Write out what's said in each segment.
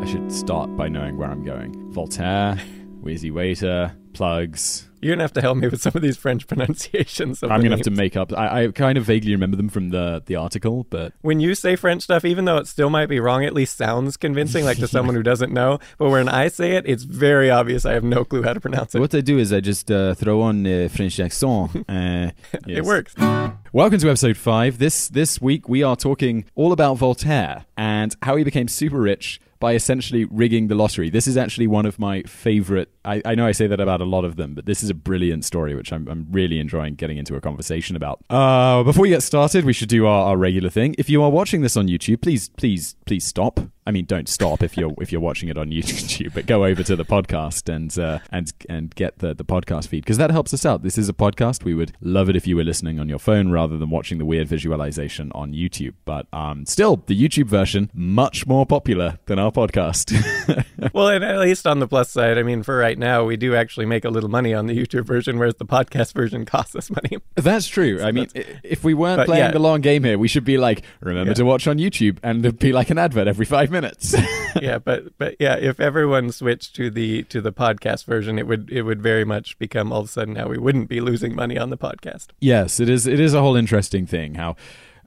I should start by knowing where I'm going. Voltaire, Wheezy Waiter, plugs. You're gonna have to help me with some of these French pronunciations. Of I'm gonna have to make up. I, I kind of vaguely remember them from the the article, but When you say French stuff, even though it still might be wrong, at least sounds convincing, like to someone who doesn't know. But when I say it, it's very obvious. I have no clue how to pronounce it. what I do is I just uh, throw on uh, French accent. Uh, It works. Welcome to episode five. This this week we are talking all about Voltaire and how he became super rich by essentially rigging the lottery. This is actually one of my favorite. I, I know I say that about a lot of them, but this is a brilliant story, which I'm, I'm really enjoying getting into a conversation about. Uh, before we get started, we should do our, our regular thing. If you are watching this on YouTube, please, please, please stop. I mean, don't stop if you're if you're watching it on YouTube, but go over to the podcast and uh, and and get the the podcast feed because that helps us out. This is a podcast. We would love it if you were listening on your phone rather than watching the weird visualization on YouTube. But um, still, the YouTube version much more popular than our podcast. Well, and at least on the plus side, I mean, for right now, we do actually make a little money on the YouTube version, whereas the podcast version costs us money. That's true. I mean, if we weren't playing yeah. the long game here, we should be like, remember Yeah. to watch on YouTube, and there'd be like an advert every five minutes. yeah, but but yeah, if everyone switched to the to the podcast version, it would it would very much become all of a sudden now we wouldn't be losing money on the podcast. Yes, it is. It is a whole interesting thing how.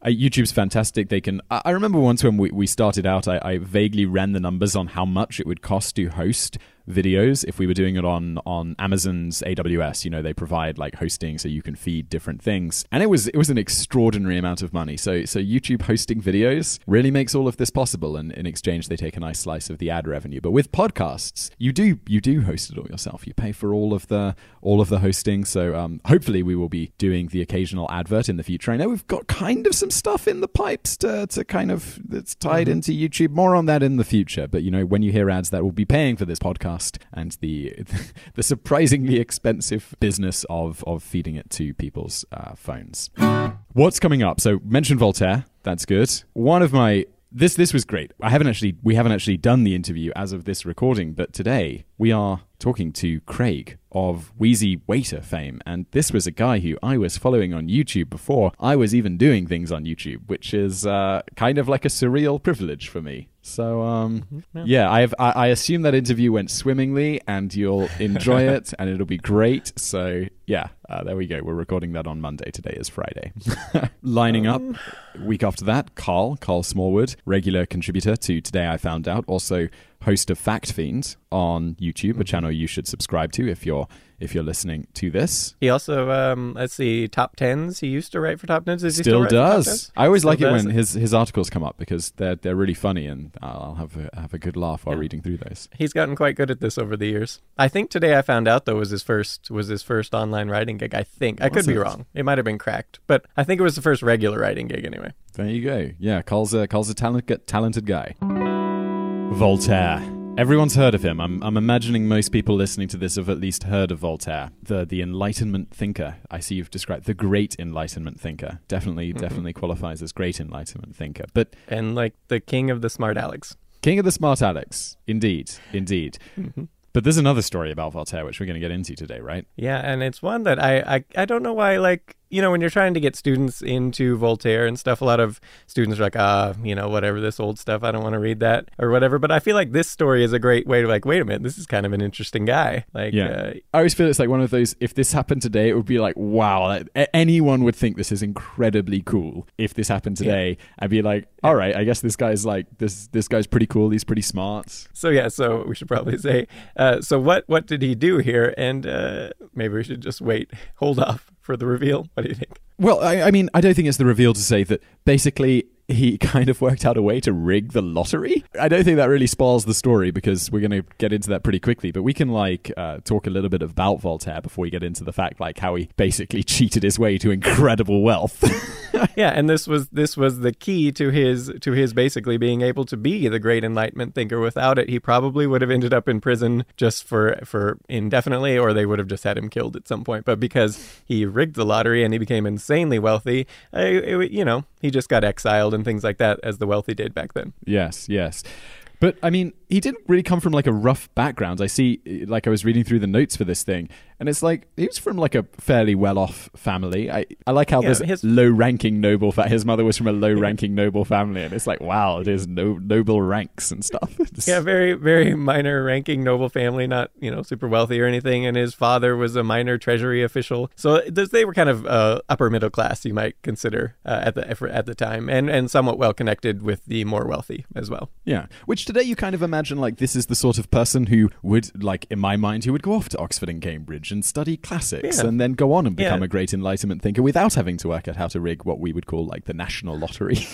Uh, YouTube's fantastic. They can. I, I remember once when we, we started out, I, I vaguely ran the numbers on how much it would cost to host videos if we were doing it on on Amazon's AWS. You know, they provide like hosting so you can feed different things, and it was it was an extraordinary amount of money. So so YouTube hosting videos really makes all of this possible, and in exchange they take a nice slice of the ad revenue. But with podcasts, you do you do host it all yourself. You pay for all of the all of the hosting. So um, hopefully we will be doing the occasional advert in the future. I know we've got kind of some stuff in the pipes to, to kind of that's tied into YouTube. More on that in the future. But you know, when you hear ads that will be paying for this podcast and the the surprisingly expensive business of of feeding it to people's uh, phones. What's coming up? So mention Voltaire. That's good. One of my this this was great. I haven't actually we haven't actually done the interview as of this recording, but today we are talking to Craig of Wheezy Waiter fame, and this was a guy who I was following on YouTube before I was even doing things on YouTube, which is uh, kind of like a surreal privilege for me. So um, yeah, I've, I I assume that interview went swimmingly, and you'll enjoy it, and it'll be great. So yeah, uh, there we go. We're recording that on Monday. Today is Friday. Lining up week after that, Carl, Carl Smallwood, regular contributor to Today I Found Out, also host of Fact Fiend on YouTube, a channel you should subscribe to if you're if you're listening to this. He also um let's see TopTenz. He used to write for TopTenz. Does he Still does. 10s? I always Still like it when his his articles come up because they're they're really funny and I'll have a, have a good laugh while reading through those. He's gotten quite good at this over the years. I think today I found out though was his first was his first online writing gig. I think I could Was be wrong. It might have been cracked, but I think it was the first regular writing gig anyway. There you go. Yeah, Carl's a Carl's a talented talented guy. Voltaire. Everyone's heard of him. I'm, I'm imagining most people listening to this have at least heard of Voltaire, the the Enlightenment thinker. I see you've described the great Enlightenment thinker. Definitely, mm-hmm. definitely qualifies as great Enlightenment thinker. But And like the king of the smart Alex. King of the Smart Alex, indeed, indeed. Mm-hmm. But there's another story about Voltaire which we're going to get into today, right? Yeah, and it's one that I, I I don't know why like you know when you're trying to get students into Voltaire and stuff, a lot of students are like ah you know whatever this old stuff I don't want to read that or whatever. But I feel like this story is a great way to like wait a minute this is kind of an interesting guy. Like Yeah. uh, I always feel it's like one of those. If this happened today, it would be like, wow, like, anyone would think this is incredibly cool. If this happened today, I'd be like, all right, I guess this guy's like this. This guy's pretty cool. He's pretty smart. So yeah, so we should probably say. Uh, so what what did he do here? And uh, maybe we should just wait, hold off for the reveal. What do you think? Well, I, I mean, I don't think it's the reveal to say that basically he kind of worked out a way to rig the lottery. I don't think that really spoils the story because we're going to get into that pretty quickly. But we can like uh, talk a little bit about Voltaire before we get into the fact like how he basically cheated his way to incredible wealth. yeah, and this was this was the key to his to his basically being able to be the great enlightenment thinker. Without it, he probably would have ended up in prison just for for indefinitely, or they would have just had him killed at some point. But because he rigged the lottery and he became insanely wealthy, uh, it, you know, he just got exiled and things like that, as the wealthy did back then. Yes, yes. But I mean, he didn't really come from like a rough background. I see, like, I was reading through the notes for this thing, and it's like he was from like a fairly well-off family. I, I like how Yeah, there's his- low-ranking noble. Fa- his mother was from a low-ranking noble family, and it's like, wow, is no noble ranks and stuff. Yeah, very, very minor ranking noble family, not, you know, super wealthy or anything. And his father was a minor treasury official. So they were kind of uh, upper middle class, you might consider, uh, at the at the time, and, and somewhat well connected with the more wealthy as well. Yeah, which today you kind of imagine like this is the sort of person who would, like in my mind, who would go off to Oxford and Cambridge and study classics Yeah. and then go on and become Yeah. a great Enlightenment thinker without having to work out how to rig what we would call like the national lottery.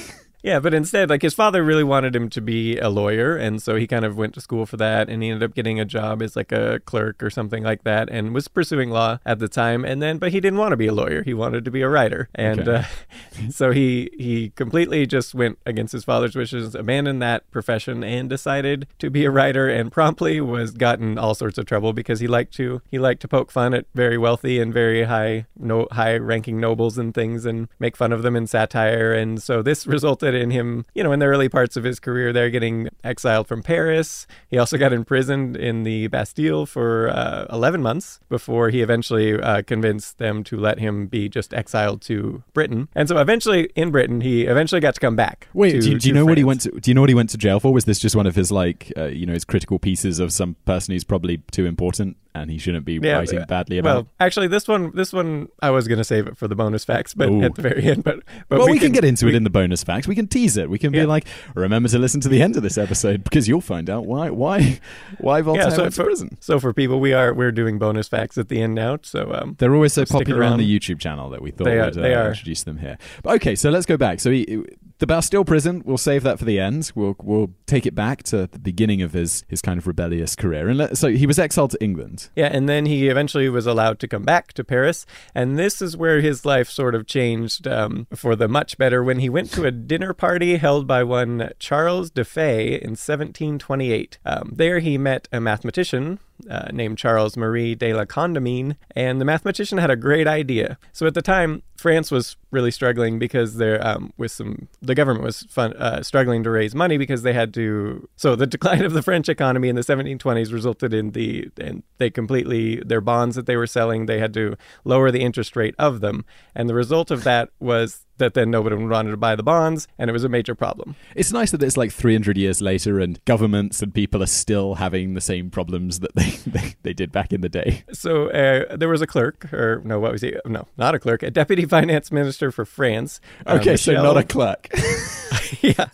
Yeah, but instead, like his father really wanted him to be a lawyer, and so he kind of went to school for that, and he ended up getting a job as like a clerk or something like that, and was pursuing law at the time. And then, but he didn't want to be a lawyer; he wanted to be a writer, and Okay. uh, so he he completely just went against his father's wishes, abandoned that profession, and decided to be a writer, and promptly was gotten all sorts of trouble because he liked to he liked to poke fun at very wealthy and very high no high ranking nobles and things, and make fun of them in satire, and so this resulted in him, you know, in the early parts of his career, there getting exiled from Paris. He also got imprisoned in the Bastille for uh, 11 months before he eventually uh, convinced them to let him be just exiled to Britain. And so eventually, in Britain, he eventually got to come back. Wait, to- do, you- do you know what he went to? Do you know what he went to jail for? Was this just one of his like, uh, you know, his critical pieces of some person who's probably too important and he shouldn't be Yeah, writing uh, badly about? Well, actually, this one, this one, I was going to save it for the bonus facts, but Ooh. at the very end. But but well, we, can, get into we- it in the bonus facts. We can tease it. We can be like, remember to listen to the end of this episode because you'll find out why why why Voltaire so went to prison. so for people, we are we're doing bonus facts at the end now. So um, They're always so popular on around. the YouTube channel that we thought They are- we'd uh, introduce them here. But okay, so let's go back. So he, the Bastille prison, we'll save that for the end. We'll we'll take it back to the beginning of his his kind of rebellious career. And let, so he was exiled to England. Yeah, and then he eventually was allowed to come back to Paris, and this is where his life sort of changed um, for the much better when he went to a dinner party held by one Charles de Fay in 1728. Um, there he met a mathematician uh, named Charles Marie de la Condamine, and the mathematician had a great idea. So at the time, France was really struggling because there um, was some the government was fun, uh, struggling to raise money because they had to. So the decline of the French economy in the 1720s resulted in the and they completely their bonds that they were selling they had to lower the interest rate of them, and the result of that was that then nobody wanted to buy the bonds, and it was a major problem. It's nice that it's like 300 years later and governments and people are still having the same problems that they, they, they did back in the day. So uh, there was a clerk, or no, what was he? No, not a clerk, a deputy finance minister for France. uh, Okay, so not a clerk. yeah.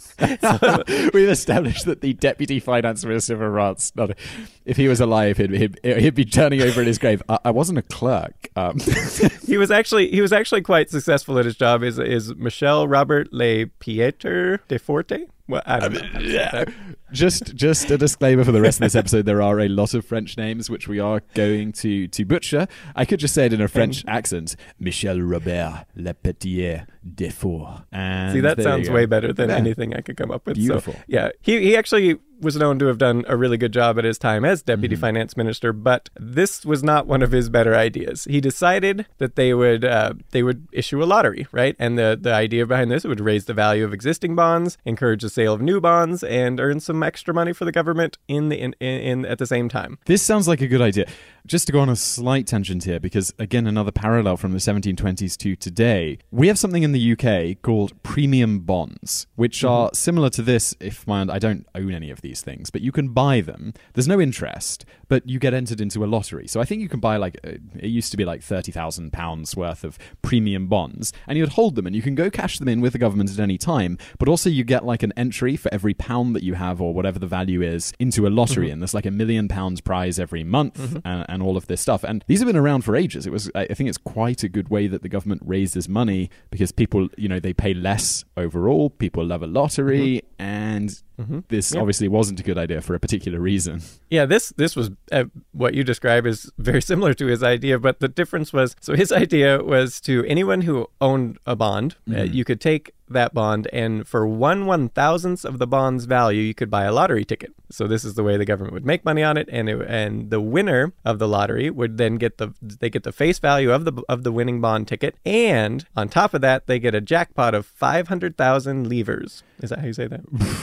We've established that the deputy finance minister for France, not a, if he was alive, he'd, he'd, he'd be turning over in his grave. I, I wasn't a clerk. Um, he was actually he was actually quite successful at his job. Is is Michel Robert Le Pieter de Forte? Well, I don't know. how to say just just a disclaimer for the rest of this episode there are a lot of french names which we are going to to butcher i could just say it in a french accent michel robert lepetier defour and See, that sounds way better than Yeah. anything I could come up with. So, Beautiful. yeah, he he actually was known to have done a really good job at his time as Mm-hmm. deputy finance minister, but this was not one of his better ideas. He decided that they would uh, they would issue a lottery, right? And the the idea behind this would raise the value of existing bonds, encourage the sale of new bonds, and earn some extra money for the government in the in, in, in at the same time. This sounds like a good idea. Just to go on a slight tangent here, because again, another parallel from the 1720s to today, we have something in the UK called premium bonds, which mm-hmm. are similar to this. If my, I don't own any of these things, but you can buy them. There's no interest, but you get entered into a lottery. So I think you can buy like uh, it used to be like thirty thousand pounds worth of premium bonds, and you'd hold them, and you can go cash them in with the government at any time. But also, you get like an entry for every pound that you have or whatever the value is into a lottery, mm-hmm. and there's like a million pounds prize every month, and, and all of this stuff. And these have been around for ages. It was, I think, it's quite a good way that the government raises money because people, you know, they pay less overall. People love a lottery, and this Yeah. obviously wasn't a good idea for a particular reason. Yeah, this this was uh, what you describe is very similar to his idea, but the difference was so his idea was to anyone who owned a bond, uh, you could take that bond and for one one thousandth of the bond's value, you could buy a lottery ticket. So this is the way the government would make money on it, and it, and the winner of the lottery would then get the they get the face value of the of the winning bond ticket, and on top of that, they get a jackpot of five hundred thousand livres. Is that how you say that?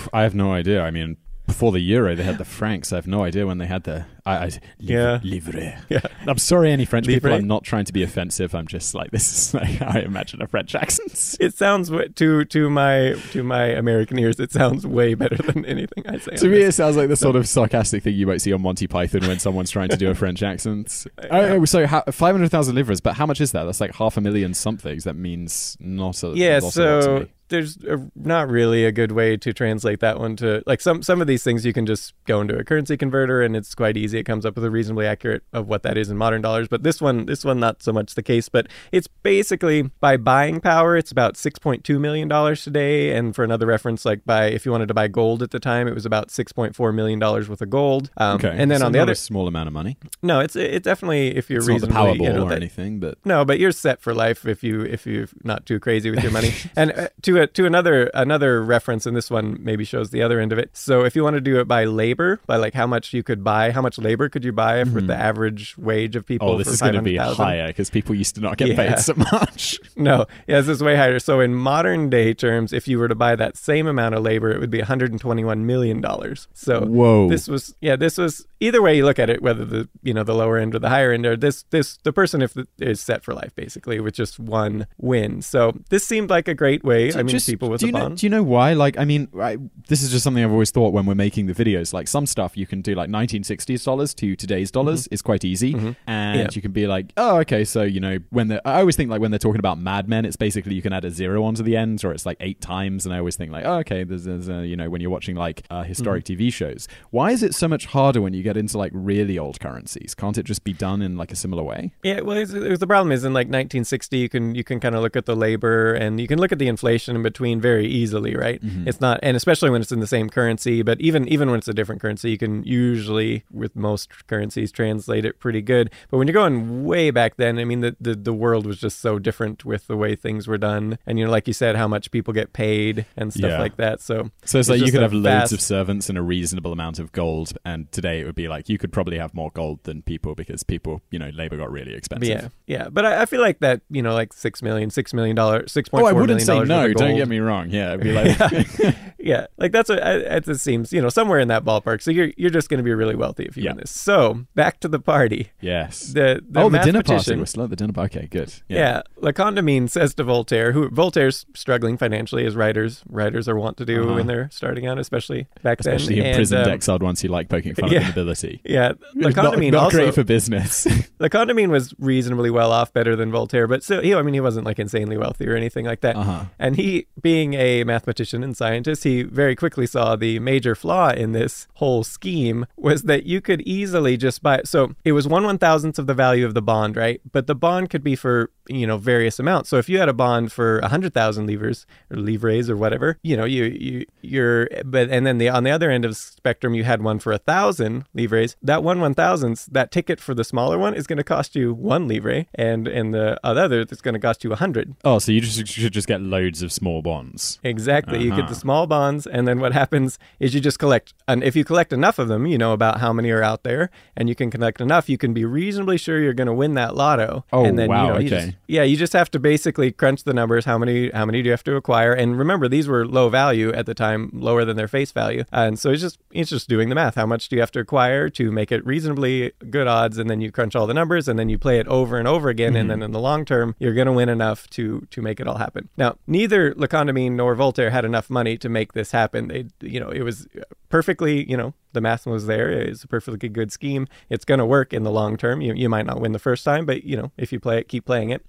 I have no idea. I mean, before the euro, they had the francs. I have no idea when they had the. I, I, Yeah. livre. Yeah. I'm sorry, any French people. I'm not trying to be offensive. I'm just like this is like I imagine a French accent. It sounds to to my to my American ears. It sounds way better than anything I say. To me, this. it sounds like the sort of sarcastic thing you might see on Monty Python when someone's trying to do a French accent. Oh, oh, so how, 500,000 livres, but how much is that? That's like half a million somethings. That means not a yeah. not a lot to So me. There's a, not really a good way to translate that one to like some some of these things you can just go into a currency converter and it's quite easy. It comes up with a reasonably accurate of what that is in modern dollars. But this one this one not so much the case. But it's basically by buying power, it's about six point two million dollars today. And for another reference, like by if you wanted to buy gold at the time, it was about six point four million dollars worth of gold. Um, Okay. And then so on the other small amount of money. no, it's it's definitely if you're It's not the reasonably Powerball you know, or that- anything, but no, but you're set for life if you if you're not too crazy with your money. and uh, to a, to another another reference, and this one maybe shows the other end of it. So if you want to do it by labor, by like how much you could buy, how much labor could you buy for the mm-hmm. average wage of people? oh, this is going to be 500,000? higher because people used to not get Yeah. paid so much. No, yeah, this is way higher. So in modern day terms, if you were to buy that same amount of labor, it would be 121 million dollars. So Whoa. this was yeah, this was either way you look at it, whether the you know the lower end or the higher end, or this this the person if is set for life basically with just one win. So this seemed like a great way. I mean, Just- people with do a you know, bond. Do you know why? Like, I mean, I, this is just something I've always thought when we're making the videos. Like, some stuff you can do like 1960s dollars to today's dollars is quite easy, and Mm-hmm. Yeah. you can be like, oh, okay, so you know, when they I always think like when they're talking about Mad Men, it's basically you can add a zero onto the end, or it's like eight times, and I always think like, oh, okay, there's, there's a, you know, when you're watching like uh, historic Mm-hmm. TV shows, why is it so much harder when you get into like really old currencies? Can't it just be done in like a similar way? Yeah, well, the problem is in like 1960, you can you can kind of look at the labor and you can look at the inflation in between very easily, right? Mm-hmm. It's not, and especially when it's in the same currency. But even even when it's a different currency, you can usually with most currencies translate it pretty good. But when you're going way back then, I mean, the the, the world was just so different with the way things were done, and you know, like you said, how much people get paid and stuff Yeah. like that. So So it's like you could have loads of servants and a reasonable amount of gold, and today it would be like you could probably have more gold than people because people, you know, labor got really expensive. Yeah, yeah, but I, I feel like that you know, like six million, six million dollars, six point Oh, four I wouldn't say dollars no. Don't get me wrong. Yeah, it'd be like, yeah, like that's what it, seems. You know, somewhere in that ballpark. So you're you're just going to be really wealthy if you Yeah. win this. So back to the party. yes. The, the oh, the dinner party. We're still at the dinner party. Okay, good. Yeah. La Condamine says to Voltaire, who Voltaire's struggling financially as writers writers are wont to do Uh-huh. when they're starting out, especially back Especially then. prison and, um, Exiled ones who like poking fun yeah. at the nobility. Yeah, La It's not, Condamine not also great for business. La Condamine was reasonably well off, better than Voltaire, but still, he, I mean, he wasn't like insanely wealthy or anything like that. Uh-huh. And he, being a mathematician and scientist, he very quickly saw the major flaw in this whole scheme was that you could easily just buy. So it was one one thousandth of the value of the bond, right? But the bond could be for you know various amounts. So if you had a bond for a hundred thousand livres or livres or whatever, you know, you you you're but and then the on the other end of the spectrum, you had one for a thousand livres. That one one thousandths, that ticket for the smaller one is going to cost you one livre, and and the other it's going to cost you a hundred. oh, so you just should just get loads of small bonds. Exactly. You get Uh-huh. the small bonds, and then what happens is you just collect. And if you collect enough of them, you know about how many are out there, and you can collect enough, you can be reasonably sure you're going to win that lotto. Oh, and then, wow, You know, you okay. just- yeah, you just have to basically crunch the numbers. How many? How many do you have to acquire? And remember, these were low value at the time, lower than their face value. Uh, and so it's just it's just doing the math. How much do you have to acquire to make it reasonably good odds? And then you crunch all the numbers, and then you play it over and over again. And then mm-hmm. in the long term, you're going to win enough to to make it all happen. Now, neither lecondamine nor Voltaire had enough money to make this happen. They, you know, it was perfectly, you know, the math was there. It's a perfectly good scheme. It's going to work in the long term. You, you might not win the first time, but you know, if you play it, keep playing it.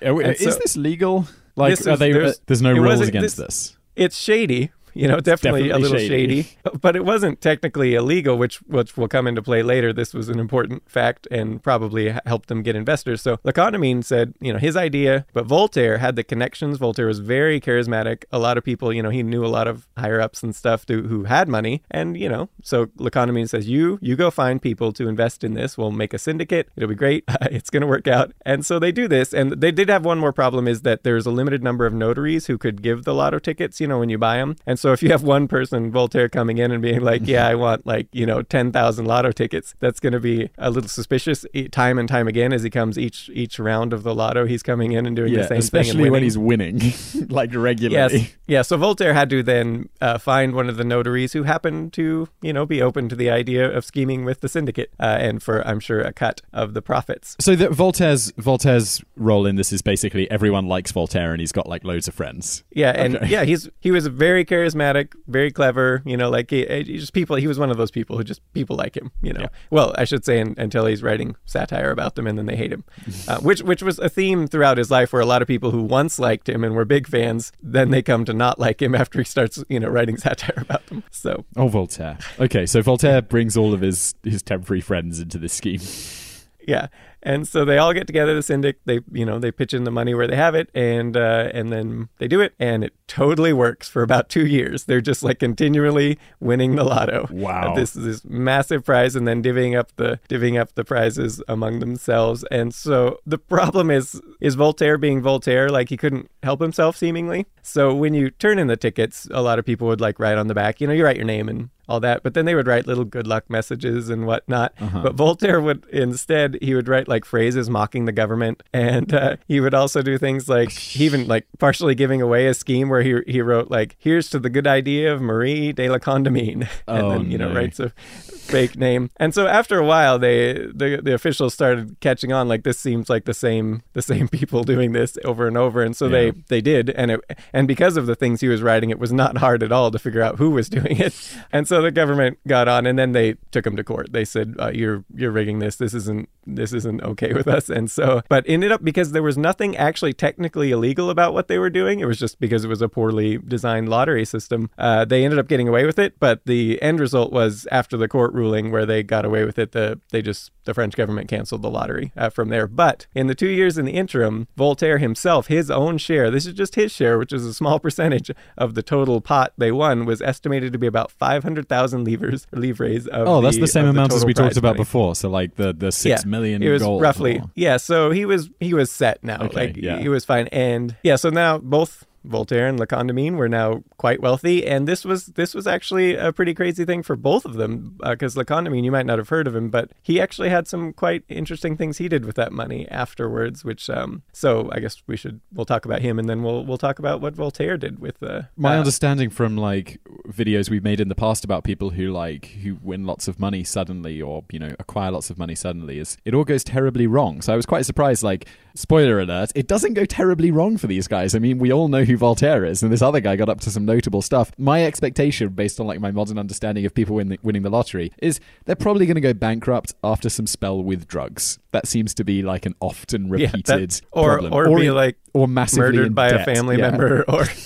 And is so- this legal? Like, This are is- they? there's- There's, no rules against this- this. It's shady. You know, definitely, a little shady. shady. but it wasn't technically illegal, which which will come into play later. This was an important fact and probably helped them get investors. So Le Condamine said, you know, his idea, but Voltaire had the connections. Voltaire was very charismatic. A lot of people, you know, he knew a lot of higher ups and stuff to, who had money, and you know, so Le Condamine says, you you go find people to invest in this. We'll make a syndicate. It'll be great. it's going to work out. And so they do this, and they did have one more problem is that there's a limited number of notaries who could give the lotto tickets. You know, when you buy them, and So if you have one person, Voltaire, coming in and being like, "Yeah, I want like you know ten thousand lotto tickets," that's going to be a little suspicious. Time and time again, as he comes each each round of the lotto, he's coming in and doing Yeah, the same especially thing. Especially when he's winning, like regularly. Yes. Yeah. So Voltaire had to then uh, find one of the notaries who happened to, you know, be open to the idea of scheming with the syndicate, uh, and for I'm sure a cut of the profits. So that Voltaire's Voltaire's role in this is basically everyone likes Voltaire and he's got like loads of friends. Yeah, and Okay. yeah, he's he was very charismatic, very clever. You know, like he, he just people. He was one of those people who just people like him. You know, Yeah. well, I should say un, until he's writing satire about them and then they hate him, uh, which which was a theme throughout his life, where a lot of people who once liked him and were big fans, then they come to not like him after he starts you know writing satire about them. So Oh, Voltaire. Okay, so Voltaire brings all of his his temporary friends into this scheme. Yeah. And so they all get together the syndic they you know they pitch in the money where they have it and uh, and then they do it and it totally works for about two years. They're just like continually winning the lotto. Wow. Uh, this this massive prize and then divvying up the divvying up the prizes among themselves. And so the problem is is voltaire being voltaire like he couldn't help himself seemingly. So when you turn in the tickets a lot of people would like write on the back. You know you write your name and all that but then they would write little good luck messages and whatnot. But voltaire would instead he would write like phrases mocking the government. And uh, he would also do things like he even like partially giving away a scheme where he he wrote like here's to the good idea of marie de la condamine. And Oh, then you know no. writes a fake name. And so after a while they the, the officials started catching on like this seems like the same the same people doing this over and over. And so Yeah. they they did. And it and because of the things he was writing it was not hard at all to figure out who was doing it. And so the government got on and then they took him to court. They said uh, you're you're rigging this. This isn't this isn't okay with us. And so but ended up because there was nothing actually technically illegal about what they were doing it was just because it was a poorly designed lottery system uh, they ended up getting away with it. But the end result was after the court ruling where they got away with it the they just the french government canceled the lottery uh, from there but in the two years in the interim voltaire himself his own share this is just his share which is a small percentage of the total pot they won was estimated to be about 500000 livres livres of Oh, that's the same amount as total we talked about money before. So like the the six million. it was gold roughly or- yeah so he was he was set now Okay, like yeah. he was fine and yeah so now both Voltaire and Le Condamine were now quite wealthy, and this was this was actually a pretty crazy thing for both of them because Le Condamine, you might not have heard of him, but he actually had some quite interesting things he did with that money afterwards. Which, um, so I guess we should we'll talk about him, and then we'll we'll talk about what Voltaire did with uh, My uh, understanding from like videos we've made in the past about people who like who win lots of money suddenly or you know acquire lots of money suddenly is it all goes terribly wrong. So I was quite surprised. Like spoiler alert, it doesn't go terribly wrong for these guys. I mean, we all know who Voltaire is, and this other guy got up to some notable stuff. My expectation, based on like my modern understanding of people win the, winning the lottery, is they're probably going to go bankrupt after some spell with drugs. That seems to be like an often Yeah, repeated that- or problem. or, be in- like or massively murdered by a family Yeah. member or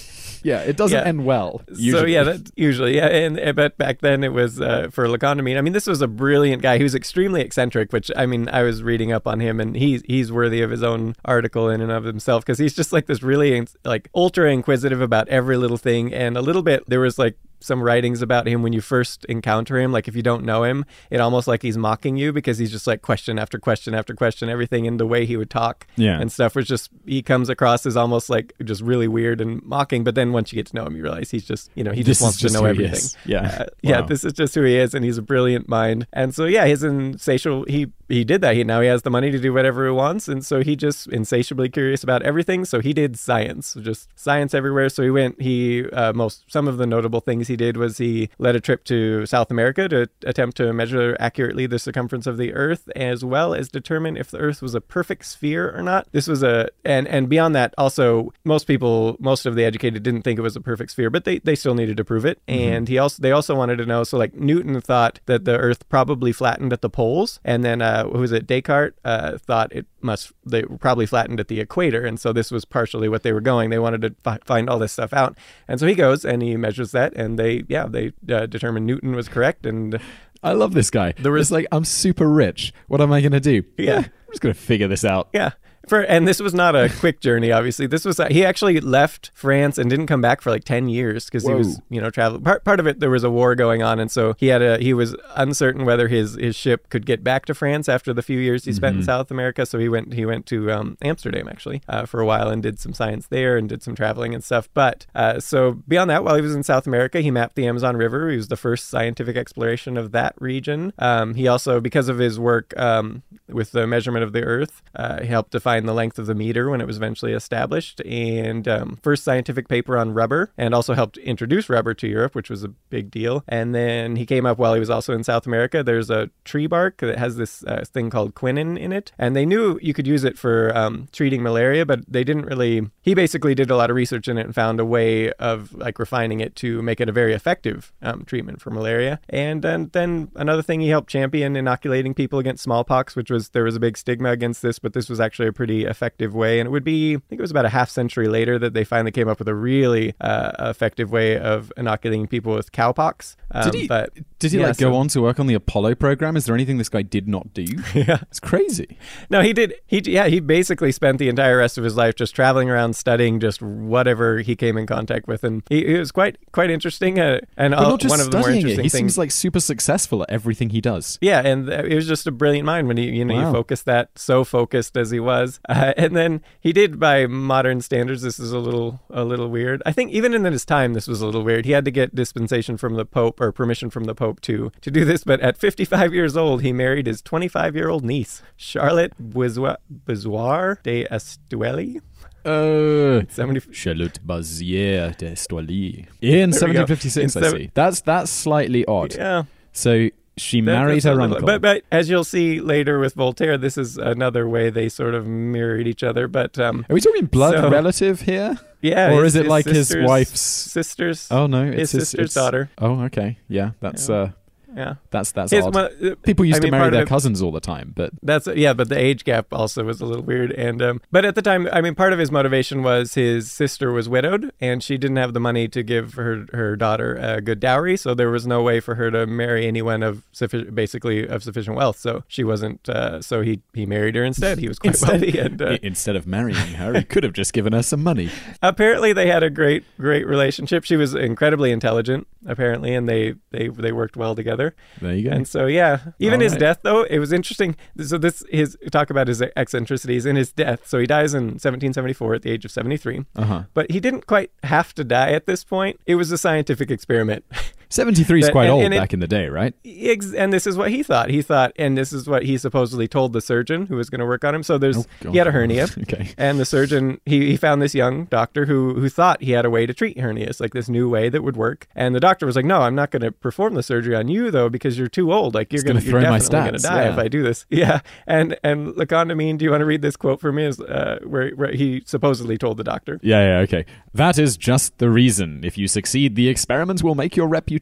Yeah, it doesn't Yeah. end well. So yeah, that, usually yeah, and uh, but back then it was uh, for Lacondamine. I mean, this was a brilliant guy. Was extremely eccentric, which I mean, I was reading up on him, and he's he's worthy of his own article in and of himself because he's just like this really like ultra inquisitive about every little thing, and a little bit there was like some writings about him when you first encounter him like if you don't know him it almost like he's mocking you because he's just like question after question after question everything in the way he would talk Yeah. and stuff was just he comes across as almost like just really weird and mocking but then once you get to know him you realize he's just you know he This just wants just to know everything. Yeah. Uh, yeah this is just who he is and he's a brilliant mind and so yeah his insatiable he he did that. He now he has the money to do whatever he wants. And so he just insatiably curious about everything. So he did science just science everywhere. So he went he uh, most some of the notable things he did was he led a trip to south america to attempt to measure accurately the circumference of the earth as well as determine if the earth was a perfect sphere or not. This was a and and beyond that also most people most of the educated didn't think it was a perfect sphere but they they still needed to prove it. And he also they also wanted to know so like newton thought that the earth probably flattened at the poles. And then uh who was it descartes uh thought it must they probably flattened at the equator and so this was partially what they were going they wanted to fi- find all this stuff out and so he goes and he measures that and they yeah they uh, determined newton was correct and I love this guy. There was- like I'm super rich. What am I going to do? Yeah. I'm just going to figure this out. Yeah. For and this was not a quick journey. Obviously, this was he actually left France and didn't come back for like ten years because he was you know traveling. Part part of it there was a war going on, and so he had a he was uncertain whether his his ship could get back to France after the few years he spent in South America. So he went he went to um, Amsterdam actually uh, for a while and did some science there and did some traveling and stuff. But uh, so beyond that, while he was in South America, he mapped the Amazon River. He was the first scientific exploration of that region. Um, he also, because of his work um, with the measurement of the Earth, uh, he helped define the length of the meter when it was eventually established, and um, first scientific paper on rubber, and also helped introduce rubber to Europe, which was a big deal. And then he came up while he was also in South America. There's a tree bark that has this uh, thing called quinine in it, and they knew you could use it for um, treating malaria, but they didn't really. He basically did a lot of research in it and found a way of like refining it to make it a very effective um, treatment for malaria. And then, then another thing he helped champion inoculating people against smallpox, which was there was a big stigma against this, but this was actually a pretty effective way. And it would be, I think it was about a half century later that they finally came up with a really uh, effective way of inoculating people with cowpox. Um, Did he? But Did he yeah, like go so- on to work on the Apollo program? Is there anything this guy did not do? Yeah. It's crazy. No, he did. He yeah, he basically spent the entire rest of his life just traveling around studying just whatever he came in contact with, and he, it was quite quite interesting. Uh, and But uh, not just one of the more studying it. interesting He things. seems like super successful at everything he does. yeah, and uh, it was just a brilliant mind when he, you know, Wow. he focused that so focused as he was, uh, and then he did by modern standards. This is a little a little weird. I think even in his time, this was a little weird. He had to get dispensation from the Pope or permission from the Pope to to do this. But at 55 years old, he married his 25 year old niece, Charlotte Boisoir de Estueli. Uh, 70. Charlotte Bouzier d'Estouilly. In There we go. 1756, In I see. That's that's slightly odd. Yeah. So she married her uncle. But, but as you'll see later with Voltaire, this is another way they sort of mirrored each other. But um, Are we talking blood So- relative here? yeah, Or his- is it like his wife's- sister's? Oh no, his it's his sister's it's- daughter. Oh, okay. Yeah, that's Yeah. uh Yeah, that's that's his odd. mo- People used I to mean, marry their it- cousins all the time, but That's yeah, but the age gap also was a little weird. And um, but at the time, I mean, part of his motivation was his sister was widowed, and she didn't have the money to give her her daughter a good dowry, so there was no way for her to marry anyone of sufficient, basically of sufficient wealth. So she wasn't. Uh, so he he married her instead. He was quite Instead- wealthy, and uh, instead of marrying her, he could have just given her some money. apparently they had a great great relationship. She was incredibly intelligent, apparently, and they they they worked well together. There you go. And so, yeah, even All his right. death, though, it was interesting. So this his talk about his eccentricities in his death. So he dies in 1774 at the age of 73. Uh huh. But he didn't quite have to die at this point. It was a scientific experiment. 73 is quite and- old and it- back in the day, right? Ex- and this is what he thought. He thought, and this is what he supposedly told the surgeon who was going to work on him. So there's Oh, he had a hernia. okay. And the surgeon, he, he found this young doctor who who thought he had a way to treat hernias, like this new way that would work. And the doctor was like, "No, I'm not going to perform the surgery on you though, because you're too old. Like you're going gonna you're throw my definitely going to die yeah. if I do this." Yeah. And and Lecondomine, do you want to read this quote for me? Is uh, where where he supposedly told the doctor. Yeah, yeah, okay. That is just the reason. If you succeed, the experiment will make your reputation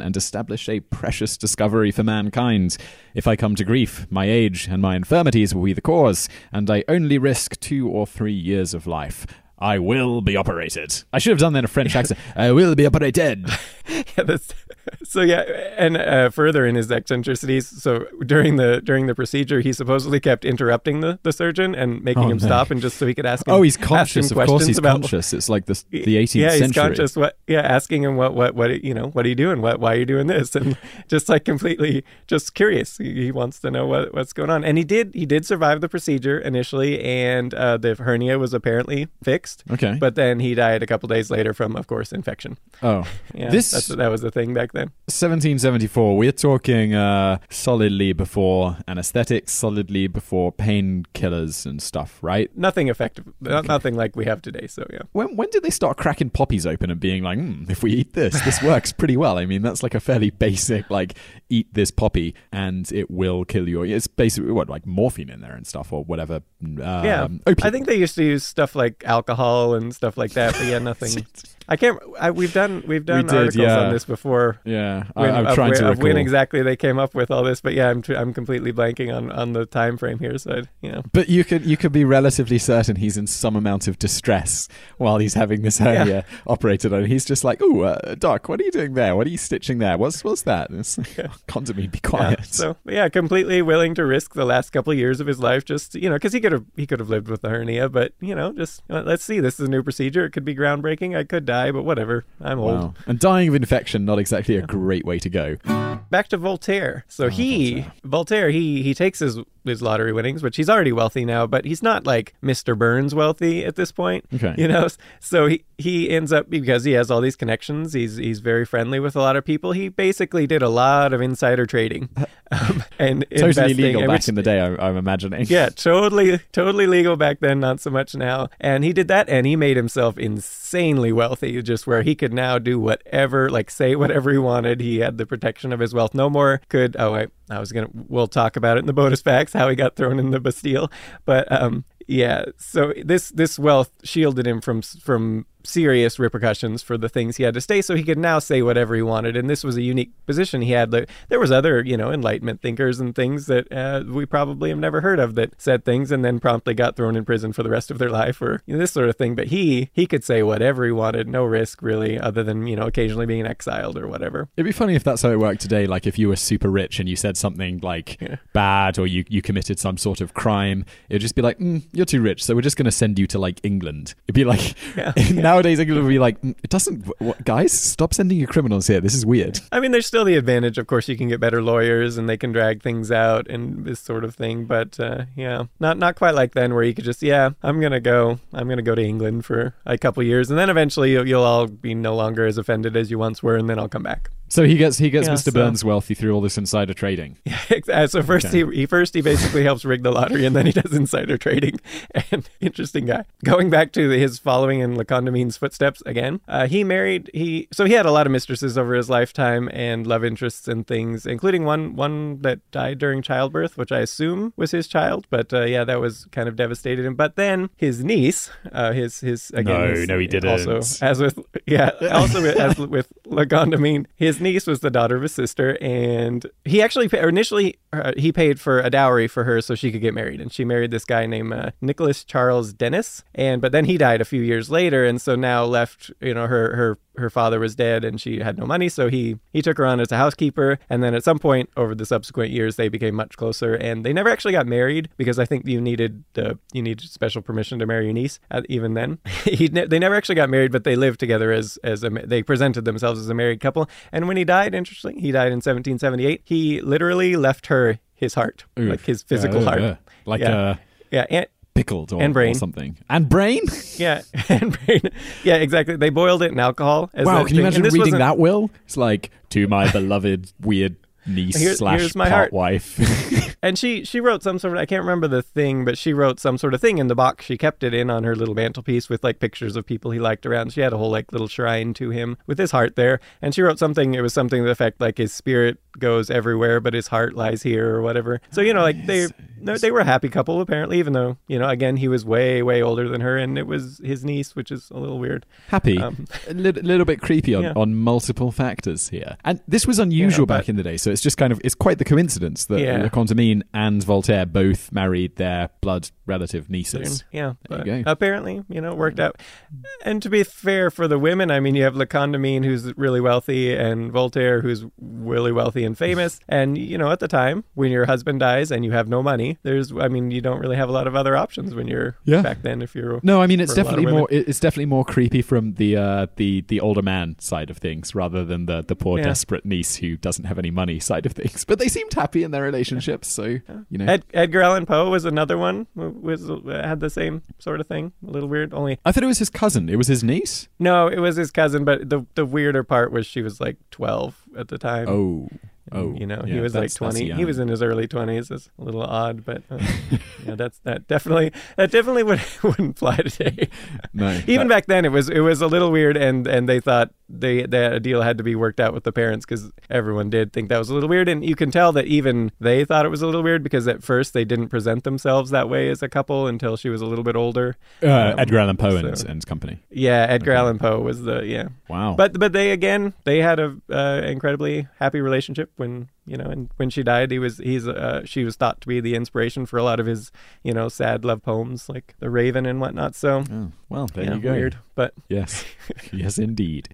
and establish a precious discovery for mankind. If I come to grief, my age and my infirmities will be the cause, and I only risk two or three years of life. I will be operated. I should have done that in a French accent. I will be operated. yeah, that's, so yeah, and uh, further in his eccentricities. So during the during the procedure, he supposedly kept interrupting the, the surgeon and making Oh, him no. stop, and just so he could ask him. Oh, he's conscious. Of course, he's about- conscious. It's like the the 18th yeah, he's century. conscious. What? Yeah, asking him what, what, what, you know, what are you doing? What, why are you doing this? And just like completely, just curious. He, he wants to know what, what's going on. And he did, he did survive the procedure initially, and uh, the hernia was apparently fixed. Okay. But then he died a couple days later from, of course, infection. oh, Yeah, this that was the thing back then. 1774. We're talking uh, solidly before anesthetics, solidly before painkillers and stuff, right? Nothing effective, not, nothing like we have today. So yeah. When when did they start cracking poppies open and being like, hmm, if we eat this, this works pretty well? I mean, that's like a fairly basic, like, eat this poppy and it will kill you. It's basically what, like morphine in there and stuff or whatever. Um, Yeah, opium. I think they used to use stuff like alcohol and stuff like that, but yeah, nothing. I can't. I, we've done we've done did, articles yeah. on this before. Yeah, I, When, I'm of trying where- to recall. when exactly they came up with all this, but yeah, I'm tr- I'm completely blanking on, on the time frame here. So I, you know, But you could you could be relatively certain he's in some amount of distress while he's having this hernia operated on. He's just like, "Oh, uh, doc, what are you doing there? What are you stitching there? What's what's that?" Like, oh Contamine, be Yeah, quiet. so yeah, completely willing to risk the last couple of years of his life, just you know, because he could have he could have lived with the hernia, but you know, just uh, let's see. This is a new procedure. It could be groundbreaking. I could die, but whatever. I'm old. Wow. And dying of infection, not exactly a great way to go. Back to Voltaire. So Oh, he Voltaire. he he takes his his lottery winnings, which he's already wealthy now, but he's not like Mr. Burns wealthy at this point. Okay. You know, so he he ends up because he has all these connections. He's he's very friendly with a lot of people. He basically did a lot of insider trading um, and Totally legal back in the day, I, I'm imagining. yeah, totally, totally legal back then, not so much now. And he did that, and he made himself insanely wealthy, just where he could now do whatever, like say whatever he wanted. He had the protection of his wealth. No more could. Oh wait, I was gonna. We'll talk about it in the bonus facts how he got thrown in the Bastille, but um. Yeah, so this this wealth shielded him from from serious repercussions for the things he had to say, so he could now say whatever he wanted. And this was a unique position he had. There was other, you know, Enlightenment thinkers and things that uh, we probably have never heard of that said things and then promptly got thrown in prison for the rest of their life or you know, this sort of thing. But he he could say whatever he wanted, no risk really, other than you know occasionally being exiled or whatever. It'd be funny if that's how it worked today. Like if you were super rich and you said something like Yeah. bad or you, you committed some sort of crime, it'd just be like, mm, you're too rich, so we're just going to send you to like England. It'd be like, Yeah. nowadays England would be like, mm, it doesn't, what, guys, stop sending your criminals here. This is weird. I mean, there's still the advantage, of course, you can get better lawyers and they can drag things out and this sort of thing. But uh, yeah, not not quite like then, where you could just, yeah, I'm gonna go, I'm gonna go to England for a couple years, and then eventually you'll, you'll all be no longer as offended as you once were, and then I'll come back. So he gets he gets Yeah, Mr. so- Burns wealthy through all this insider trading. Uh, so first Okay. he, he first he basically helps rig the lottery, and then he does insider trading. And interesting guy. Going back to his following in Lacondamine's footsteps again, uh, he married he so he had a lot of mistresses over his lifetime and love interests and things, including one one that died during childbirth, which I assume was his child. But uh, yeah, that was kind of devastated him. But then his niece, uh, his his again, No, his- no, he didn't. Also, as with yeah, also with, as with Lagondamine, his niece was the daughter of his sister, and he actually initially uh, he paid for a dowry for her so she could get married, and she married this guy named uh, Nicholas Charles Denis, and but then he died a few years later, and so now left you know her her her father was dead and she had no money, so he he took her on as a housekeeper, and then at some point over the subsequent years they became much closer, and they never actually got married because I think you needed the you needed special permission to marry your niece. Uh, even then, he ne- they never actually got married, but they lived together as as a, they presented themselves as a married couple. And when he died, interestingly, he died in 1778. He literally left her his heart, Oof. like his physical Yeah, heart. yeah. Like Yeah. uh, Yeah, and pickled or, And brain. or something. And brain? yeah, and brain. Yeah, exactly. They boiled it in alcohol. As wow, can you imagine this reading that will? It's like, to my beloved weird niece Here- slash my heart. wife. And she she wrote some sort of I can't remember the thing, but she wrote some sort of thing in the box. She kept it in on her little mantelpiece with like pictures of people he liked around. She had a whole like little shrine to him with his heart there. And she wrote something. It was something to the effect like his spirit goes everywhere, but his heart lies here or whatever. So you know, like they they were a happy couple apparently. Even though you know, again, he was way way older than her, and it was his niece, which is a little weird. Happy. Um, a little, little bit creepy on, Yeah. on multiple factors here. And this was unusual Yeah, back but- in the day, so it's just kind of, it's quite the coincidence that Yeah. Le Condamine and Voltaire both married their blood relative nieces. Yeah, you apparently, you know, it worked out. And to be fair for the women, I mean, you have Le Condamine, who's really wealthy, and Voltaire, who's really wealthy and famous. And, you know, at the time, when your husband dies and you have no money, there's, I mean, you don't really have a lot of other options when you're Yeah. back then if you're. No, I mean it's for a lot of definitely more. It's definitely more creepy from the uh, the the older man side of things rather than the the poor Yeah. desperate niece who doesn't have any money side of things. But they seemed happy in their relationship, so you know. Ed, Edgar Allan Poe was another one, who was had the same sort of thing. A little weird. Only I thought it was his cousin. It was his niece. no, it was his cousin, but the the weirder part was she was like twelve at the time. Oh, oh, you know, yeah, he was like 20. He was in his early 20s. It's a little odd, but uh, yeah, that's that definitely that definitely would wouldn't fly today. No, Even that- back then, it was it was a little weird, and and they thought they that a deal had to be worked out with the parents because everyone did think that was a little weird, and you can tell that even they thought it was a little weird because at first they didn't present themselves that way as a couple until she was a little bit older. uh, um, Edgar Allan Poe and, so- and his company. Yeah, Edgar Okay. Allan Poe was the yeah. Wow. But but they again they had a uh, incredibly happy relationship when you know, and when she died, he was he's uh, she was thought to be the inspiration for a lot of his you know sad love poems like The Raven and whatnot. So Oh, well, there yeah, you go. weird, but Yes, yes, indeed.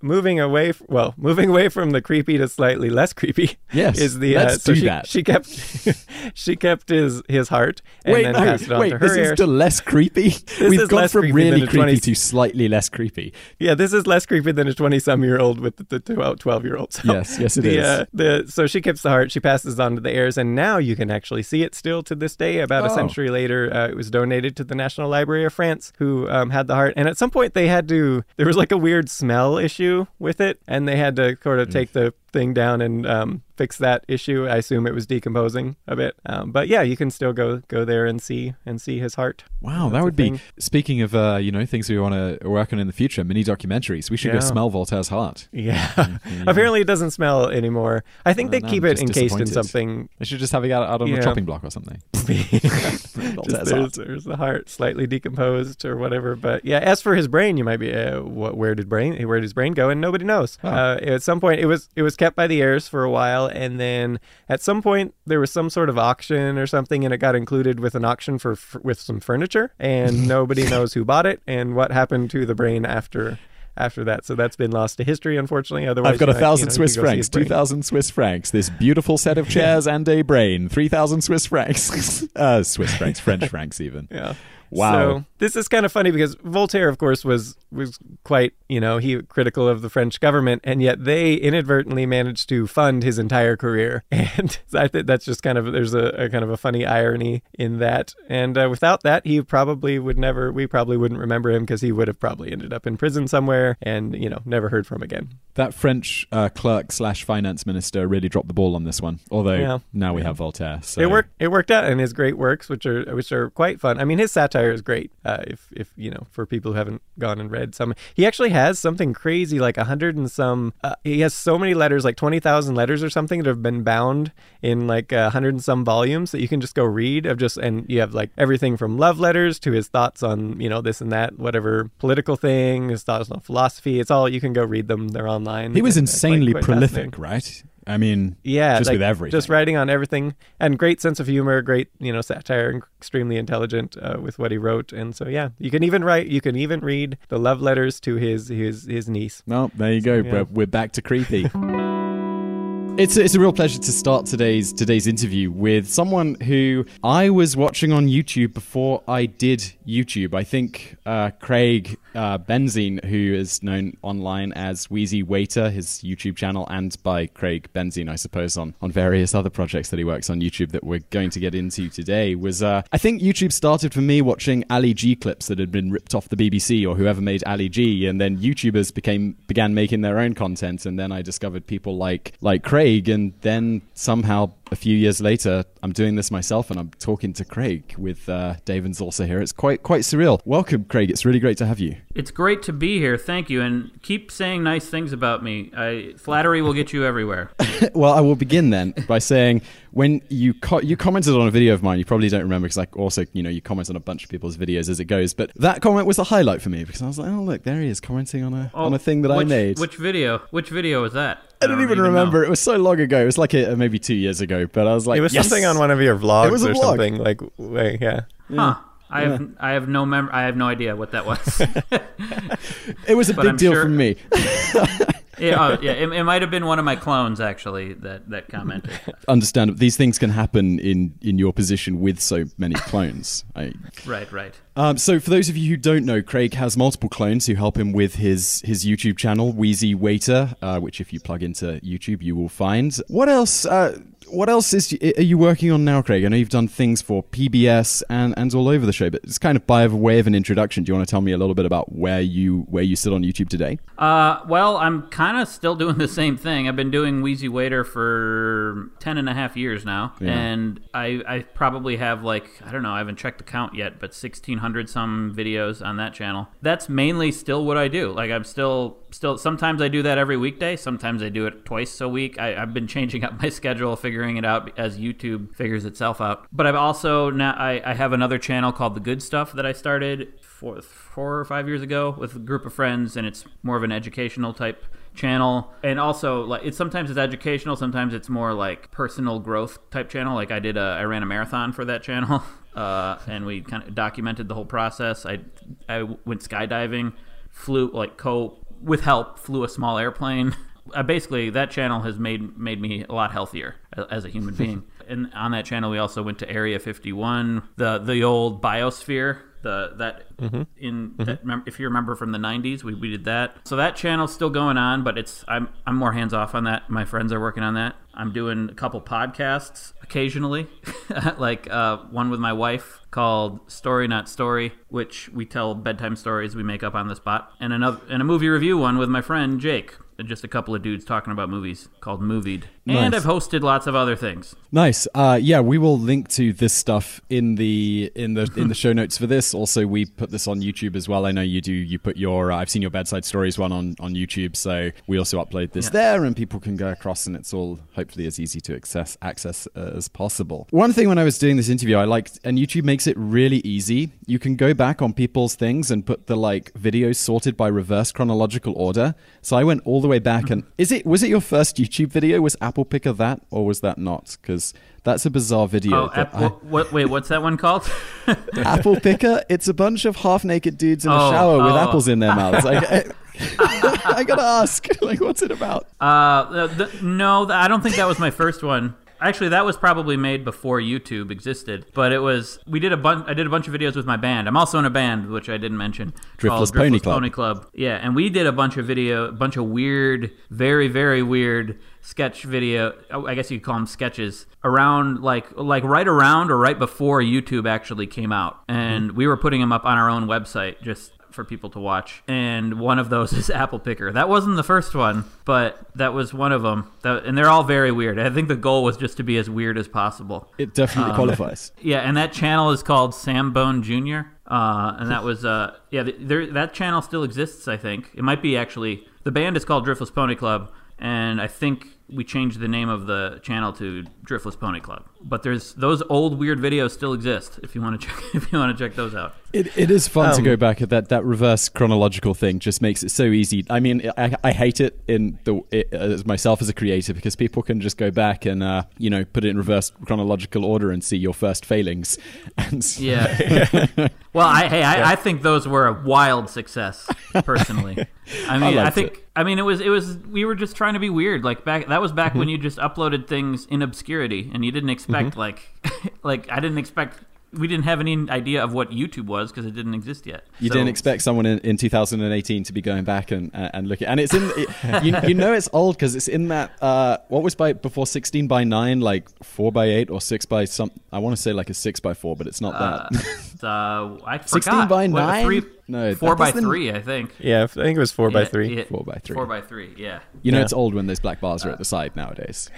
moving away f- well moving away from the creepy to slightly less creepy Yes, is the let's uh, so do she, that. she kept she kept his his heart and wait, then no, passed it on wait. to her This heir. is still less creepy. We've is gone from really creepy 20 to slightly less creepy. yeah this is less creepy than a 20 some year old with the, the 12 year old so Yes, yes, it the, is. Uh, the so she keeps the heart she passes on to the heirs and now you can actually see it still to this day about a Oh. century later uh, it was donated to the national library of france who um, had the heart and at some point they had to there was like a weird smell issue with it and they had to sort of Mm. take the thing down and um, fix that issue i assume it was decomposing a bit um, but yeah you can still go go there and see and see his heart Wow, That's that would be. Speaking of, uh, you know, things we want to work on in the future, mini documentaries. We should Yeah. go smell Voltaire's heart. yeah apparently it doesn't smell anymore i think Oh, they no, keep I'm it encased in something They should just have it out, out on Yeah. a chopping block or something. Just there's, there's the heart slightly decomposed or whatever. But yeah, as for his brain, you might be, uh, what, where did brain, where did his brain go? And nobody knows. Oh. Uh, at some point, it was it was kept by the heirs for a while, and then at some point there was some sort of auction or something, and it got included with an auction for f- with some furniture, and nobody knows who bought it and what happened to the brain after. After that, so that's been lost to history, unfortunately. Otherwise, I've got a thousand know, Swiss can go see francs, two thousand Swiss francs. This beautiful set of chairs and a brain, three thousand Swiss francs. uh, Swiss francs, French francs, even. Yeah. Wow. So this is kind of funny because Voltaire, of course, was was quite you know he critical of the French government, and yet they inadvertently managed to fund his entire career, and I think that's just kind of there's a, a kind of a funny irony in that. And uh, without that, he probably would never. We probably wouldn't remember him because he would have probably ended up in prison somewhere, and you know never heard from again. That French uh, clerk slash finance minister really dropped the ball on this one. Although Yeah. now we Yeah. have Voltaire. So It worked. It worked out in his great works, which are which are quite fun. I mean, his satire is great. Uh, if if you know, for people who haven't gone and read some, he actually has something crazy like a hundred and some. Uh, he has so many letters, like twenty thousand letters or something, that have been bound in like a hundred and some volumes that you can just go read. Of just and you have like everything from love letters to his thoughts on you know this and that, whatever political thing, his thoughts on philosophy. It's all you can go read them. They're online. He was And it's, like, insanely prolific, right? I mean, Yeah, just like, with everything. Just writing on everything, and great sense of humor, great you know satire, and extremely intelligent uh, with what he wrote. And so yeah, you can even write, you can even read the love letters to his his his niece. Well, there you go. Yeah. We're, we're back to creepy. It's a, it's a real pleasure to start today's today's interview with someone who I was watching on YouTube before I did YouTube. I think uh, Craig uh, Benzine, who is known online as Wheezy Waiter, his YouTube channel, and by Craig Benzine, I suppose, on, on various other projects that he works on YouTube that we're going to get into today, was uh, I think YouTube started for me watching Ali G clips that had been ripped off the BBC or whoever made Ali G, and then YouTubers became began making their own content, and then I discovered people like like Craig, and then somehow a few years later, I'm doing this myself, and I'm talking to Craig with uh, Daven's also here. It's quite quite surreal. Welcome, Craig. It's really great to have you. It's great to be here. Thank you, and keep saying nice things about me. I, flattery will get you everywhere. well, I will begin then by saying when you co- you commented on a video of mine, you probably don't remember because I also you know you comment on a bunch of people's videos as it goes, but that comment was a highlight for me because I was like, oh look, there he is commenting on a oh, on a thing that I made. Which video? Which video was that? I don't, even remember. know. It was so long ago. It was like a, uh, maybe two years ago. But I was like, it was yes! something on one of your vlogs was a or vlog. something like way, yeah. Huh. I have I have no mem- I have no idea what that was. It was a but big I'm deal sure- for me. yeah, oh, yeah. It, it might have been one of my clones actually that that commented. Understand these things can happen in in your position with so many clones. I, right, right. Um, so, for those of you who don't know, Craig has multiple clones who help him with his his YouTube channel, Wheezy Waiter, uh, which if you plug into YouTube, you will find. What else? Uh, what else is are you working on now, Craig? I know you've done things for PBS and, and all over the show, but it's kind of by way of an introduction. Do you want to tell me a little bit about where you where you sit on YouTube today? Uh, well, I'm kind of still doing the same thing. I've been doing Wheezy Waiter for 10 and a half years now. Yeah. And I, I probably have like, I don't know, I haven't checked the count yet, but 1,600 some videos on that channel. That's mainly still what I do. Like, I'm still, still, sometimes I do that every weekday. Sometimes I do it twice a week. I, I've been changing up my schedule, figuring it out as YouTube figures itself out. But I've also now, I, I have another channel called The Good Stuff that I started four, four or five years ago with a group of friends, and it's more of an educational type channel and also like it's sometimes it's educational sometimes it's more like personal growth type channel like i did a i ran a marathon for that channel uh, and we kind of documented the whole process. I i went skydiving flew like co with help flew a small airplane. Uh, basically that channel has made made me a lot healthier as a human being. And on that channel we also went to area 51 the the old biosphere the that in that, if you remember from the 90s we, we did that. So that channel's still going on but it's i'm i'm more hands off on that. My friends are working on that i'm doing a couple podcasts occasionally like uh, one with my wife called story not story which we tell bedtime stories we make up on the spot and another and a movie review one with my friend jake just a couple of dudes talking about movies called movied and Nice. i've hosted lots of other things Nice. Uh, yeah, we will link to this stuff in the in the in the show notes for this. Also, we put this on YouTube as well. I know you do. You put your uh, I've seen your bedside stories one on on YouTube, so we also upload this Yeah. there, and people can go across, and it's all hopefully as easy to access access uh, as possible. One thing when I was doing this interview, I liked, and YouTube makes it really easy. You can go back on people's things and put the like videos sorted by reverse chronological order. So I went all the way back, and is it was it your first YouTube video? Was Apple Picker that, or was that not? Because that's a bizarre video. oh that I- what, what wait what's that one called apple picker. It's a bunch of half naked dudes in a Oh, shower with oh. apples in their mouths. Like, I, I gotta ask, like, what's it about? Uh, the, the, no, th- I don't think that was my first one. Actually, that was probably made before YouTube existed. But it was we did a bunch. I did a bunch of videos with my band. I'm also in a band, which I didn't mention. Driftless Pony Driftless Club. Pony Club. Yeah, and we did a bunch of video, a bunch of weird, very very weird sketch video. oh, I guess you could call them sketches around like like right around or right before YouTube actually came out, and mm-hmm. we were putting them up on our own website just for people to watch. And one of those is Apple Picker. That wasn't the first one, but that was one of them. That, and they're all very weird. I think the goal was just to be as weird as possible. It definitely Um, qualifies. Yeah, and that channel is called Sam Bone Jr. Uh, and that was uh, yeah, there that channel still exists. I think it might be actually the band is called Driftless Pony Club, and I think we changed the name of the channel to Driftless Pony Club. But there's those old weird videos still exist if you want to check if you want to check those out. It, it is fun to Um, go back at that that reverse chronological thing. Just makes it so easy. I mean, I, I hate it in the it, as myself as a creator because people can just go back and uh, you know put it in reverse chronological order and see your first failings. And Yeah. well, I hey, I, I think those were a wild success, personally. I mean, I, liked think it. I mean it was it was we were just trying to be weird. Like back that was back when you just uploaded things in and you didn't expect like like I didn't expect we didn't have any idea of what YouTube was because it didn't exist yet. You So- didn't expect someone in, in 2018 to be going back and uh, and looking, and it's in it, you, you know it's old because it's in that uh, what was by before 16 by nine, like four by eight or six by some. I want to say like a six by four, but it's not Uh, that. uh, I 16 forgot. by What, nine? Three, No, four that by doesn't- three, I think. Yeah, I think it was four by three. yeah, Four by three. Four by three. Yeah. You know Yeah. it's old when those black bars are at the side nowadays.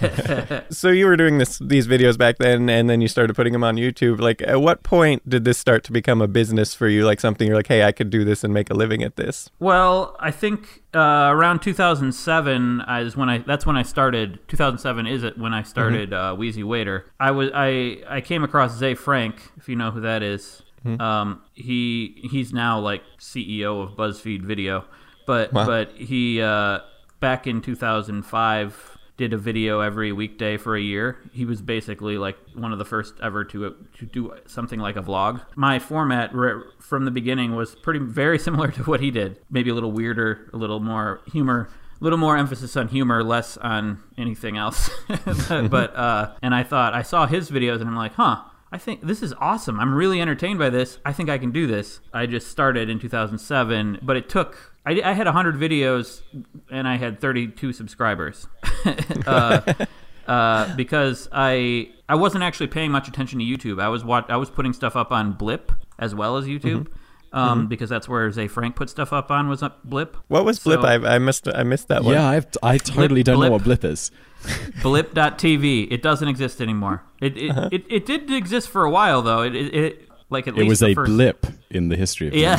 So you were doing this these videos back then, and then you started putting them on YouTube. Like, at what point did this start to become a business for you? Like something you're like, hey, I could do this and make a living at this. Well, I think uh, around 2007 is when I. That's when I started. 2007 is it when I started uh, Wheezy Waiter. I was I I came across Ze Frank, if you know who that is. Um, he he's now like CEO of BuzzFeed Video, but Wow. but he uh, back in 2005 did a video every weekday for a year. He was basically like one of the first ever to to do something like a vlog. My format re- from the beginning was pretty very similar to what he did. Maybe a little weirder, a little more humor, a little more emphasis on humor, less on anything else. but uh, and I thought I saw his videos and I'm like, huh. I think this is awesome. I'm really entertained by this. I think I can do this. I just started in 2007, but it took. I, I had 100 videos and I had 32 subscribers. uh, uh, because I I wasn't actually paying much attention to YouTube. I was wat- I was putting stuff up on Blip as well as YouTube, um, because that's where Ze Frank put stuff up on was up Blip. What was Blip? So- I, I missed I missed that one. Yeah, I've, I totally Blip- don't know what blip is. Blip.tv. It doesn't exist anymore. It it, it, it did exist for a while though. It it, it like at It least was a first, blip in the history of Yeah.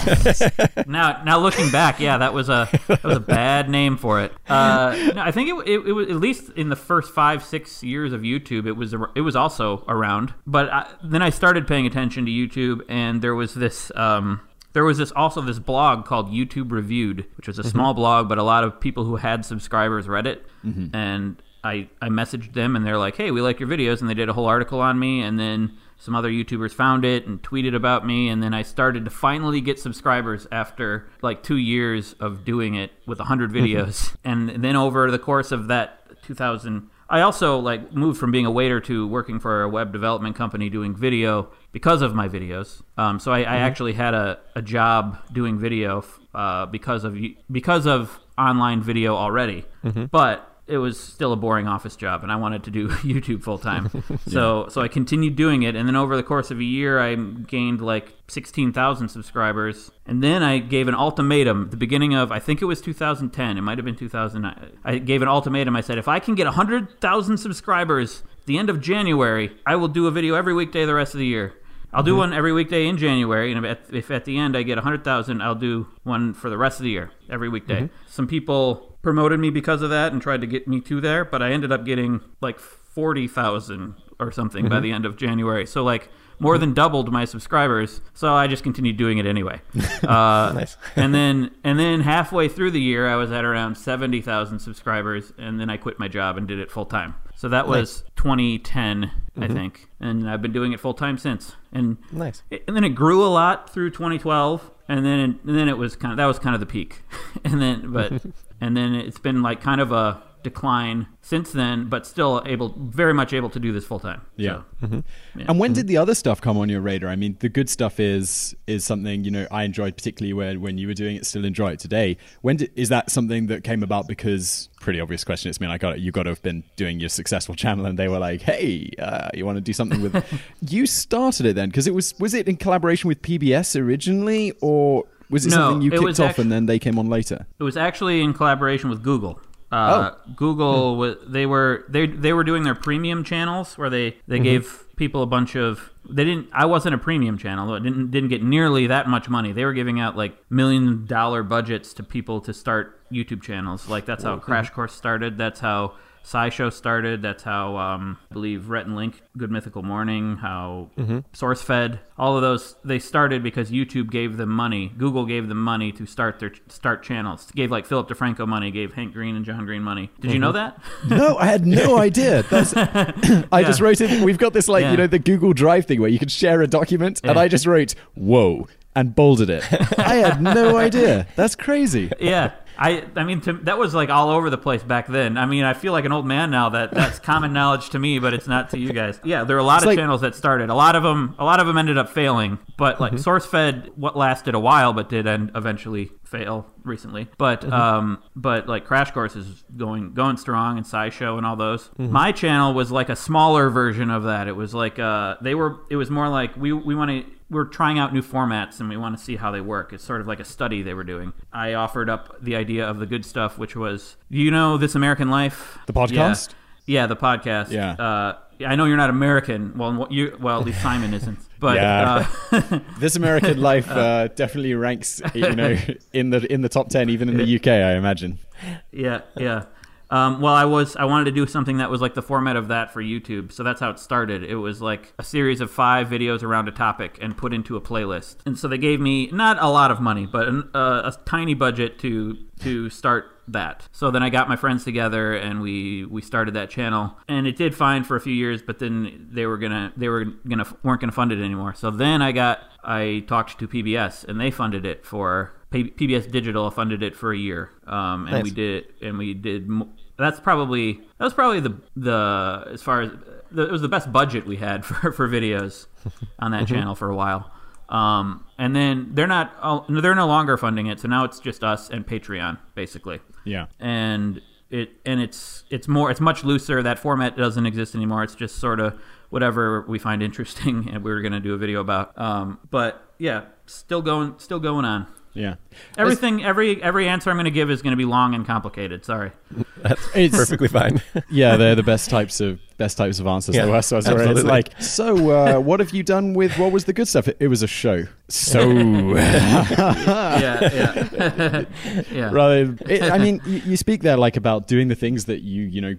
now, now looking back, yeah, that was a that was a bad name for it. Uh, no, I think it, it, it was at least in the first five six years of YouTube, it was it was also around. But I, then I started paying attention to YouTube, and there was this um, there was this also this blog called YouTube Reviewed, which was a small blog, but a lot of people who had subscribers read it, and I I messaged them and they're like, hey, we like your videos, and they did a whole article on me, and then some other YouTubers found it and tweeted about me, and then I started to finally get subscribers after like two years of doing it with 100 videos. and then over the course of that 2000, I also like moved from being a waiter to working for a web development company doing video because of my videos. Um, so I, I actually had a, a job doing video uh, because of because of online video already, but it was still a boring office job and I wanted to do YouTube full time. So so I continued doing it and then over the course of a year I gained like 16,000 subscribers and then I gave an ultimatum the beginning of I think it was 2010, it might have been 2009. I gave an ultimatum. I said if I can get 100,000 subscribers the end of January, I will do a video every weekday the rest of the year. I'll do mm-hmm. one every weekday in January, and if at, if at the end I get 100,000, I'll do one for the rest of the year, every weekday. Mm-hmm. Some people promoted me because of that and tried to get me to there, but I ended up getting like 40,000 or something by the end of January. So, like, more than doubled my subscribers. So I just continued doing it anyway. Uh, Nice. and then and then halfway through the year, I was at around 70,000 subscribers, and then I quit my job and did it full time. So that was 2010, I think, and I've been doing it full time since. And Nice. it- and then it grew a lot through 2012, and then it, and then it was kind of that was kind of the peak, and then but and then it's been like kind of a decline since then, but still able, very much able to do this full time. Yeah. So, And when did the other stuff come on your radar? I mean, the good stuff is is something you know I enjoyed particularly when when you were doing it. Still enjoy it today. When did, is that something that came about? Because pretty obvious question. It's I mean, I got it. You got to have been doing your successful channel, and they were like, "Hey, uh, you want to do something with?" you started it then because it was was it in collaboration with PBS originally, or was it No, something you kicked off and then they came on later? It was actually in collaboration with Google. Uh, Google wa they were they they were doing their premium channels where they they gave people a bunch of they didn't I wasn't a premium channel though. it didn't didn't get nearly that much money they were giving out like million dollar budgets to people to start YouTube channels like that's how Crash Course started that's how SciShow started. That's how um, I believe Rhett and Link, Good Mythical Morning, how SourceFed, all of those they started because YouTube gave them money. Google gave them money to start their start channels. Gave like Philip DeFranco money, gave Hank Green and John Green money. Did you know that? No, I had no idea. I just wrote it. We've got this like Yeah. you know the Google Drive thing where you can share a document, and I just wrote "whoa" and bolded it. I had no idea. That's crazy. yeah. I, I mean, to, that was like all over the place back then. I mean, I feel like an old man now. That that's common knowledge to me, but it's not to you guys. Yeah, there were a lot It's of like- channels that started. A lot of them, a lot of them ended up failing. But like SourceFed, what lasted a while, but did end eventually fail recently. But um, but like Crash Course is going going strong, and SciShow and all those. My channel was like a smaller version of that. It was like uh, they were. It was more like we we want to we're trying out new formats and we want to see how they work. It's sort of like a study they were doing. I offered up the idea of the good stuff, which was, you know, This American Life, The podcast? Yeah, yeah the podcast. Yeah. Uh, I know you're not American. Well, you well at least Simon isn't. But Yeah. uh, This American Life uh, definitely ranks, you know, in the in the top ten, even in the UK. I imagine. yeah, yeah. Um, well, I was I wanted to do something that was like the format of that for YouTube, so that's how it started. It was like a series of five videos around a topic and put into a playlist. And so they gave me not a lot of money, but an, uh, a tiny budget to to start that. So then I got my friends together and we we started that channel, and it did fine for a few years, but then they were gonna they were gonna weren't gonna fund it anymore. So then I got I talked to PBS and they funded it for PBS Digital funded it for a year, um, and Nice. we did and we did. That's probably that was probably the the as far as the, it was the best budget we had for for videos on that channel for a while. Um, and then they're not oh, they're no longer funding it, so now it's just us and Patreon basically Yeah. and it and it's it's more it's much looser. That format doesn't exist anymore. It's just sort of whatever we find interesting, and we were going to do a video about. Um, but yeah, still going still going on. Yeah. Everything every every answer I'm going to give is going to be long and complicated. Sorry. That's It's- perfectly fine. yeah, they're the best types of best types of answers. Yeah, the worst ones. It's like, so uh, what have you done with what was the good stuff? It, it was a show. So yeah, yeah, yeah. rather it, i mean you, you speak there like about doing the things that you you know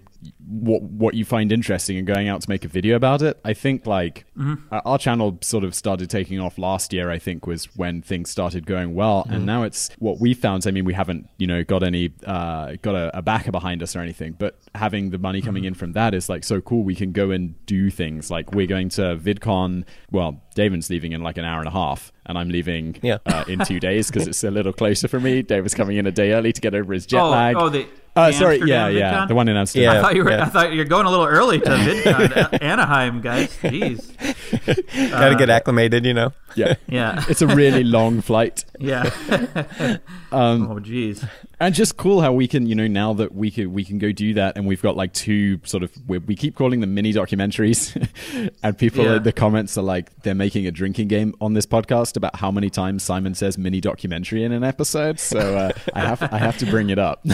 what what you find interesting and going out to make a video about it. I think like uh, our channel sort of started taking off last year i think was when things started going well. And now it's what we found i mean we haven't you know got any uh got a, a backer behind us or anything but having the money coming in from that is like so cool. We can go and do things. Like we're going to vidcon. Well david's leaving in like an hour and a half and i'm leaving Yeah. uh, in two days because it's a little closer for me. David's coming in a day early to get over his jet oh, lag. oh, the. Uh, sorry, yeah, Amsterdam yeah, VidCon? the one in Amsterdam. I Yeah. thought you were. yeah. I thought you're going a little early to VidCon, Anaheim, guys. Jeez. Gotta get acclimated, you know. Yeah, Yeah. it's a really long flight, Yeah. um, oh, jeez. and just cool how we can, you know, now that we can we can go do that, and we've got like two sort of we, we keep calling them mini documentaries, and people Yeah. in the comments are like they're making a drinking game on this podcast about how many times Simon says mini documentary in an episode. So uh, I have I have to bring it up.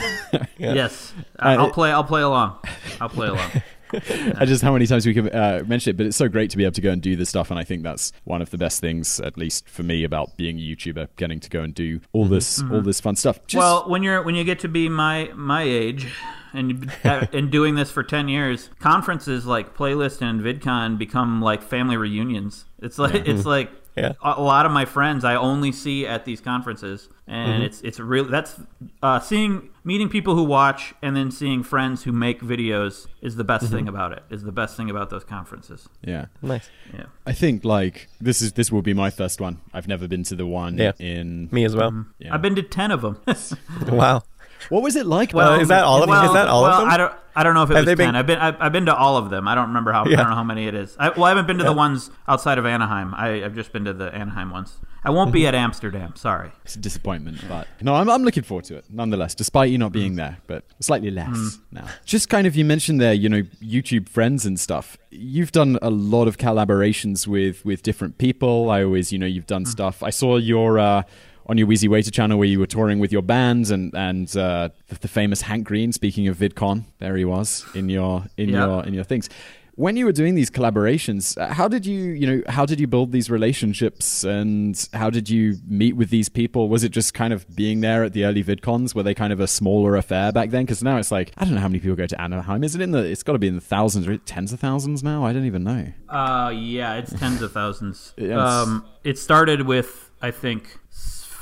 Yeah. Yes. I'll play. I'll play along. I'll play along. I just how many times we can uh, mention it, but it's so great to be able to go and do this stuff, and I think that's one of the best things, at least for me, about being a YouTuber, getting to go and do all this all this fun stuff. Just, well, when you're when you get to be my my age, and you- uh, and doing this for ten years, conferences like Playlist and VidCon become like family reunions. It's like it's like Yeah. a, a lot of my friends I only see at these conferences, and mm-hmm. it's it's really that's uh, seeing meeting people who watch and then seeing friends who make videos is the best mm-hmm. thing about it. Is the best thing about those conferences. yeah, Nice. Yeah. I think like this is this will be my first one. I've never been to the one Yeah. in. Me as well. Mm-hmm. Yeah. I've been to ten of them. Wow. What was it like? Well, is that all of them? well, Is that all of them? I don't. I don't know if it Have was ten. been- I've been. I've, I've been to all of them. I don't remember how. I don't know how many it is. I, well, I haven't been to the ones outside of Anaheim. I, I've just been to the Anaheim ones. I won't be mm-hmm. at Amsterdam. Sorry. It's a disappointment, but no, I'm, I'm looking forward to it nonetheless, despite you not being mm. there, but slightly less mm. now. Just kind of, you mentioned there, you know, YouTube friends and stuff. You've done a lot of collaborations with with different people. I always, you know, you've done mm. stuff. I saw your uh, on your Wheezy Waiter channel where you were touring with your bands and and uh, the, the famous Hank Green. Speaking of VidCon, there he was in your in Yeah. your in your things. When you were doing these collaborations, uh, how did you, you know, how did you build these relationships and how did you meet with these people? Was it just kind of being there at the early VidCons? Were they kind of a smaller affair back then? Because now it's like, I don't know how many people go to Anaheim. Is it in the, it's got to be in the thousands or tens of thousands now? I don't even know. Uh, yeah, it's tens of thousands. Yes. Um, it started with I think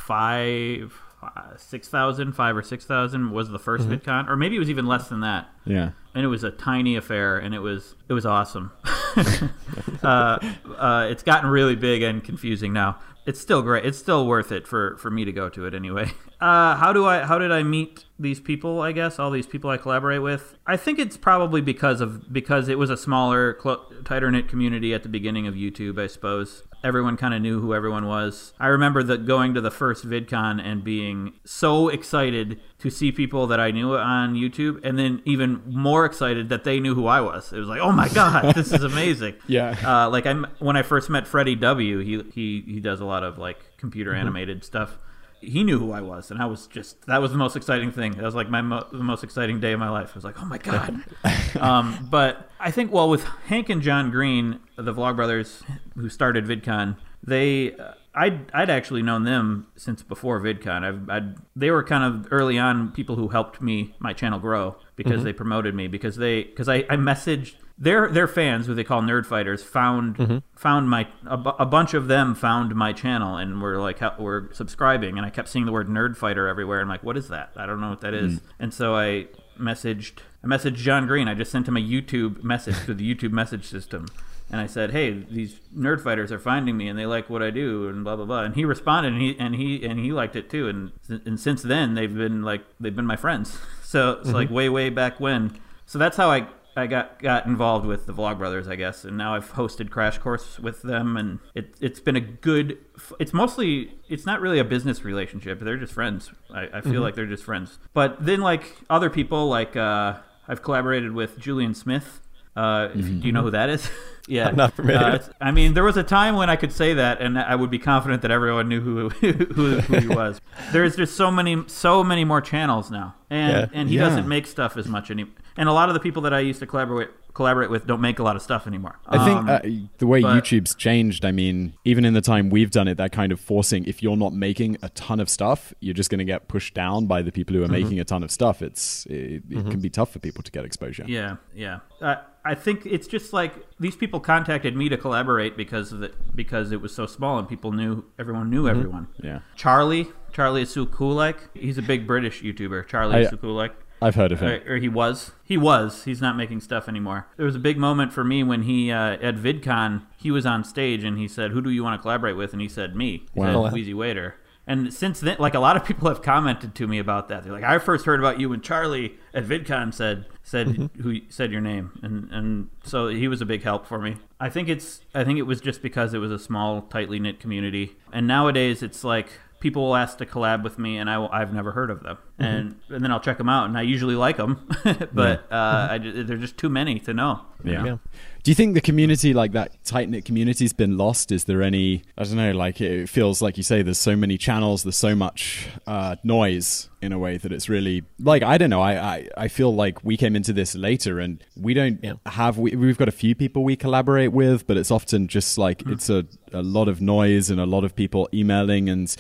five, uh, six thousand, five or six thousand was the 1st VidCon, or maybe it was even less than that. Yeah. and it was a tiny affair, and it was it was awesome. uh, uh, it's gotten really big and confusing now. It's still great. It's still worth it for, for me to go to it anyway. Uh, how do I how did I meet these people? I guess all these people I collaborate with. I think it's probably because of because it was a smaller, clo- tighter knit community at the beginning of YouTube. I suppose everyone kind of knew who everyone was. I remember that going to the first VidCon and being so excited to see people that I knew on YouTube, and then even more excited that they knew who I was. It was like, oh my god, this is amazing. Yeah. Uh, like I'm when I first met Freddie W. He he he does a lot of like computer animated stuff. He knew who I was, and I was just that was the most exciting thing. That was like my mo- the most exciting day of my life. I was like, oh my god. um, but I think well with Hank and John Green, the Vlog Brothers, who started VidCon, they. Uh, I'd, I'd actually known them since before VidCon. I've, I'd, they were kind of early on people who helped me my channel grow because they promoted me because they because I, I messaged their their fans who they call nerd fighters found mm-hmm. found my a, a bunch of them found my channel and were like were subscribing and I kept seeing the word nerd fighter everywhere. I'm like, what is that? I don't know what that is. Mm. And so I messaged I messaged John Green. I just sent him a YouTube message through the YouTube message system. And I said, "Hey, these nerd fighters are finding me, and they like what I do, and blah blah blah." And he responded, and he and he and he liked it too. And and since then, they've been like they've been my friends. So it's mm-hmm. like way way back when. So that's how I I got got involved with the Vlog Brothers, I guess. And now I've hosted Crash Course with them, and it it's been a good. It's mostly it's not really a business relationship. They're just friends. I, I feel like they're just friends. But then like other people, like uh, I've collaborated with Julian Smith. Uh, if, Do you know who that is? yeah, I'm not familiar. Uh, I mean, there was a time when I could say that, and I would be confident that everyone knew who who, who he was. There's just so many, so many more channels now, and Yeah. and he Yeah. doesn't make stuff as much any. And a lot of the people that I used to collaborate collaborate with don't make a lot of stuff anymore. I think Um, uh, the way but- YouTube's changed, I mean, even in the time we've done it, that kind of forcing, if you're not making a ton of stuff, you're just going to get pushed down by the people who are making a ton of stuff. It's It, it can be tough for people to get exposure. Yeah, yeah. Uh, I think it's just like these people contacted me to collaborate because of it because it was so small and people knew everyone knew everyone. Yeah. Charlie, Charlie Sukulek, he's a big British YouTuber. Charlie I- Sukulek. I've heard of him. Or, or he was. He was. He's not making stuff anymore. There was a big moment for me when he uh, at VidCon he was on stage and he said, "Who do you want to collaborate with?" And he said, "Me." He Wow. said, Wheezy Waiter. And since then, like a lot of people have commented to me about that. They're like, "I first heard about you when Charlie at VidCon said said who said your name," and and so he was a big help for me. I think it's I think it was just because it was a small, tightly knit community, and nowadays it's like people will ask to collab with me, and I will, I've never heard of them, and and then I'll check them out, and I usually like them, but uh, I ju- they're just too many to know. Yeah. Yeah. Do you think the community, like that tight knit community's been lost? Is there any, I don't know, like it feels like you say there's so many channels, there's so much uh, noise in a way that it's really, like, I don't know, I, I, I feel like we came into this later and we don't Yeah. have, we, we've got a few people we collaborate with, but it's often just like, mm. it's a, a lot of noise and a lot of people emailing. And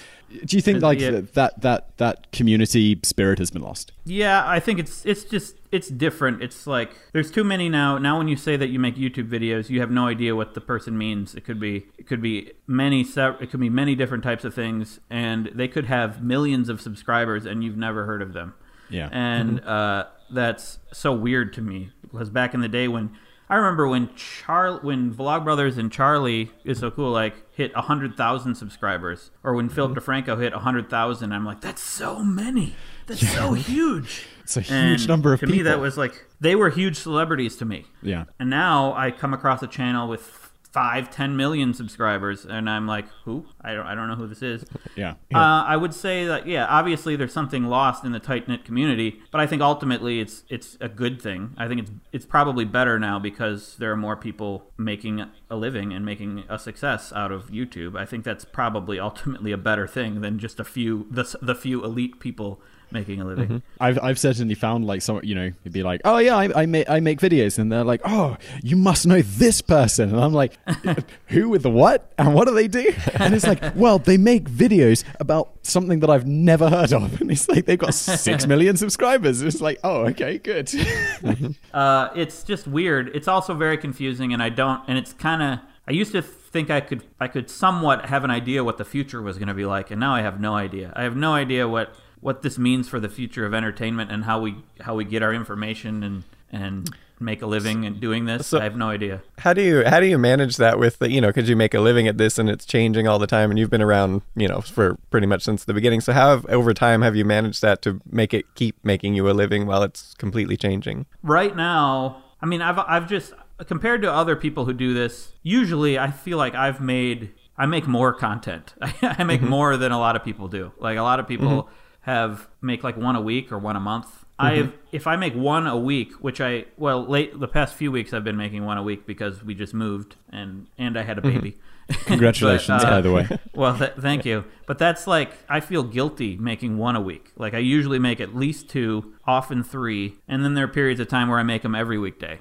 do you think like yeah. that, that, that community spirit has been lost? Yeah, I think it's it's just it's different. It's like there's too many now. Now when you say that you make YouTube videos, you have no idea what the person means. It could be it could be many it could be many different types of things and they could have millions of subscribers and you've never heard of them. Yeah. And uh, that's so weird to me because back in the day when I remember when Char when Vlog Brothers and Charlie is so cool like hit hundred thousand subscribers, or when Philip DeFranco hit hundred thousand, I'm like, that's so many. That's so huge. It's a huge And number of people. to people. me, that was like they were huge celebrities to me. Yeah. And now I come across a channel with five, ten million subscribers, and I'm like, who? I don't, I don't know who this is. Yeah. Uh, I would say that yeah, obviously there's something lost in the tight knit community, but I think ultimately it's it's a good thing. I think it's it's probably better now because there are more people making a living and making a success out of YouTube. I think that's probably ultimately a better thing than just a few the the few elite people making a living. I've I've certainly found like some you know it'd be like oh yeah I I make I make videos and they're like oh you must know this person and I'm like who with the what and what do they do and it's like well they make videos about something that I've never heard of and it's like they've got six million subscribers it's like oh okay good Uh, it's just weird. It's also very confusing, and I don't. And it's kind of. I used to think I could. I could somewhat have an idea what the future was going to be like, and now I have no idea. I have no idea what what this means for the future of entertainment and how we how we get our information and and make a living and doing this. So- I have no idea. How do you how do you manage that with the you know because you make a living at this and it's changing all the time and you've been around you know for pretty much since the beginning. So how have, over time have you managed that to make it keep making you a living while it's completely changing? right now i mean i've i've just compared to other people who do this usually i feel like i've made i make more content i make mm-hmm. more than a lot of people do like a lot of people mm-hmm. have make like one a week or one a month i if i make one a week which i well late the past few weeks i've been making one a week because we just moved and and i had a baby congratulations But, uh, by the way well, th- thank you. But that's like I feel guilty making one a week. Like I usually make at least two, often three, and then there are periods of time where I make them every weekday.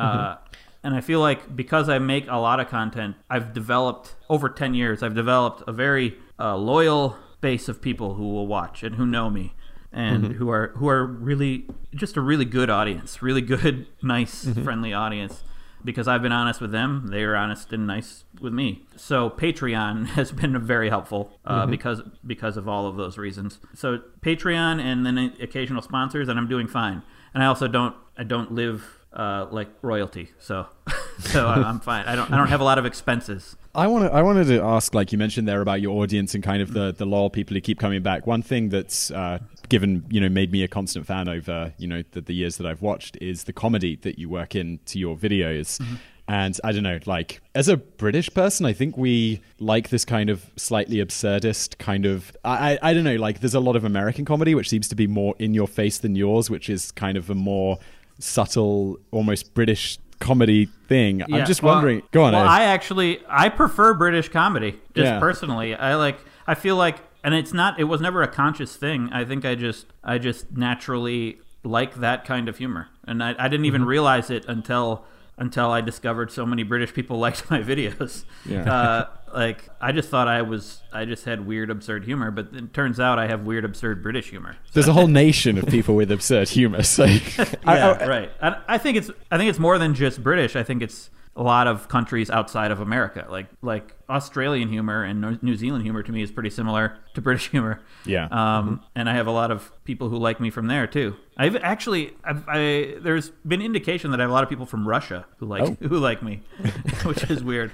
Uh, and I feel like because I make a lot of content, I've developed over ten years. I've developed a very uh, loyal base of people who will watch and who know me. And who are who are really just a really good audience, really good, nice, friendly audience because I've been honest with them. They are honest and nice with me. So Patreon has been very helpful uh, because because of all of those reasons. So Patreon and then occasional sponsors, and I'm doing fine. And I also don't I don't live uh, like royalty, so so I'm fine. I don't I don't have a lot of expenses. I want to. I wanted to ask, like you mentioned there, about your audience and kind of the the loyal people who keep coming back. One thing that's uh, given, you know, made me a constant fan over, you know, the, the years that I've watched is the comedy that you work into your videos. And I don't know, like as a British person, I think we like this kind of slightly absurdist kind of. I, I I don't know, like there's a lot of American comedy which seems to be more in your face than yours, which is kind of a more subtle, almost British comedy thing. I'm just well- wondering. Go on. Well. I actually I prefer British comedy just Yeah. personally. I like I feel like and it's not it was never a conscious thing. I think I just I just naturally like that kind of humor, and I, I didn't even realize it until until I discovered so many British people liked my videos. Yeah. Uh, like I just thought I was I just had weird absurd humor, but it turns out I have weird absurd British humor. There's a whole nation of people with absurd humor. So Yeah, I- I- right. I, I think it's I think it's more than just British. I think it's a lot of countries outside of America. Like like Australian humor and New Zealand humor to me is pretty similar to British humor. Yeah. Um, and I have a lot of people who like me from there too. I've actually I've, I there's been indication that I have a lot of people from Russia who like Oh. who like me, which is weird.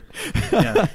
Yeah.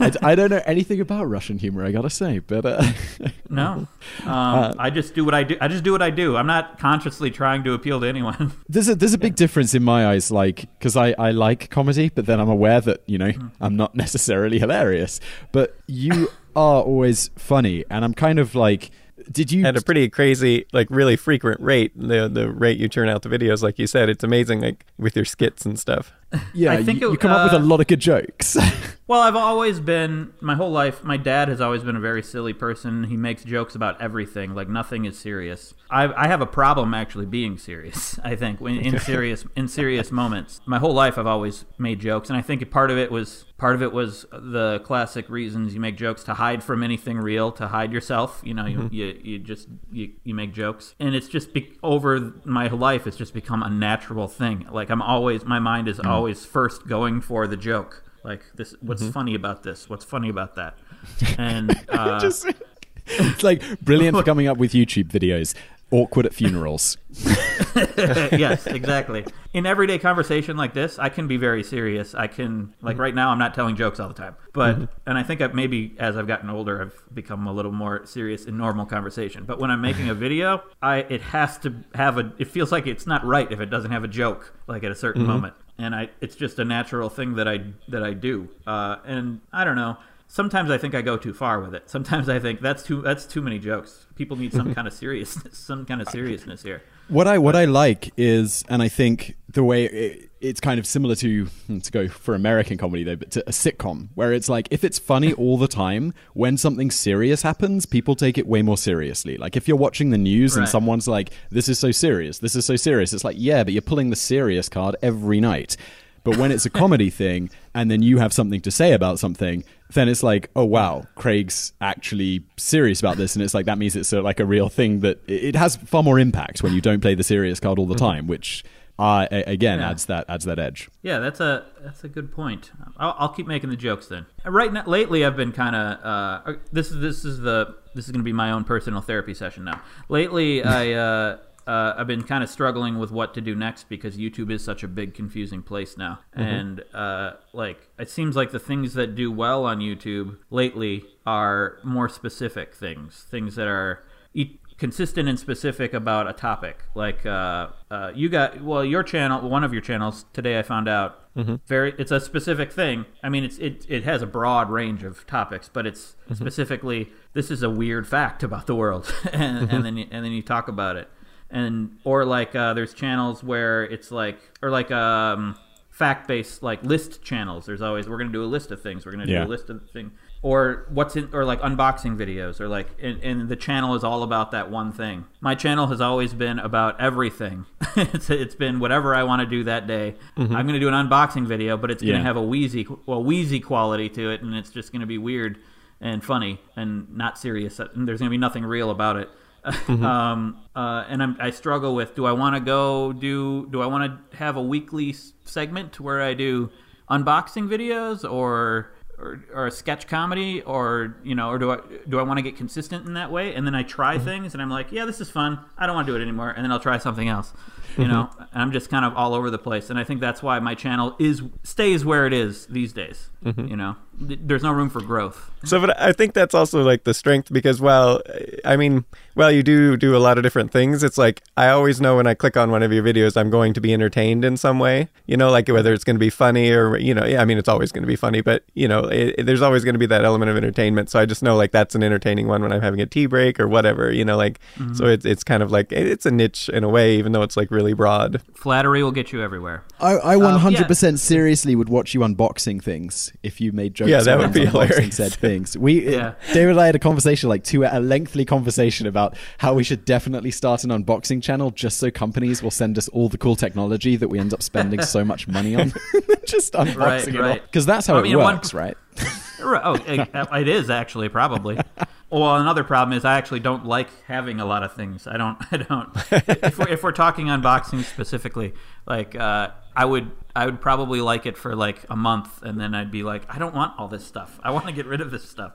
I, I don't know anything about Russian humor, I gotta say, but uh, No. Um, I just do what I do. I just do what I do. I'm not consciously trying to appeal to anyone. there's a there's a big difference in my eyes, like because I I like comedy, but then I'm aware that you know I'm not necessarily hilarious, but you are always funny, and I'm kind of like, did you? at a pretty crazy, like really frequent rate. The the rate you turn out the videos, like you said, it's amazing. Like with your skits and stuff. Yeah, I think you, it- you come up with a uh, lot of good jokes. Well, I've always been my whole life. My dad has always been a very silly person. He makes jokes about everything, like nothing is serious. I, I have a problem actually being serious. I think when in serious in serious moments. My whole life, I've always made jokes, and I think part of it was part of it was the classic reasons you make jokes to hide from anything real, to hide yourself. You know, you you, you just you, you make jokes, and it's just be, over my life. It's just become a natural thing. Like I'm always my mind is always first going for the joke. Like this, what's funny about this? What's funny about that? And uh, Just- it's like brilliant for coming up with YouTube videos. Awkward at funerals. yes, exactly. In everyday conversation like this, I can be very serious. I can like mm-hmm. right now, I'm not telling jokes all the time, but mm-hmm. and I think I've maybe as I've gotten older, I've become a little more serious in normal conversation. But when I'm making a video, I it has to have a. It feels like it's not right if it doesn't have a joke like at a certain mm-hmm. moment, and I it's just a natural thing that I that I do. Uh, and I don't know. Sometimes I think I go too far with it. Sometimes I think that's too that's too many jokes. People need some kind of seriousness, some kind of seriousness here. What I what I like is, and I think the way it, it's kind of similar to to go for American comedy though, but to a sitcom where it's like if it's funny all the time, when something serious happens, people take it way more seriously. Like if you're watching the news and someone's like, "This is so serious, this is so serious," it's like, yeah, but you're pulling the serious card every night. But when it's a comedy thing, and then you have something to say about something, then it's like, oh wow, Craig's actually serious about this, and it's like that means it's a, like a real thing that it has far more impact when you don't play the serious card all the time, which uh, again Yeah. adds that adds that edge. Yeah, that's a that's a good point. I'll, I'll keep making the jokes then. Right now, lately, I've been kind of uh, this is this is the this is going to be my own personal therapy session now. Lately, I uh, uh, I've been kind of struggling with what to do next because YouTube is such a big, confusing place now, and uh, like it seems like the things that do well on YouTube lately are more specific things, things that are. E- consistent and specific about a topic. Like uh, uh, you got well, your channel, one of your channels today, I found out very. It's a specific thing. I mean, it's it it has a broad range of topics, but it's specifically this is a weird fact about the world, and, and then you, and then you talk about it, and or like uh, there's channels where it's like or like um fact based like list channels. There's always we're gonna do a list of things. We're gonna Yeah. do a list of things or what's in or like unboxing videos or like and, and the channel is all about that one thing my channel has always been about everything it's, it's been whatever i want to do that day i'm going to do an unboxing video but it's going to Yeah. have a wheezy well wheezy quality to it and it's just going to be weird and funny and not serious and there's going to be nothing real about it um, uh, and I'm, I struggle with do I want to go do do I want to have a weekly segment where I do unboxing videos or or, or a sketch comedy or you know or do I do I want to get consistent in that way? And then I try mm-hmm. things and I'm like yeah this is fun. I don't want to do it anymore. And then I'll try something else you know? Mm-hmm. And I'm just kind of all over the place. And I think that's why my channel is stays where it is these days mm-hmm. you know? There's no room for growth. So, but I think that's also like the strength because, well, I mean, well, you do do a lot of different things. It's like I always know when I click on one of your videos, I'm going to be entertained in some way. You know, like whether it's going to be funny or you know, yeah, I mean, it's always going to be funny, but you know, it, it- there's always going to be that element of entertainment. So I just know like that's an entertaining one when I'm having a tea break or whatever. You know, like so it's it's kind of like it- it's a niche in a way, even though it's like really really broad. Flattery will get you everywhere. I, I Um, 100% seriously would watch you unboxing things if you made jokes Yeah, that would be unboxing hilarious. said things. We, Yeah. David and I had a conversation, like two, a lengthy conversation about how we should definitely start an unboxing channel just so companies will send us all the cool technology that we end up spending so much money on. just unboxing Right, it all. right. Because that's how I it mean, works, right? Right. Oh, it, it is actually probably. Well, another problem is I actually don't like having a lot of things. I don't. I don't. if, we're, if we're talking unboxing specifically, like uh, I would, I would probably like it for like a month, and then I'd be like, I don't want all this stuff. I want to get rid of this stuff.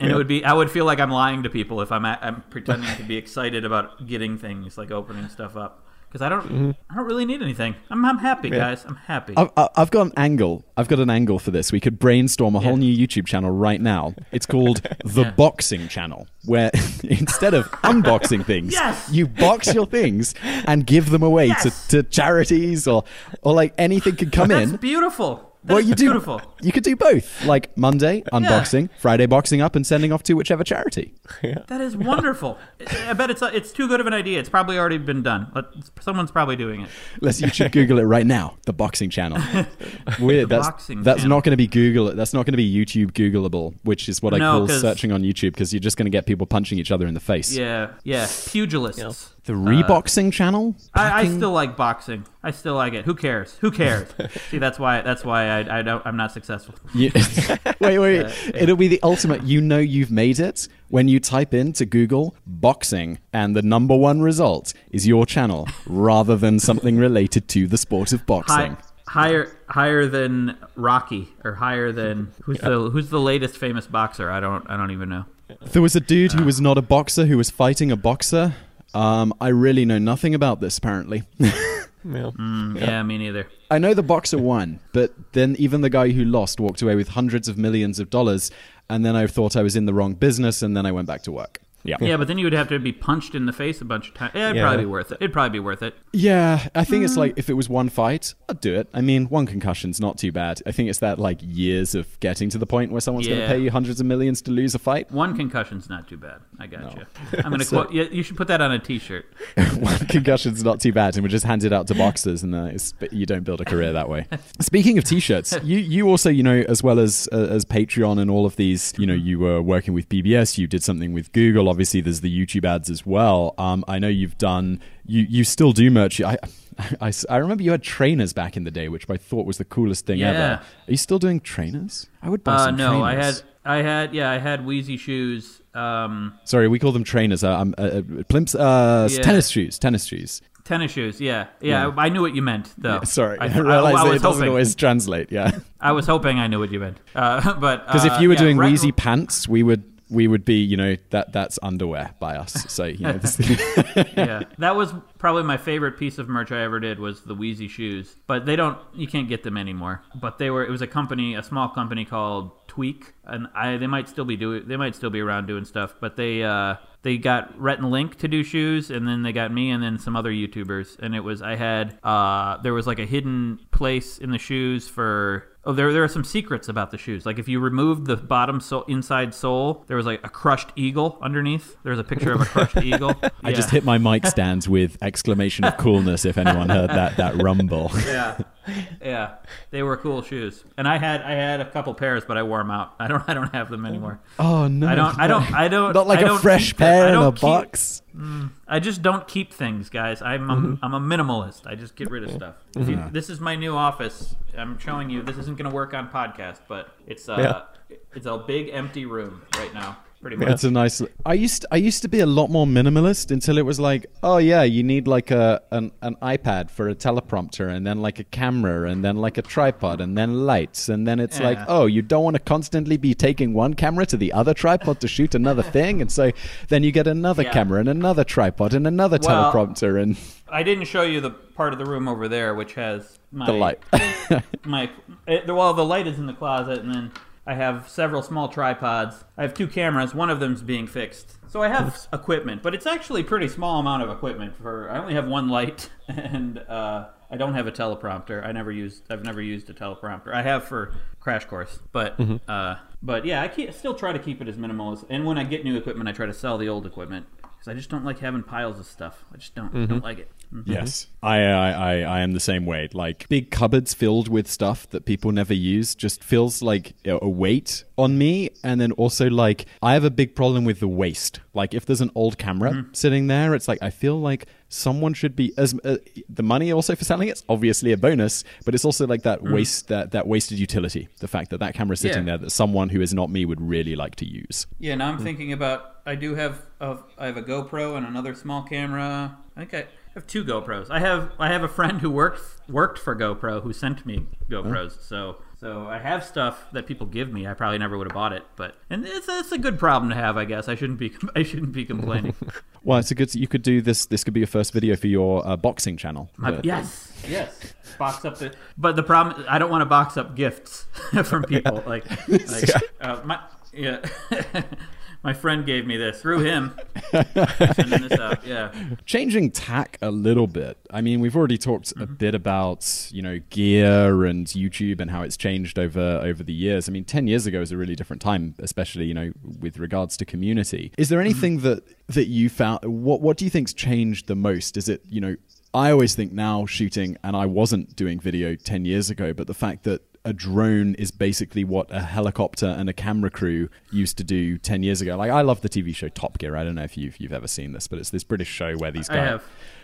And it would be, I would feel like I'm lying to people if I'm, I'm pretending to be excited about getting things, like opening stuff up, because I don't, mm-hmm. I don't really need anything. I'm, I'm happy, guys. I'm happy. I've, I- I've got an angle. I've got an angle for this. We could brainstorm a whole new YouTube channel right now. It's called the Yeah. Boxing Channel, where instead of unboxing things, Yes! you box your things and give them away Yes! to, to charities or or like anything could come That's in. beautiful. That's well, you do. beautiful. You could do both. Like Monday unboxing, Friday boxing up, and sending off to whichever charity. Yeah. That is wonderful. I bet it's it's too good of an idea. It's probably already been done. Let- Someone's probably doing it. Let's you should Google it right now. The Boxing Channel. Weird. That's Boxing that's Channel. not going to be Google. That's not going to be YouTube Googleable, which is what I call searching on YouTube because you're just going to get people punching each other in the face. Yeah, yeah. Pugilists. The Reboxing Channel. I, I still like boxing. I still like it. Who cares? Who cares? See, that's why. That's why I, I don't. I'm not successful. You- wait, wait. It'll be the ultimate. You know you've made it when you type into Google boxing, and the number one result is your channel, rather than something related to the sport of boxing. High, higher, higher than Rocky, or higher than who's the who's the latest famous boxer? I don't. I don't even know. There was a dude who was not a boxer who was fighting a boxer. Um, I really know nothing about this. Apparently, Yeah. Mm, yeah. me neither. I know the boxer won, but then even the guy who lost walked away with hundreds of millions of dollars. And then I thought I was in the wrong business, and then I went back to work. Yeah, Yeah, but then you would have to be punched in the face a bunch of times. Yeah, it'd Yeah. probably be worth it. It'd probably be worth it. Yeah, I think it's like if it was one fight, I'd do it. I mean, one concussion's not too bad. I think it's that like years of getting to the point where someone's going to pay you hundreds of millions to lose a fight. One concussion's not too bad. I got you. I'm gonna So- quote. You, you should put that on a T-shirt. one concussion's not too bad, and we just hand it out to boxers, and uh, it's, but you don't build a career that way. Speaking of t-shirts, you you also you know as well as uh, as Patreon and all of these, you know, you were working with PBS, you did something with Google. Obviously, there's the YouTube ads as well. Um, I know you've done you you still do merch. I, I, I remember you had trainers back in the day, which I thought was the coolest thing ever. Yeah. Are you still doing trainers? I would buy Uh, some no, I had. I had, yeah, I had Wheezy shoes. Um, Sorry, we call them trainers. Uh, um, uh, uh, plimps, uh, Yeah. tennis shoes, tennis shoes. tennis shoes. Yeah, yeah. I knew what you meant, though. Sorry, I, I, I, realize I that was it doesn't hoping. always translate. Yeah. I was hoping I knew what you meant. Uh, but Because uh, if you were yeah, doing right- Wheezy pants, we would we would be you know that that's underwear by us. So you know, this, yeah, that was probably my favorite piece of merch I ever did was the Wheezy shoes. But they don't, you can't get them anymore. But they were, it was a company, a small company called Tweak, and I they might still be doing, they might still be around doing stuff. But they uh, they got Rhett and Link to do shoes, and then they got me, and then some other YouTubers. And it was I had uh, there was like a hidden place in the shoes for. Oh, there there are some secrets about the shoes. Like if you removed the bottom sole, inside sole, there was like a crushed eagle underneath. There was a picture of a crushed eagle. I just hit my mic stands with exclamation of coolness. If anyone heard that that rumble. yeah, yeah, they were cool shoes, and I had I had a couple pairs, but I wore them out. I don't I don't have them anymore. Oh no! I don't I don't I don't Not like I a fresh pair in a keep- box. I just don't keep things, guys. I'm a, I'm a minimalist. I just get rid of stuff. If you, this is my new office. I'm showing you. This isn't going to work on podcast, but it's uh it's a big empty room right now. Pretty much. It's a nice. I used I used to be a lot more minimalist until it was like, oh yeah, you need like a an, an iPad for a teleprompter, and then like a camera, and then like a tripod, and then lights, and then it's like, oh, you don't want to constantly be taking one camera to the other tripod to shoot another thing, and so then you get another Yeah. camera and another tripod and another Well- teleprompter and I didn't show you the part of the room over there, which has my the light. my it, well the light is in the closet and then i have several small tripods. I have two cameras one of them's being fixed. So i have equipment but it's actually a pretty small amount of equipment for i only have one light and uh, i don't have a teleprompter. I never used i've never used a teleprompter. I have for crash course but uh, but yeah i keep, still try to keep it as minimal as and when i get new equipment i try to sell the old equipment because I just don't like having piles of stuff. I just don't don't like it. Mhm. Yes, I, I, I, I am the same way. Like big cupboards filled with stuff that people never use just feels like a weight on me. And then also like I have a big problem with the waste. Like if there's an old camera sitting there, it's like I feel like someone should be as uh, the money also for selling it's obviously a bonus, but it's also like that waste that that wasted utility. The fact that that camera is sitting Yeah. there that someone who is not me would really like to use. Yeah, now I'm thinking about. I do have a, I have a GoPro and another small camera. I think I have two GoPros. I have I have a friend who worked worked for GoPro who sent me GoPros. So so I have stuff that people give me. I probably never would have bought it, but and it's, it's a good problem to have, I guess. I shouldn't be I shouldn't be complaining. Well, it's a good. You could do this. This could be your first video for your uh, boxing channel. My- But- yes, yes. Box up the. But the problem, I don't want to box up gifts from people. Like, like uh, my yeah. My friend gave me this through him. This out. Yeah. changing tack a little bit. I mean, we've already talked a mm-hmm. bit about you know gear and YouTube and how it's changed over over the years. I mean, ten years ago was a really different time, especially you know with regards to community. Is there mm-hmm. anything that that you found? What what do you think's changed the most? Is it you know? I always think now shooting, and I wasn't doing video ten years ago, but the fact that a drone is basically what a helicopter and a camera crew used to do 10 years ago. Like I love the TV show Top Gear. I don't know if you've you've ever seen this, but it's this British show where these guys.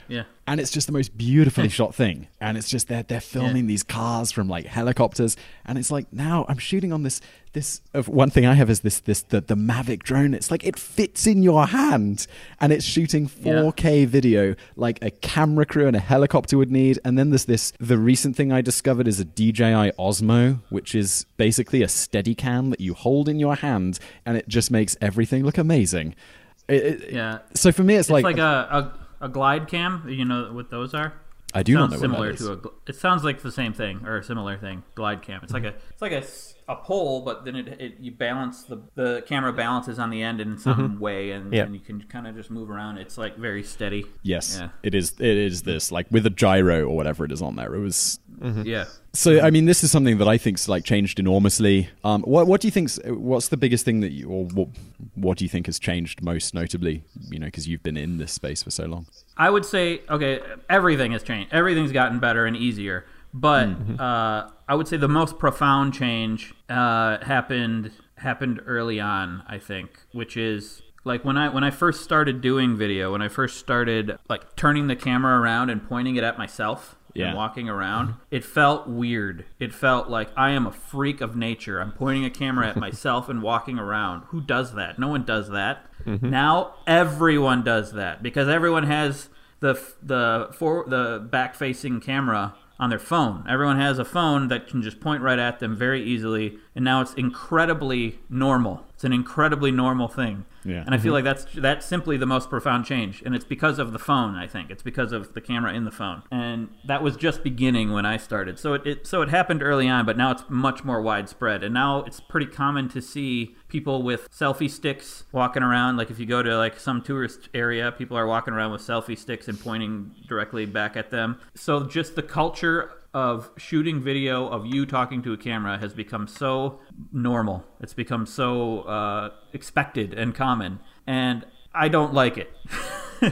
Yeah. and it's just the most beautifully shot thing. And it's just they're, they're filming these cars from like helicopters. And it's like now i'm shooting on this this of one thing i have is this this the, the mavic drone. It's like it fits in your hand. And it's shooting 4k video like a camera crew and a helicopter would need. And then there's this the recent thing i discovered is a dji osmo which is basically a steady cam that you hold in your hand and it just makes everything look amazing. It- it- Yeah. so for me it's, It's like, like, a, a a glide cam. You know what those are? i do not know similar what that is. to a. It sounds like the same thing or a similar thing. Glide cam. It's like a it's like a, a pole, but then it, it you balance the the camera balances on the end in some mm-hmm. way, and, Yeah. and you can kind of just move around. It's like very steady. Yes, Yeah. it is. It is this like with a gyro or whatever it is on there. It was Yeah. so. I mean, this is something that I think's like changed enormously. Um, what what do you think's what's the biggest thing that you or what what do you think has changed most notably? You know, because you've been in this space for so long. I would say okay, everything has changed. Everything's gotten better and easier. But uh, I would say the most profound change uh, happened happened early on. I think, which is like when I when I first started doing video, when I first started like turning the camera around and pointing it at myself. Yeah. And walking around, it felt weird. It felt like I am a freak of nature. I'm pointing a camera at myself and walking around. Who does that? No one does that. Mm-hmm. Now everyone does that because everyone has the the for the back facing camera on their phone. Everyone has a phone that can just point right at them very easily, and now it's incredibly normal. It's an incredibly normal thing. Yeah. And I feel mm-hmm. like that's that's simply the most profound change, and it's because of the phone. I think it's because of the camera in the phone, and that was just beginning when I started. So it, it so it happened early on, but now it's much more widespread, and now it's pretty common to see people with selfie sticks walking around. Like if you go to like some tourist area, people are walking around with selfie sticks and pointing directly back at them. So just the culture of shooting video of you talking to a camera has become so normal. It's become so uh, expected and common, and I don't like it. I,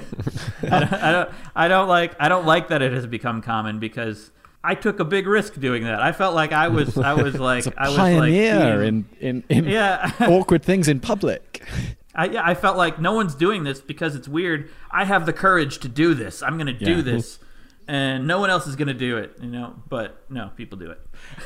don't, I don't. I don't like. I don't like that it has become common because I took a big risk doing that. I felt like I was. I was like. It's a I was like pioneer in in, in Yeah. awkward things in public. I, yeah, I felt like no one's doing this because it's weird. I have the courage to do this. I'm going to do Yeah. this, and no one else is going to do it. You know, but no, people do it.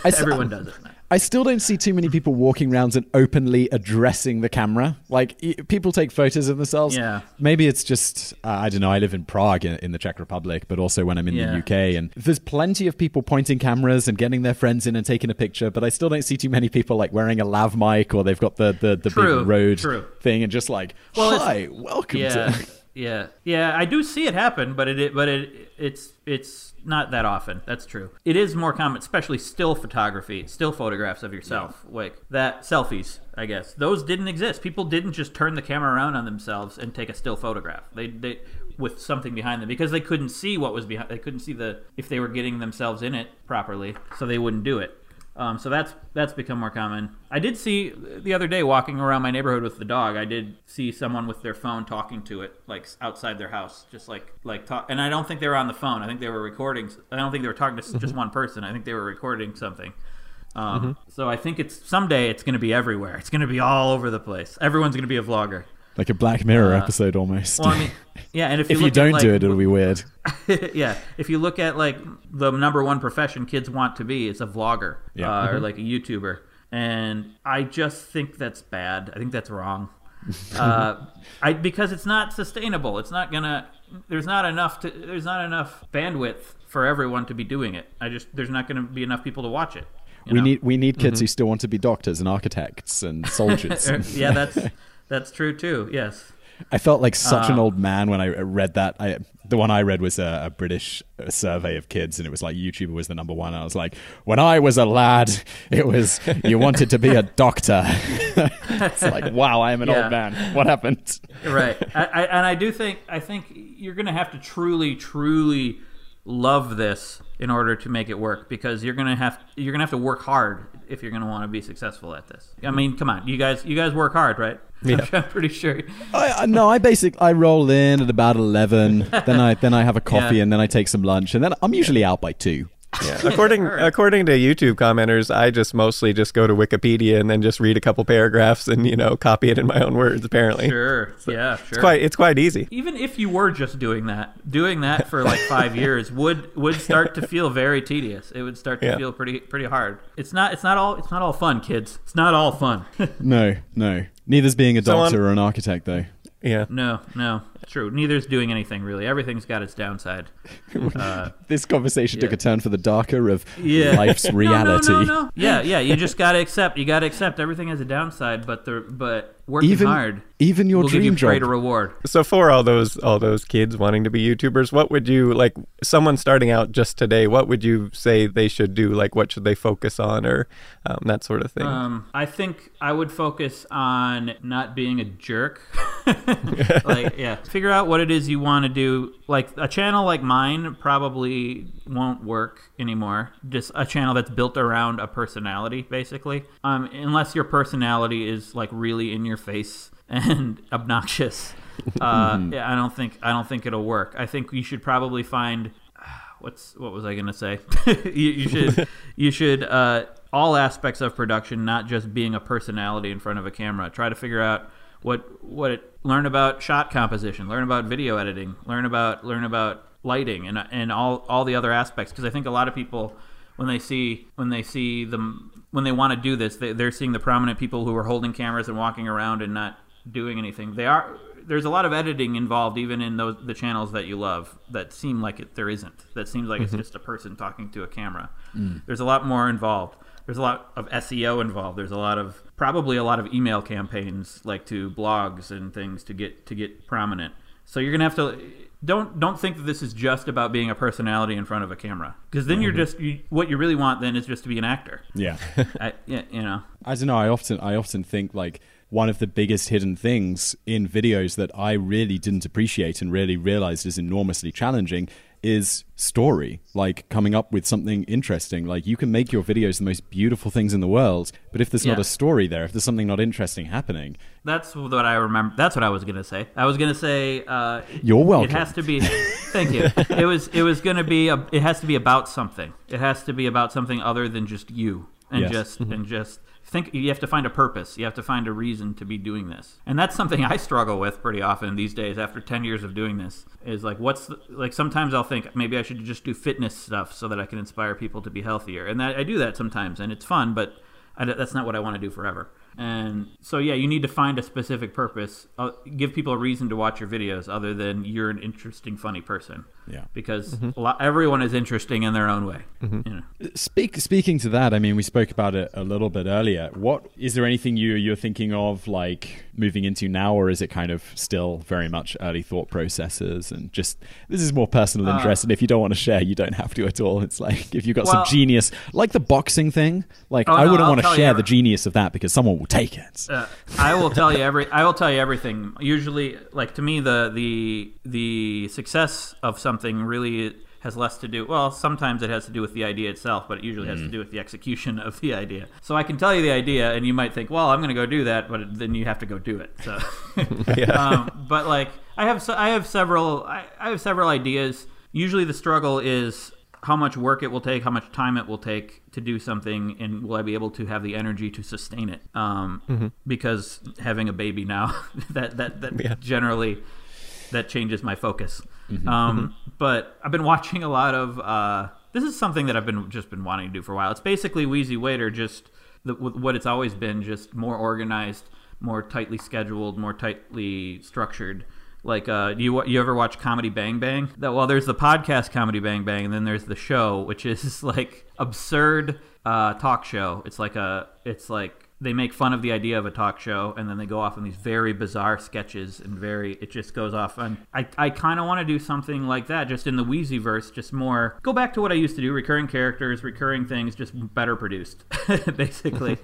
I Everyone does it. I still don't see too many people walking around and openly addressing the camera. Like people take photos of themselves. Yeah. Maybe it's just uh, I don't know. I live in Prague in, in the Czech Republic, but also when I'm in Yeah. the UK, and there's plenty of people pointing cameras and getting their friends in and taking a picture. But I still don't see too many people like wearing a lav mic or they've got the the, the True, big road true. thing and just like Well, hi, welcome Yeah, to. yeah, yeah. I do see it happen, but it but it it's it's not that often. That's true. It is more common, especially still photography, still photographs of yourself, like that selfies. I guess those didn't exist. People didn't just turn the camera around on themselves and take a still photograph. They they with something behind them because they couldn't see what was behind. They couldn't see the if they were getting themselves in it properly, so they wouldn't do it. Um, so that's that's become more common. I did see the other day walking around my neighborhood with the dog. I did see someone with their phone talking to it, like outside their house, just like like talk. And I don't think they were on the phone. I think they were recording. I don't think they were talking to just one person. I think they were recording something. Um, So I think it's someday it's going to be everywhere. It's going to be all over the place. Everyone's going to be a vlogger. Like a Black Mirror episode almost. Uh, Well, I mean, yeah, and if you, if you don't at, like, do it, it'll be weird. yeah, if you look at like the number one profession kids want to be, it's a vlogger Yeah. uh, Mm-hmm. or like a YouTuber, and I just think that's bad. I think that's wrong. uh, I because it's not sustainable. It's not gonna. There's not enough to. There's not enough bandwidth for everyone to be doing it. I just there's not going to be enough people to watch it. you We know? need we need kids Mm-hmm. who still want to be doctors and architects and soldiers. yeah, that's that's true too. Yes. I felt like such an Uh, old man when I read that. I, the one I read was a, a British uh, survey of kids, and it was like YouTuber was the number one. I was like, when I was a lad, it was you wanted to be a doctor. it's like, wow, I am an Yeah. old man. What happened? right I, I, and i do think i think you're gonna have to truly truly love this in order to make it work because you're gonna have you're gonna have to work hard if you're gonna want to be successful at this i mean come on you guys you guys work hard right Yeah. i'm pretty sure I, I, no, I basically I roll in at about eleven. then I then I have a coffee, Yeah. and then I take some lunch, and then I'm usually out by two. Yeah. According according to YouTube commenters, I just mostly just go to Wikipedia and then just read a couple paragraphs and you know copy it in my own words. Apparently, sure yeah sure it's quite it's quite easy. even if you were just doing that doing that for like five years would would start to feel very tedious it would start to Yeah. feel pretty pretty hard it's not it's not all it's not all fun kids it's not all fun No, no. Neither's being a So on- doctor or an architect, though. Yeah. No, no, true. Neither's doing anything really. Everything's got its downside. Uh, This conversation took a turn for the darker of yeah, life's No, no, reality. No, no, Yeah, yeah. You just gotta accept. You gotta accept everything has a downside, but the but working Even hard even your will give you dream greater job. reward. So for all those all those kids wanting to be YouTubers, what would you like? Someone starting out just today, what would you say they should do? Like, what should they focus on, or um, that sort of thing? Um, I think I would focus on not being a jerk. like, yeah, figure out what it is you want to do. Like a channel like mine probably won't work anymore. Just a channel that's built around a personality, basically. Um, unless your personality is like really in your face and obnoxious. Uh, yeah, I don't think I don't think it'll work. I think you should probably find what's what was I gonna say? you, you should you should uh, all aspects of production, not just being a personality in front of a camera. Try to figure out what what it, learn about shot composition, learn about video editing, learn about learn about lighting, and and all all the other aspects. Because I think a lot of people when they see when they see them when they want to do this, they, they're seeing the prominent people who are holding cameras and walking around and not doing anything. They are there's a lot of editing involved even in those the channels that you love that seem like it there isn't. That seems like it's mm-hmm. just a person talking to a camera. Mm. There's a lot more involved. There's a lot of seo involved. There's a lot of probably a lot of email campaigns like to blogs and things to get to get prominent. So you're gonna have to don't don't think that this is just about being a personality in front of a camera because then you're mm-hmm. just you, what you really want then is just to be an actor Yeah. I, yeah, you know I don't know. I often I often think like one of the biggest hidden things in videos that I really didn't appreciate and really realized is enormously challenging is story. Like coming up with something interesting. Like you can make your videos the most beautiful things in the world, but if there's not a story there, if there's something not interesting happening, That's what I remember. That's what I was gonna say. I was gonna say. Uh, You're welcome. It has to be. thank you. It was. It was gonna be. A, it has to be about something. It has to be about something other than just you and Yes. just and just think. You have to find a purpose. You have to find a reason to be doing this. And that's something I struggle with pretty often these days. After ten years of doing this, is like, what's the, like? Sometimes I'll think maybe I should just do fitness stuff so that I can inspire people to be healthier. And that, I do that sometimes, and it's fun, but. I, that's not what I want to do forever. And so, yeah, you need to find a specific purpose. Uh, give people a reason to watch your videos other than you're an interesting, funny person. Yeah. Because a lot, everyone is interesting in their own way. You know. Speak, speaking to that, I mean, we spoke about it a little bit earlier. What is there anything you you're thinking of like moving into now, or is it kind of still very much early thought processes and just this is more personal Uh, interest? and if you don't want to share, you don't have to at all. It's like if you've got Well- some genius, like the boxing thing. Like Oh, I wouldn't I'll want to share the genius of that because someone will take it. Uh, I will tell you every. I will tell you everything. Usually, like to me, the the the success of something really has less to do. Well, sometimes it has to do with the idea itself, but it usually has to Mm. do with the execution of the idea. So I can tell you the idea, and you might think, well, I'm going to go do that, but then you have to go do it. So, um, but like I have, I have several, I, I have several ideas. Usually, the struggle is how much work it will take, how much time it will take to do something, and will I be able to have the energy to sustain it? Um, Because having a baby now, that that that Yeah. generally that changes my focus. Um, but I've been watching a lot of. Uh, this is something that I've been just been wanting to do for a while. It's basically Wheezy Waiter, just the, what it's always been, just more organized, more tightly scheduled, more tightly structured. Like, uh, you you ever watch Comedy Bang Bang? That well, there's the podcast Comedy Bang Bang, and then there's the show, which is like absurd uh, talk show. It's like a, it's like they make fun of the idea of a talk show and then they go off on these very bizarre sketches and very it just goes off on i, I kind of want to do something like that just in the wheezy verse just more go back to what i used to do recurring characters recurring things just better produced basically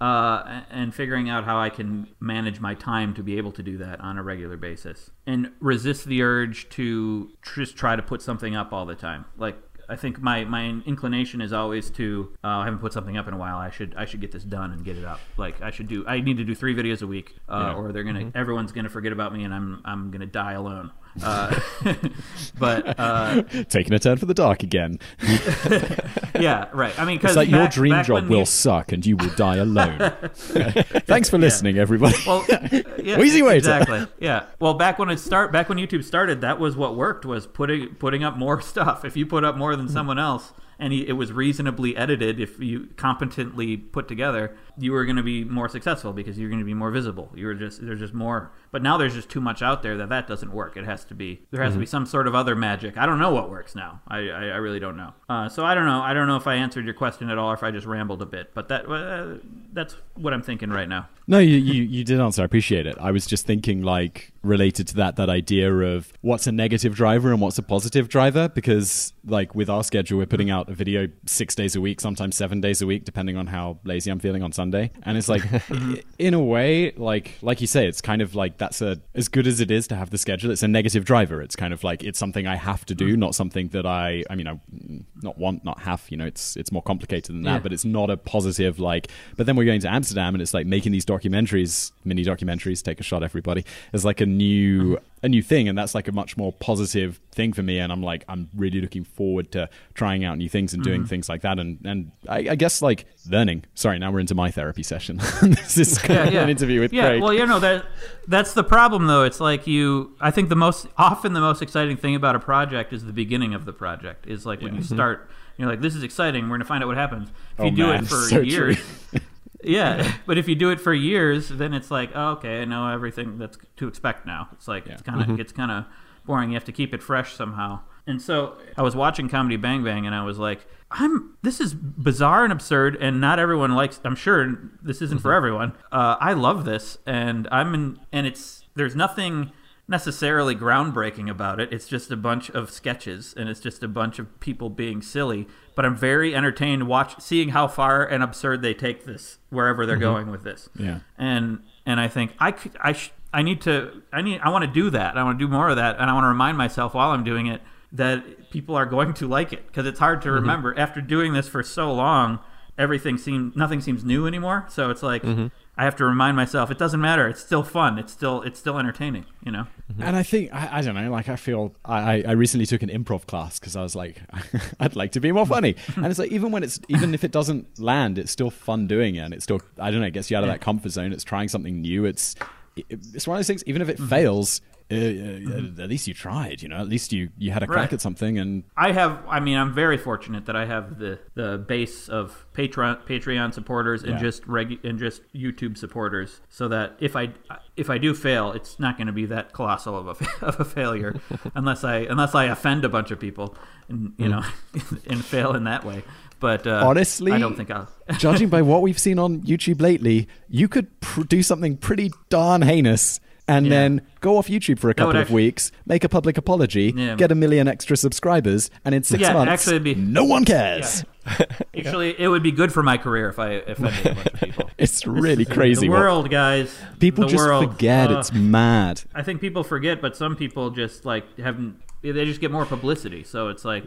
uh, and figuring out how i can manage my time to be able to do that on a regular basis and resist the urge to just try to put something up all the time like I think my, my inclination is always to uh, I haven't put something up in a while. I should I should get this done and get it up. Like I should do I need to do three videos a week, uh, Yeah. or they're gonna everyone's gonna forget about me and I'm I'm gonna die alone. Uh, but uh, Taking a turn for the dark again. yeah, right. I mean, because It's like your dream job will suck and you will die alone. Thanks for listening, everybody. Well, yeah, Wheezy waiter. Exactly. Yeah. Well, back when it start, back when YouTube started, that was what worked was putting putting up more stuff. If you put up more than someone else, and it was reasonably edited, if you competently put together, you were going to be more successful because you're going to be more visible. You were just there's just more. But now there's just too much out there that that doesn't work. It has to be there has to be some sort of other magic. I don't know what works now. I I, I really don't know. Uh, so I don't know. I don't know if I answered your question at all, or if I just rambled a bit. But that uh, that's what I'm thinking right now. No, you, you you did answer. I appreciate it. I was just thinking like related to that that idea of what's a negative driver and what's a positive driver because like with our schedule we're putting out a video 6 days a week, sometimes 7 days a week depending on how lazy I'm feeling on Sunday. And it's like in a way like like you say it's kind of like that's a as good as it is to have the schedule it's a negative driver. It's kind of like it's something I have to do, mm. not something that I I mean I not want not have, you know, it's it's more complicated than that, Yeah. but it's not a positive like but then we're going to Amsterdam and it's like making these documentaries mini documentaries take a shot everybody It's like a new a new thing and that's like a much more positive thing for me and I'm like I'm really looking forward to trying out new things and Mm-hmm. doing things like that and and I, I guess like learning sorry now we're into my therapy session this is kind of an interview with yeah, Craig well, you know that that's the problem though. It's like you. I think the most often the most exciting thing about a project is the beginning of the project. Is like when you start. You're like, this is exciting. We're gonna find out what happens. If Oh, you do man, it for so years. True. yeah, but if you do it for years, then it's like, oh, okay, I know everything that's to expect now. It's like it's kind of it's kind of boring. You have to keep it fresh somehow. And so I was watching Comedy Bang Bang, and I was like, I'm this is bizarre and absurd, and not everyone likes. I'm sure this isn't for everyone. Uh, I love this, and I'm in, and it's there's nothing necessarily groundbreaking about it. It's just a bunch of sketches and it's just a bunch of people being silly. But I'm very entertained watch seeing how far and absurd they take this wherever they're mm-hmm. going with this. Yeah. And and I think I could I sh- I need to I need I want to do that. I want to do more of that and I want to remind myself while I'm doing it that people are going to like it because it's hard to mm-hmm. remember after doing this for so long everything seems nothing seems new anymore so it's like mm-hmm. I have to remind myself it doesn't matter it's still fun it's still it's still entertaining you know mm-hmm. And I think I, I don't know, like I feel I, I- recently took an improv class because I was like, I'd like to be more mm-hmm. funny. and it's like even when it's even if it doesn't land, it's still fun doing it, and it's still I don't know, it gets you out of that comfort zone. It's trying something new. It's it's one of those things. Even if it mm-hmm. fails, uh, uh, at least you tried. You know, at least you you had a crack Right. at something. And I have. I mean, I'm very fortunate that I have the the base of Patreon Patreon supporters and Yeah. just regu- and just YouTube supporters, so that if I if I do fail, it's not going to be that colossal of a fa- of a failure, unless I unless I offend a bunch of people and you know and fail in that way. But uh, Honestly, I don't think I'll. judging by what we've seen on YouTube lately, you could pr- do something pretty darn heinous. And Yeah. then go off YouTube for a couple of actu- weeks, make a public apology, Yeah. get a million extra subscribers, and in six Yeah, months, actually be- no one cares. Actually, it would be good for my career if I offended a bunch of people. It's really crazy. The what- world, guys. people just world. forget. Uh, it's mad. I think people forget, but some people just like haven't they just get more publicity. So it's like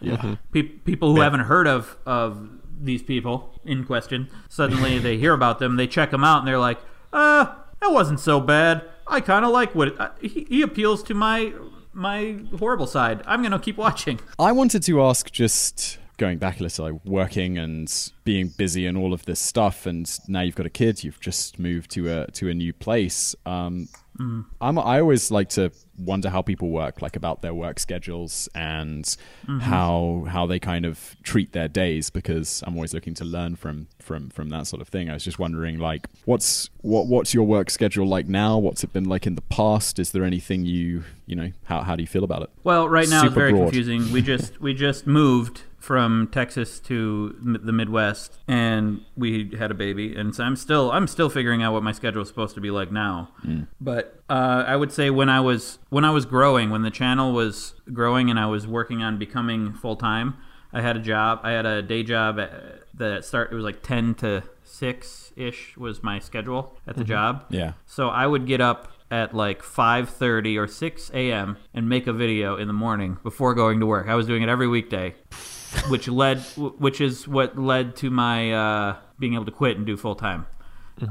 pe- people who haven't heard of of these people in question suddenly they hear about them, they check them out, and they're like, uh, that wasn't so bad. I kind of like what it, uh, he, he appeals to my my horrible side. I'm gonna keep watching. I wanted to ask just going back a little, like working and being busy and all of this stuff, and now you've got a kid, you've just moved to a to a new place. Um, I'm, I always like to wonder how people work, like about their work schedules and mm-hmm. how how they kind of treat their days, because I'm always looking to learn from from from that sort of thing. I was just wondering, like, what's what what's your work schedule like now? What's it been like in the past? Is there anything you you know how how do you feel about it? Well, right now it's very broad. confusing. We just we just moved from Texas to the Midwest, and we had a baby, and so I'm still I'm still figuring out what my schedule is supposed to be like now. Mm. But uh, I would say when I was when I was growing, when the channel was growing, and I was working on becoming full time, I had a job. I had a day job at, that start. It was like ten to six ish was my schedule at the mm-hmm. job. Yeah. So I would get up at like 5:30 or 6 a.m. and make a video in the morning before going to work. I was doing it every weekday, which led which is what led to my uh, being able to quit and do full time.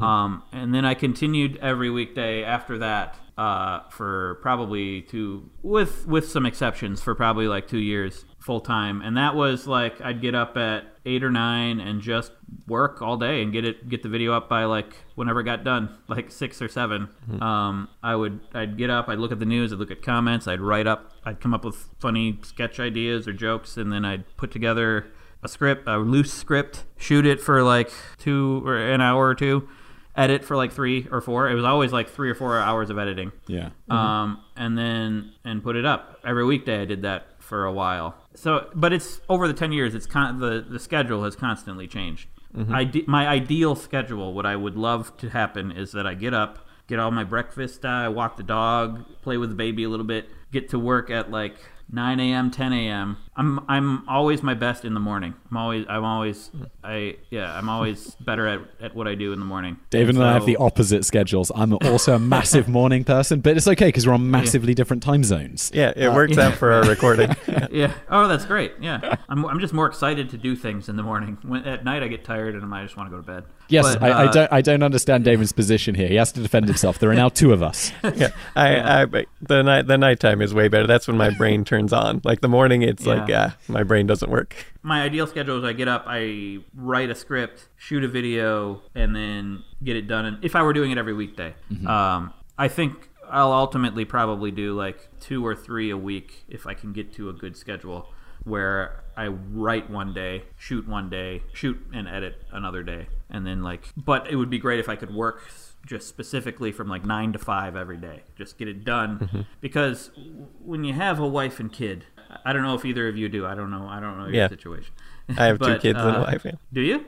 Um, and then I continued every weekday after that uh, for probably two, with with some exceptions, for probably like two years full time. And that was like I'd get up at eight or nine and just work all day and get it get the video up by like whenever it got done, like six or 7 Um, I would I'd get up, I'd look at the news, I'd look at comments, I'd write up, I'd come up with funny sketch ideas or jokes, and then I'd put together a script, a loose script, shoot it for like two or an hour or two, edit for like three or four. It was always like three or four hours of editing. Yeah. Um, and then and put it up every weekday. I did that for a while. So, but it's over the ten years. It's con- the the schedule has constantly changed. Ide- my ideal schedule, what I would love to happen, is that I get up, get all my breakfast, uh, I walk the dog, play with the baby a little bit, get to work at like 9 a.m., 10 a.m. I'm I'm always my best in the morning. I'm always I'm always I yeah I'm always better at, at what I do in the morning. David and I have the opposite schedules. I'm also a massive morning person, but it's okay because we're on massively different time zones. Yeah, it works out for our recording. yeah. Oh, that's great. Yeah. I'm, I'm just more excited to do things in the morning. When, at night, I get tired and I just want to go to bed. Yes, But, I, I uh, don't. I don't understand David's position here. He has to defend himself. There are now two of us. yeah, I, I, the night, the nighttime is way better. That's when my brain turns on. Like the morning, it's like, Yeah. yeah, my brain doesn't work. My ideal schedule is I get up, I write a script, shoot a video, and then get it done. And if I were doing it every weekday, um, I think I'll ultimately probably do like two or three a week if I can get to a good schedule where I write one day, shoot one day, shoot and edit another day, and then like. But it would be great if I could work just specifically from like nine to five every day, just get it done. Because w- when you have a wife and kid, I don't know if either of you do. I don't know. I don't know your Yeah. situation. I have two But, kids and a uh, wife. Yeah. Do you?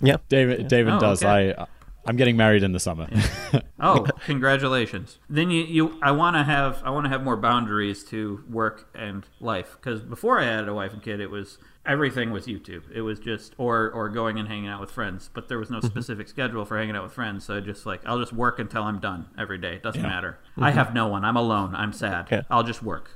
yeah. David. David Oh, does. okay. I. I'm getting married in the summer. Oh, congratulations! Then you, you I want to have I want to have more boundaries to work and life because before I had a wife and kid, it was everything was YouTube. It was just or or going and hanging out with friends, but there was no specific schedule for hanging out with friends. So I just like I'll just work until I'm done every day. It doesn't Yeah. matter. I have no one. I'm alone. I'm sad. Yeah. I'll just work.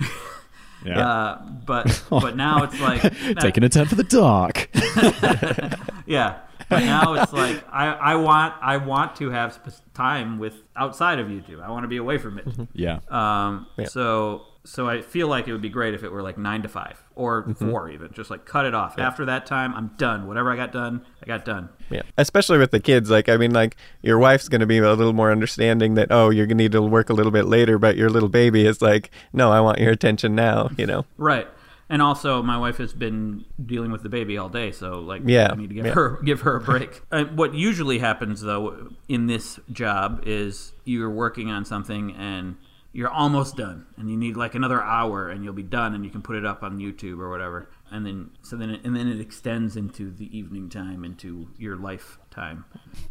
yeah. Uh, but but now it's like Taking a turn for the dark. yeah but now it's like I, I want i want to have time with outside of youtube i want to be away from it yeah. um Yeah. so so i feel like it would be great if it were like nine to five or Mm-hmm. four even just like cut it off after that time i'm done whatever i got done i got done Yeah, especially with the kids. Like, I mean, like your wife's going to be a little more understanding that oh, you're going to need to work a little bit later, but your little baby is like, no, I want your attention now. You know. right and also my wife has been dealing with the baby all day so like Yeah, i need to give yeah. her give her a break uh, what usually happens though in this job is you're working on something and you're almost done and you need like another hour and you'll be done and you can put it up on youtube or whatever and then so then it, and then it extends into the evening time into your lifetime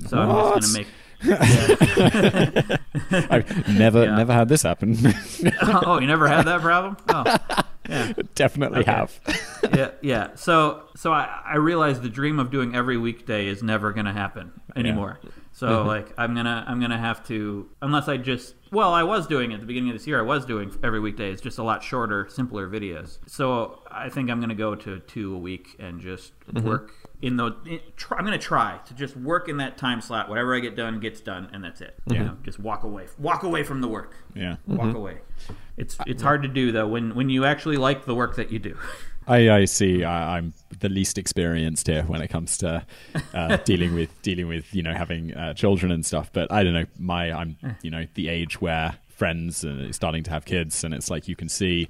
so i'm What? just gonna make yeah. I've never, Yeah. never had this happen. oh you never had that problem oh Definitely Okay. have. yeah, yeah. So, so I, I realize the dream of doing every weekday is never going to happen anymore. So, Mm-hmm. like, I'm gonna, I'm gonna have to, unless I just, well, I was doing it at the beginning of this year. I was doing every weekday. It's just a lot shorter, simpler videos. So, I think I'm gonna go to two a week and just Mm-hmm. work in the. In, try, I'm gonna try to just work in that time slot. Whatever I get done gets done, and that's it. You know, just walk away, walk away from the work. Yeah. Walk away. It's it's hard to do though when when you actually like the work that you do. I, I see. I, I'm the least experienced here when it comes to uh, dealing with dealing with you know having uh, children and stuff. But I don't know. My I'm you know the age where friends are starting to have kids, and it's like you can see.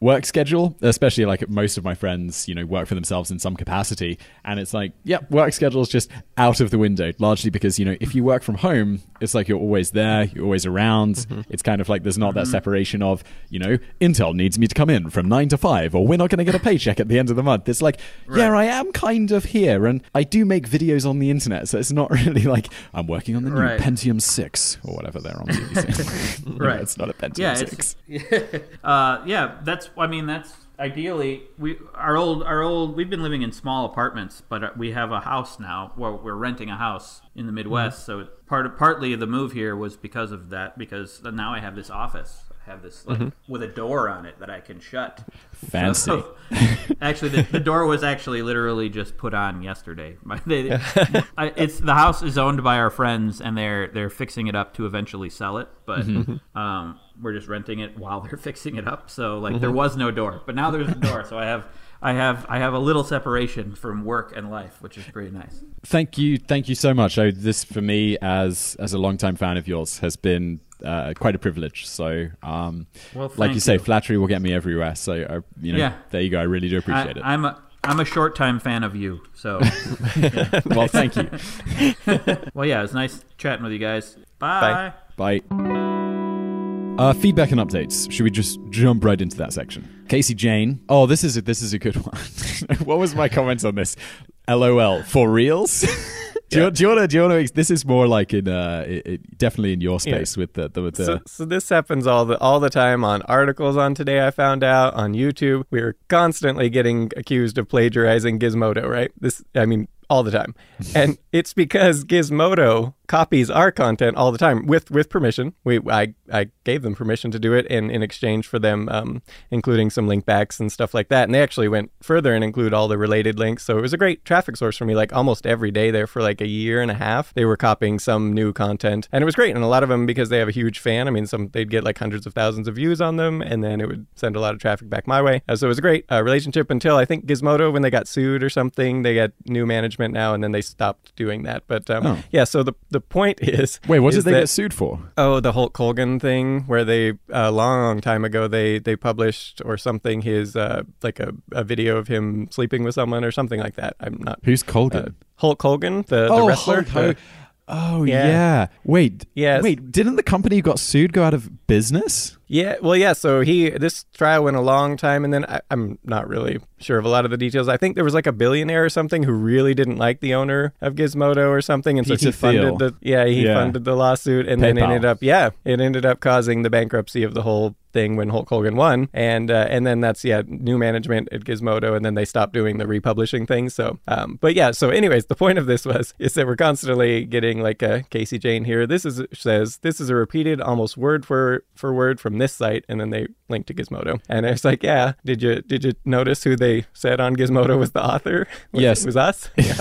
Work schedule, especially like most of my friends, you know, work for themselves in some capacity, and it's like, yep, work schedule is just out of the window. Largely because you know, if you work from home, it's like you're always there, you're always around. It's kind of like there's not that separation of, you know, Intel needs me to come in from nine to five, or we're not going to get a paycheck at the end of the month. It's like, yeah, I am kind of here, and I do make videos on the internet, so it's not really like I'm working on the new Right. Pentium six or whatever they're on. No, Right. it's not a Pentium yeah, six. uh, yeah. That's I mean that's ideally we our old our old we've been living in small apartments, but uh, we have a house now where we're renting a house in the Midwest. So part of, partly the move here was because of that because now I have this office. I have this like with a door on it that I can shut. Fancy. So- actually, the, the door was actually literally just put on yesterday. My- they- I, it's the house is owned by our friends, and they're they're fixing it up to eventually sell it. But um, we're just renting it while they're fixing it up. So like there was no door, but now there's a door. So I have I have I have a little separation from work and life, which is pretty nice. Thank you, thank you so much. Oh, this for me as as a longtime fan of yours has been uh, quite a privilege. So, um, Well, like you thank say, flattery will get me everywhere. So, uh, you know, Yeah. there you go. I really do appreciate I, it. I'm a I'm a short time fan of you. So well, thank you. well, yeah, it was nice chatting with you guys. Bye. Bye. Bye. Uh, feedback and updates. Should we just jump right into that section? Casey Jane. Oh, this is a, this is a good one. what was my comment on this? LOL for reals. do, you, do you want to? Do you want to? This is more like in uh, it, it, definitely in your space with the the. With the So, so this happens all the all the time on articles on Today I Found Out on YouTube. We're constantly getting accused of plagiarizing Gizmodo, right? This I mean all the time. and it's because Gizmodo copies our content all the time with with permission. We I I gave them permission to do it in in exchange for them um, including some link backs and stuff like that. And they actually went further and include all the related links. So it was a great traffic source for me like almost every day there for like a year and a half. They were copying some new content and it was great. And a lot of them because they have a huge fan. I mean some they'd get like hundreds of thousands of views on them and then it would send a lot of traffic back my way. Uh, so it was a great uh, relationship until I think Gizmodo when they got sued or something, they got new management now and then they stopped doing that. But um, Oh. yeah, so the the point is Wait, what is did they that- get sued for? Oh, the Hulk Hogan thing, where they a long time ago they they published or something his uh, like a, a video of him sleeping with someone or something like that. I'm not Who's Colgan? uh, Hulk Hogan, the, the oh, wrestler. Hulk the- Oh Yeah. yeah. Wait. Yeah. Wait. Didn't the company who got sued go out of business? Yeah, well, yeah. So he this trial went a long time, and then I, I'm not really sure of a lot of the details. I think there was like a billionaire or something who really didn't like the owner of Gizmodo or something, and so Peter he funded Thiel. the yeah he Yeah. funded the lawsuit, and then PayPal. ended up yeah it ended up causing the bankruptcy of the whole thing when Hulk Hogan won, and uh, and then that's yeah new management at Gizmodo, and then they stopped doing the republishing thing. So, um, but yeah. So, anyways, the point of this was is that we're constantly getting like a Casey Jane here. This is says this is a repeated almost word for for word from this site, and then they link to Gizmodo, and it's like yeah, did you did you notice who they said on Gizmodo was the author? Was Yes. it was us. Yeah.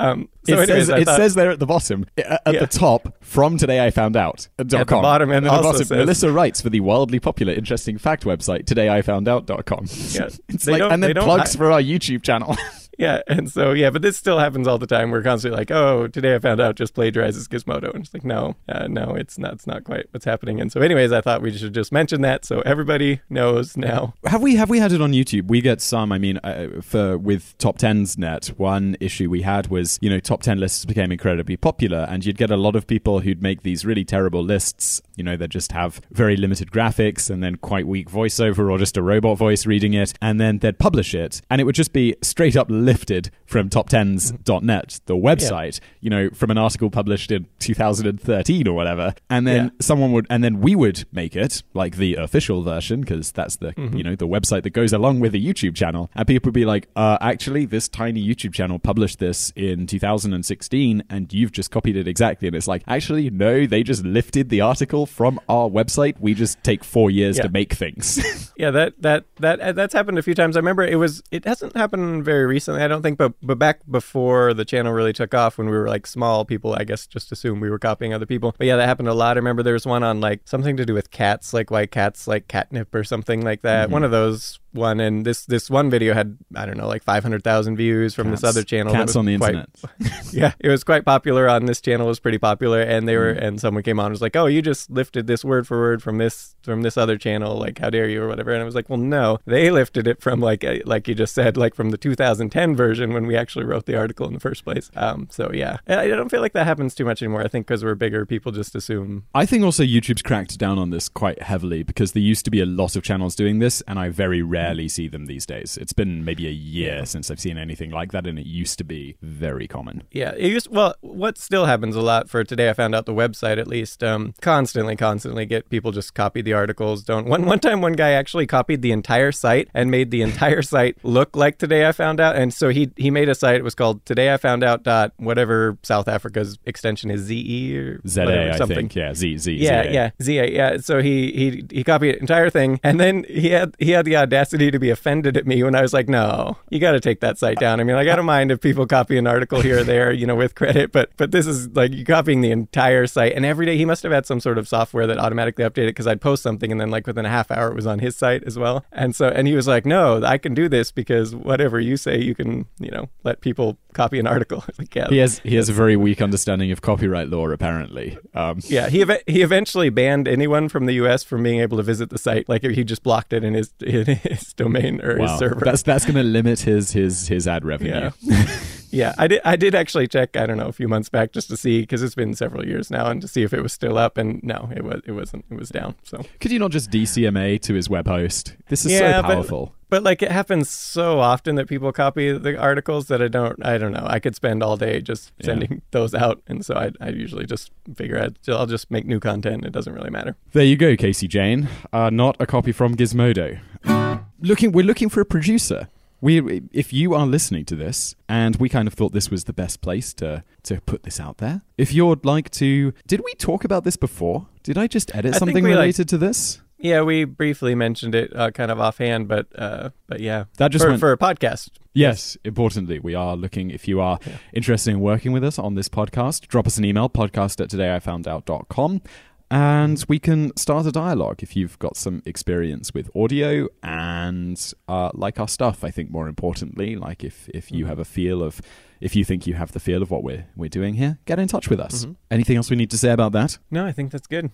Um, so it anyways, says, it thought- says there at the bottom, uh, at Yeah. the top, from today I found out. Dot At the com. bottom, and then at the also bottom, says- Melissa writes for the wildly popular, interesting fact website, todayifoundout.com. Yeah. it's They like, and then plugs hi- for our YouTube channel. Yeah, and so yeah, but this still happens all the time. We're constantly like, "Oh, today I found out just plagiarizes Gizmodo," and it's like, "No, uh, no, it's not. It's not quite what's happening." And so, anyways, I thought we should just mention that so everybody knows now. have we have we had it on YouTube? We get some. I mean, uh, for with TopTenz net, one issue we had was you know top ten lists became incredibly popular, and you'd get a lot of people who'd make these really terrible lists. You know, that just have very limited graphics and then quite weak voiceover or just a robot voice reading it, and then they'd publish it, and it would just be straight up lifted from toptenz.net, the website, you know, from an article published in 2013 or whatever. And then Yeah. someone would, and then we would make it like the official version because that's the, Mm-hmm. you know, the website that goes along with the YouTube channel. And people would be like, uh, actually, this tiny YouTube channel published this in 2016 and you've just copied it exactly. And it's like, actually, no, they just lifted the article from our website. We just take four years Yeah. to make things. Yeah, that that that that's happened a few times. I remember it was it hasn't happened very recently, I don't think, but but back before the channel really took off when we were like small, people I guess just assumed we were copying other people. But yeah, that happened a lot. I remember there was one on like something to do with cats, like why cats like catnip or something like that. Mm-hmm. One of those one and this this one video had I don't know like 500,000 views from this other channel. Cats on the quite- internet. yeah, it was quite popular on this channel. It was pretty popular, and they Mm. were and someone came on and was like, "Oh, you just lifted this word for word from this from this other channel. Like, how dare you or whatever?" And I was like, "Well, no, they lifted it from like a, like you just said, like from the 2010 version when we actually wrote the article in the first place." Um, so yeah, I don't feel like that happens too much anymore. I think because we're bigger, people just assume. I think also YouTube's cracked down on this quite heavily because there used to be a lot of channels doing this, and I very rarely see them these days. It's been maybe a year since I've seen anything like that, and it used to be very common. Yeah, it used well. What still happens a lot for today, I found out the website at least. Um, constantly, constantly get people just copy the articles. Don't one one time one guy actually copied the entire site and made the entire site look like today I found out. And so he he made a site. It was called Today I Found Out dot whatever South Africa's extension is ZE or ZA, whatever, I something. think. Yeah, Z, Z, Yeah, ZA. yeah, ZA, yeah. So he he he copied the entire thing, and then he had he had the audacity to be offended at me when I was like, "No, you got to take that site down." I mean, like, I don't mind if people copy an article here or there, you know, with credit, but but this is like you copying the entire site, and every day he must have had some sort of software that automatically updated because I'd post something, and then like within a half hour it was on his site as well, and so and he was like, "No, I can do this because whatever you say, you can, you know, let people copy an article." like, yeah, He has he has a very weak understanding of copyright law, apparently. Um, Yeah, he ev- he eventually banned anyone from the U.S. from being able to visit the site. Like he just blocked it in his in his domain or his server. that's that's going to limit his his his ad revenue. yeah, yeah. I did I did actually check. I don't know a few months back just to see because it's been several years now and to see if it was still up. And no, it was it wasn't. It was down. So Could you not just DCMA to his web host? This is Yeah, so powerful. But like it happens so often that people copy the articles that I don't I don't know. I could spend all day just Yeah. sending those out, and so I I usually just figure out I'll just make new content. It doesn't really matter. There you go, Casey Jane. Uh, not a copy from Gizmodo. Looking, we're looking for a producer. We, if you are listening to this, and we kind of thought this was the best place to to put this out there. If you'd like to, did we talk about this before? Did I just edit I something we, like- related to this? Yeah, we briefly mentioned it, uh, kind of offhand, but uh, but yeah, That just for, went- for a podcast. Yes, importantly, we are looking. If you are Yeah. interested in working with us on this podcast, drop us an email podcast at todayifoundout.com and we can start a dialogue if you've got some experience with audio and uh, like our stuff. I think more importantly, like if, if you Mhm. have a feel of, if you think you have the feel of what we're, we're doing here, get in touch with us. Mhm. Anything else we need to say about that? No, I think that's good.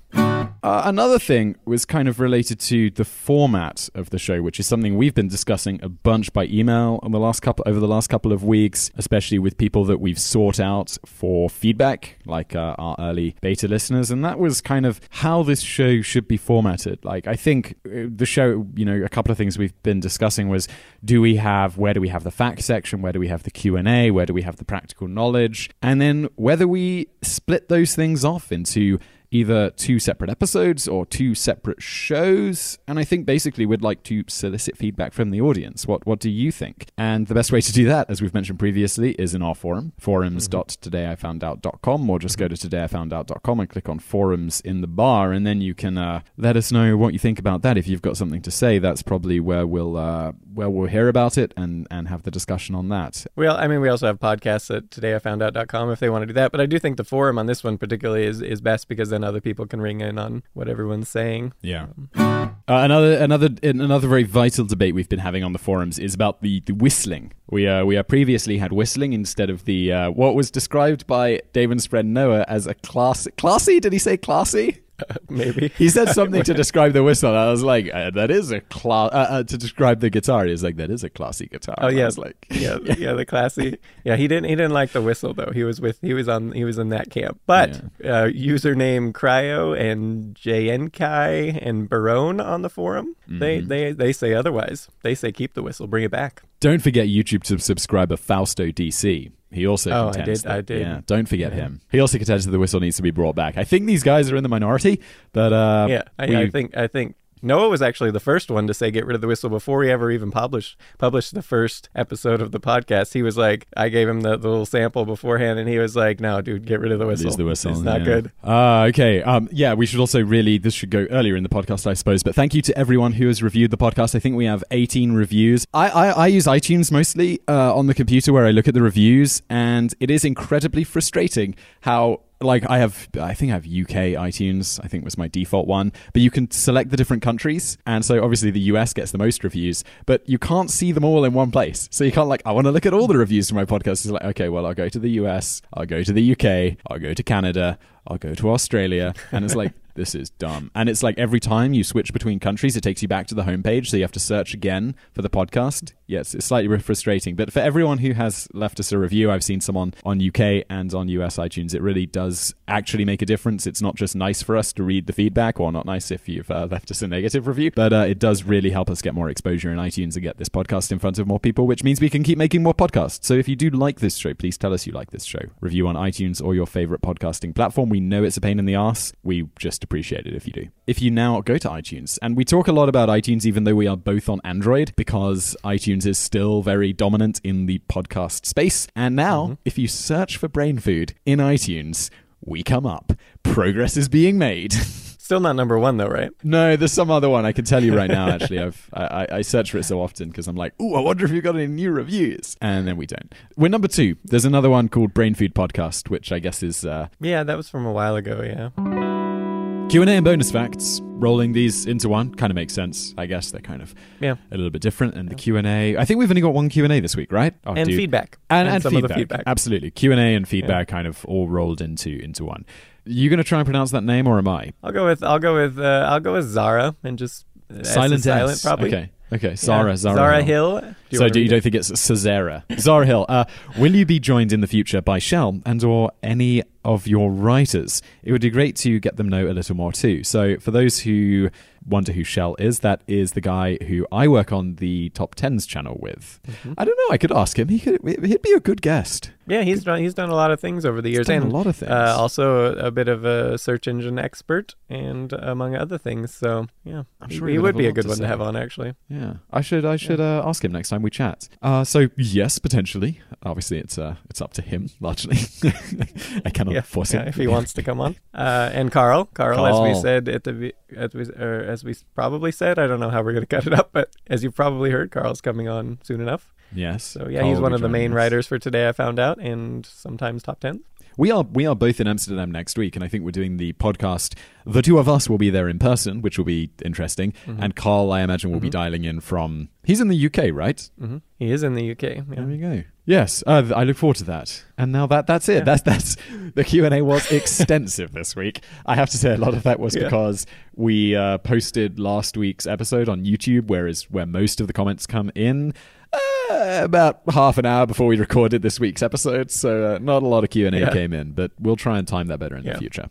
Uh, another thing was kind of related to the format of the show, which is something we've been discussing a bunch by email on the last couple over the last couple of weeks, especially with people that we've sought out for feedback, like uh, our early beta listeners, and that was kind of how this show should be formatted. Like, I think uh, the show, you know, a couple of things we've been discussing was: do we have where do we have the fact section, where do we have the Q and A, where do we have the practical knowledge, and then whether we split those things off into either two separate episodes or two separate shows. And I think basically we'd like to solicit feedback from the audience. What what do you think? And the best way to do that, as we've mentioned previously, is in our forum, forums.todayifoundout.com, or just go to todayifoundout.com and click on forums in the bar, and then you can uh, let us know what you think about that. If you've got something to say, that's probably where we'll uh, where we'll hear about it and and have the discussion on that. Well, I mean, we also have podcasts at todayifoundout.com if they want to do that. But I do think the forum on this one particularly is, is best because then other people can ring in on what everyone's saying. Yeah. Uh, another another another very vital debate we've been having on the forums is about the, the whistling. We uh, we uh, previously had whistling instead of the uh, what was described by Daven's friend Noah as a class classy. Did he say classy? Maybe. He said something to describe the whistle. and I was like, uh, "That is a class." Uh, uh, to describe the guitar, he was like, "That is a classy guitar." Oh yeah, was like, yeah, yeah, the classy. Yeah, he didn't. He didn't like the whistle though. He was with. He was on. He was in that camp. But uh, username Cryo and JNKai and Barone on the forum. They Mm-hmm. they they say otherwise. They say keep the whistle, bring it back. Don't forget YouTube to subscriber Fausto DC. He also Oh, I contends did- that- I did. Yeah, don't forget him. He also contends that the whistle needs to be brought back. I think these guys are in the minority, but uh, yeah, I, we- I think I think Noah was actually the first one to say get rid of the whistle before he ever even published published the first episode of the podcast. He was like, I gave him the, the little sample beforehand, and he was like, "No, dude, get rid of the whistle. Use the whistle. It's not yeah. good." Ah, okay. Um, yeah, we should also really, this should go earlier in the podcast, I suppose. But thank you to everyone who has reviewed the podcast. I think we have 18 reviews. I, I, I use iTunes mostly uh, on the computer where I look at the reviews, and it is incredibly frustrating how. Like I have, I think I have UK iTunes. I think was my default one, but you can select the different countries, and so obviously the US gets the most reviews, but you can't see them all in one place. So you can't like, I want to look at all the reviews for my podcast. It's like, okay, well, I'll go to the US, I'll go to the UK, I'll go to Canada, I'll go to Australia, and it's like this is dumb. And it's like every time you switch between countries, it takes you back to the homepage, so you have to search again for the podcast. Yes, it's slightly frustrating, but for everyone who has left us a review, I've seen some on, on UK and on US iTunes. It really does actually make a difference. It's not just nice for us to read the feedback, or not nice if you've uh, left us a negative review, but uh, it does really help us get more exposure in iTunes and get this podcast in front of more people, which means we can keep making more podcasts. So if you do like this show, please tell us you like this show. Review on iTunes or your favorite podcasting platform. We know it's a pain in the ass. We just appreciate it if you do. If you now go to iTunes, and we talk a lot about iTunes, even though we are both on Android, because iTunes is still very dominant in the podcast space. And now, mm-hmm. if you search for brain food in iTunes, we come up. Progress is being made. Still not number one though, right? No, there's some other one I can tell you right now. Actually, I've I, I- search for it so often because I'm like, oh, I wonder if you got any new reviews, and then we don't. We're number two. There's another one called Brain Food Podcast, which I guess is uh, Yeah, that was from a while ago. Yeah. Q and A and bonus facts. Rolling these into one kind of makes sense. I guess they're kind of Yeah. a little bit different. And the Q and A, I think we've only got one Q and A this week, right? Oh, and dude. feedback. and, and some feedback. of the feedback. Absolutely, Q and A and feedback kind of all rolled into into one. You gonna try and pronounce that name, or am I? I'll go with I'll go with uh, I'll go with Zara and just uh, S Silent silent S. probably. Okay. Okay. Zara. Yeah. Zara. Zara Hill. Hill. so wanna do you don't think it's Cesara? Zara Hill. Uh, will you be joined in the future by Shell and or any of your writers? It would be great to get them know a little more too. So for those who wonder who Shell is, that is the guy who I work on the TopTenz channel with. Mm-hmm. I don't know. I could ask him. He could. He'd be a good guest. Yeah, he's done he's done a lot of things over the years, done a lot of things. Uh, also a, a bit of a search engine expert, and among other things. So yeah, I'm sure he, he would would have a be a good to one to have on actually. Yeah, I should. I should uh, ask him next time we chat. Uh, so yes, potentially. Obviously, it's uh, it's up to him largely. I cannot yeah, force yeah, if he wants to come on. Uh, and Carl, Carl, as we said at the be- as we or as we probably said, I don't know how we're going to cut it up, but as you probably heard, Carl's coming on soon enough. Yes. So yeah, Carl he's one of the main us. writers for today. I found out, and sometimes top ten. We are we are both in Amsterdam next week, and I think we're doing the podcast. The two of us will be there in person, which will be interesting. Mm-hmm. And Carl, I imagine, will be dialing in from. He's in the UK, right? hmm He is in the UK. Yeah. There we go. Yes, uh, I look forward to that. And now that that's it. Yeah. That's that's the Q and A was extensive this week. I have to say a lot of that was Yeah. because we uh, posted last week's episode on YouTube, whereas where most of the comments come in. Uh, about half an hour before we recorded this week's episode, so uh, not a lot of Q and A Yeah. came in, but we'll try and time that better in the future.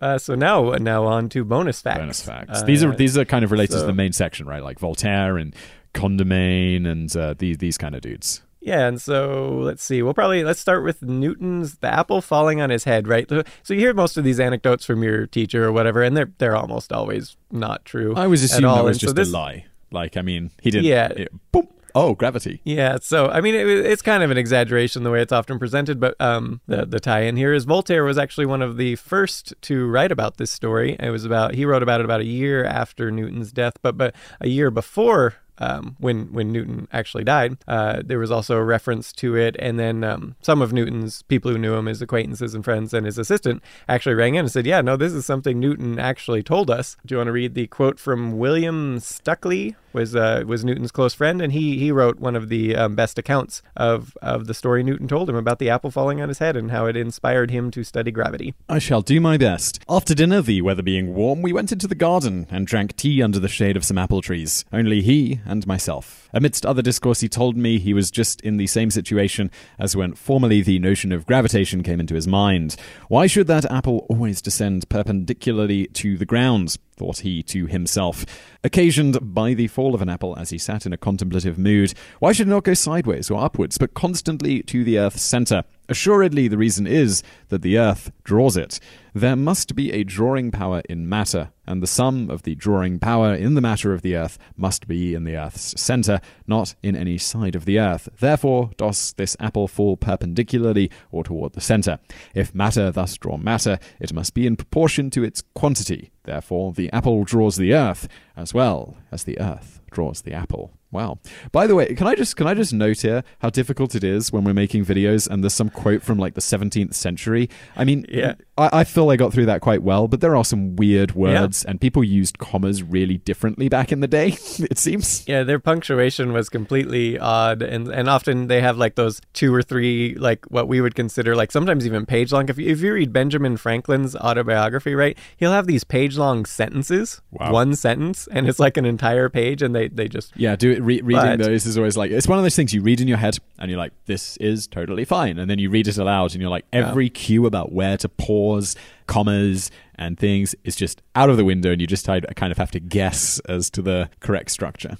Uh, so now now on to bonus facts. Bonus facts. Uh, these are these are kind of related to the main section, right? Like Voltaire and Condamine and uh, these these kind of dudes. Yeah, and so let's see. We'll probably let's start with Newton's the apple falling on his head, right? So you hear most of these anecdotes from your teacher or whatever, and they're they're almost always not true. I was assuming that was And so just this- a lie. Like, I mean, he didn't. Yeah. it- boom. Oh, gravity. Yeah, so I mean, it, it's kind of an exaggeration the way it's often presented, but um, the the tie-in here is Voltaire was actually one of the first to write about this story. It was about he wrote about it about a year after Newton's death, but but a year before um, when when Newton actually died. Uh, there was also a reference to it, and then um, some of Newton's people who knew him, his acquaintances and friends, and his assistant actually rang in and said, "Yeah, no, this is something Newton actually told us." Do you want to read the quote from William Stukeley? Was uh, was Newton's close friend, and he he wrote one of the um, best accounts of of the story Newton told him about the apple falling on his head and how it inspired him to study gravity. I shall do my best. After dinner, the weather being warm, we went into the garden and drank tea under the shade of some apple trees. Only he and myself. Amidst other discourse, he told me he was just in the same situation as when formerly the notion of gravitation came into his mind. Why should that apple always descend perpendicularly to the ground? thought he to himself, occasioned by the fall of an apple as he sat in a contemplative mood. Why should it not go sideways or upwards, but constantly to the earth's centre? Assuredly, the reason is that the earth draws it. There must be a drawing power in matter, and the sum of the drawing power in the matter of the earth must be in the earth's centre, not in any side of the earth. Therefore, does this apple fall perpendicularly or toward the centre? If matter thus draw matter, it must be in proportion to its quantity. Therefore, the apple draws the earth as well as the earth draws the apple. Wow. By the way, can I just can I just note here how difficult it is when we're making videos and there's some quote from like the 17th century. I mean, Yeah. I, I feel I got through that quite well, but there are some weird words and people used commas really differently back in the day. it seems. Yeah, their punctuation was completely odd, and and often they have like those two or three like what we would consider like sometimes even page long. If you, if you read Benjamin Franklin's autobiography, right, he'll have these page long sentences, Wow. one sentence, and it's like an entire page, and they they just Yeah, do it. Re- reading But- those is always like it's one of those things you read in your head and you're like, this is totally fine, and then you read it aloud and you're like, every cue about where to pause, commas, and things is just out of the window, and you just kind of- have to guess as to the correct structure.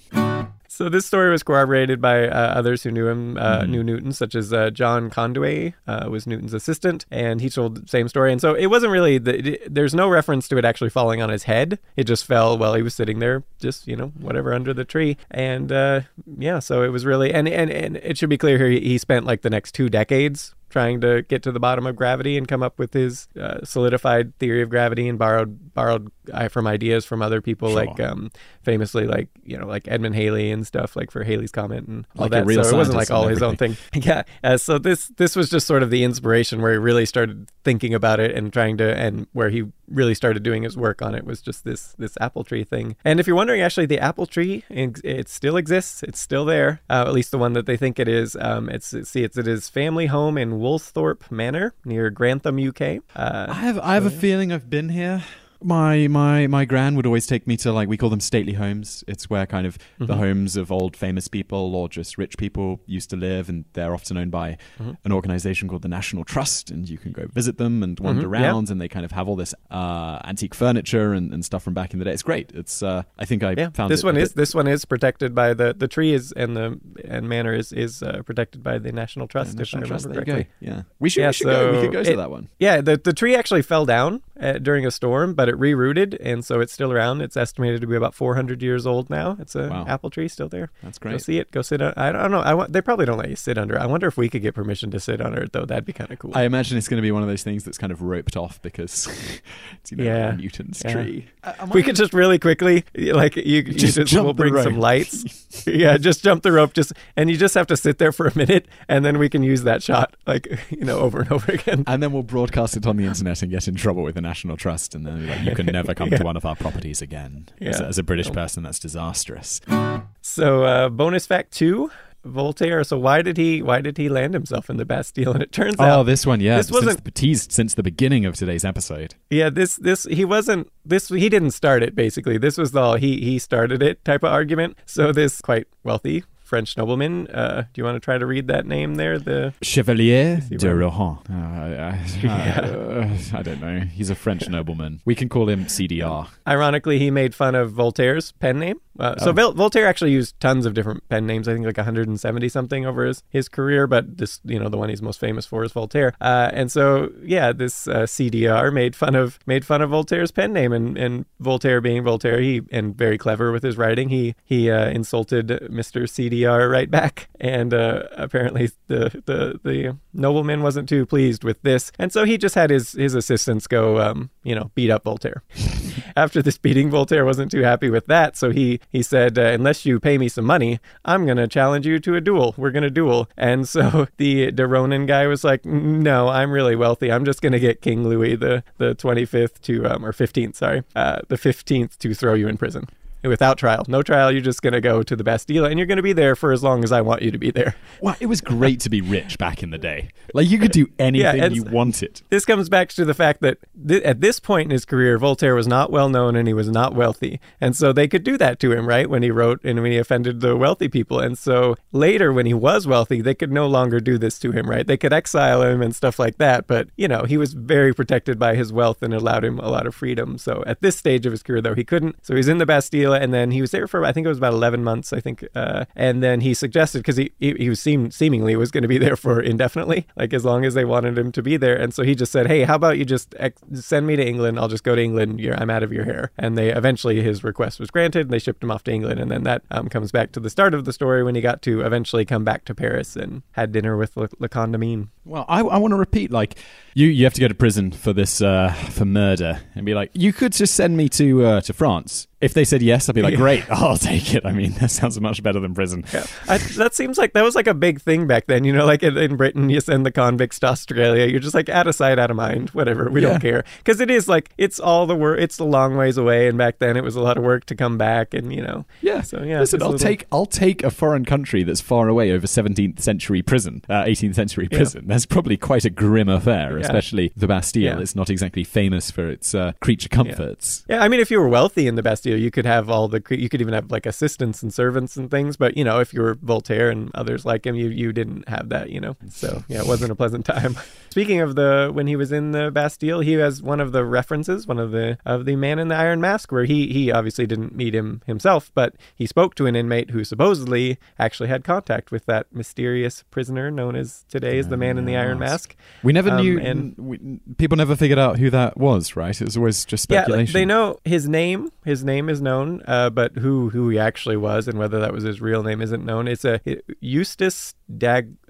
So this story was corroborated by uh, others who knew him, uh, Mm-hmm. knew Newton, such as uh, John Conduitt uh, was Newton's assistant, and he told the same story. And so it wasn't really the, it- there's no reference to it actually falling on his head. It just fell while he was sitting there, just you know whatever under the tree. And uh, yeah, so it was really and and and it should be clear here he, he spent like the next two decades trying to get to the bottom of gravity and come up with his uh, solidified theory of gravity and borrowed borrowed uh, from ideas from other people Sure. like um, famously like you know like Edmund Halley and stuff like for Halley's comet and all Like that. real so it wasn't like all his own thing. Yeah. Uh, so this this was just sort of the inspiration where he really started thinking about it and trying to and where he really started doing his work on it was just this this apple tree thing. And if you're wondering, actually, the apple tree it, still exists. It's still there. Uh, at least the one that they think it is. Um, it's see it's it is family home in Woolsthorpe Manor near Grantham, UK. Uh, I have I have a feeling I've been here. My my my gran would always take me to like we call them stately homes. It's where kind of Mm-hmm. the homes of old famous people or just rich people used to live, and they're often owned by Mm-hmm. an organization called the National Trust, and you can go visit them and wander Mhm, yeah. around, and they kind of have all this uh, antique furniture and, and stuff from back in the day. It's great. It's uh, I think I yeah, found this it one is bit- this one is protected by the the tree is and the and manor is is uh, protected by the National Trust. if I National Trust. There you correctly. go. Yeah, we should Yeah, we should go. We could go to that one. Yeah, the the tree actually fell down uh, during a storm, but it rerooted, and so it's still around. It's estimated to be about 400 years old now. It's an Wow. apple tree still there. That's Go great. see it. Go sit on. I don't, know. I want, they probably don't let you sit under. it. I wonder if we could get permission to sit under it though. That'd be kind of cool. I imagine it's going to be one of those things that's kind of roped off because it's you know Yeah. Newton's Yeah. tree. we could just really quickly, like you, you Just just, jump we'll the bring some lights. yeah, just jump the rope. Just and you just have to sit there for a minute, and then we can use that shot, like you know, over and over again. And then we'll broadcast it on the internet and get in trouble with the National Trust, and then like, you can never come Yeah. to one of our properties again. As, Yeah. as a British person, that's disastrous. So, uh, bonus fact two: Voltaire. So, why did he why did he land himself in the Bastille? And it turns Oh, out, Oh, this one, yeah, this wasn't- the, teased since the beginning of today's episode. yeah, this this he wasn't this he didn't start it. Basically, this was the he he started it type of argument. So, this quite wealthy French nobleman. Uh, do you want to try to read that name there? The Chevalier de Rohan. Uh, I, I, uh, I don't know. He's a French nobleman. We can call him CDR. Ironically, he made fun of Voltaire's pen name. Uh, so Oh. Vol- Voltaire actually used tons of different pen names. I think like 170 something over his, his career, but this, you know, the one he's most famous for is Voltaire. Uh, and so, yeah, this uh, CDR made fun of made fun of Voltaire's pen name, and, and Voltaire being Voltaire, he and very clever with his writing, he he uh, insulted Mr. CDR right back, and uh, apparently the, the the nobleman wasn't too pleased with this, and so he just had his his assistants go, um, you know, beat up Voltaire. after this beating, Voltaire wasn't too happy with that, so he he said, uh, "Unless you pay me some money, I'm gonna challenge you to a duel. We're gonna duel." And so the de Rohan guy was like, "No, I'm really wealthy. I'm just gonna get King Louis the the 25th to um, or 15th, sorry, uh, the 15th to throw you in prison." Without trial. No trial. You're just going to go to the Bastille and you're going to be there for as long as I want you to be there. Well, it was great to be rich back in the day. Like you could do anything Yeah, you wanted. This comes back to the fact that th- at this point in his career, Voltaire was not well known and he was not wealthy. And so they could do that to him, right? When he wrote and when he offended the wealthy people. And so later, when he was wealthy, they could no longer do this to him, right? They could exile him and stuff like that. But, you know, he was very protected by his wealth and allowed him a lot of freedom. So at this stage of his career, though, he couldn't. So he's in the Bastille and then he was there for, I think it was about 11 months, I think. Uh, and then he suggested, because he, he, he was seem, seemingly was going to be there for indefinitely, like as long as they wanted him to be there. And so he just said, hey, how about you just ex- send me to England? I'll just go to England. You're, I'm out of your hair. And they eventually, his request was granted and they shipped him off to England. And then that um, comes back to the start of the story when he got to eventually come back to Paris and had dinner with Le, Le Condamine. Well, I, I want to repeat, like you, you have to go to prison for this uh, for murder, and be like, you could just send me to uh, to France. If they said yes, I'd be like, Yeah. great, I'll take it. I mean, that sounds much better than prison. Yeah. I, that seems like that was like a big thing back then. You know, like in, in Britain, you send the convicts to Australia. You're just like out of sight, out of mind. Whatever, we Yeah. don't care because it is like it's all the work. It's a long ways away, and back then it was a lot of work to come back. And you know, Yeah. So yeah, Listen, I'll little- take I'll take a foreign country that's far away over 17th century prison, uh, 18th century prison. That's probably quite a grim affair, Yeah. especially the Bastille. Yeah. It's not exactly famous for its uh, creature comforts. Yeah, I mean, if you were wealthy in the Bastille, you could have all the, you could even have like assistants and servants and things. But you know, if you were Voltaire and others like him, you you didn't have that. You know, so yeah, it wasn't a pleasant time. Speaking of the when he was in the Bastille, he has one of the references, one of the of the Man in the Iron Mask, where he he obviously didn't meet him himself, but he spoke to an inmate who supposedly actually had contact with that mysterious prisoner known as today as the Man in the Iron Mask. We never Um, knew, and- we, people never figured out who that was, right? It was always just Yeah, speculation. they know his name. His name is known, uh, but who who he actually was and whether that was his real name isn't known. It's a Eustace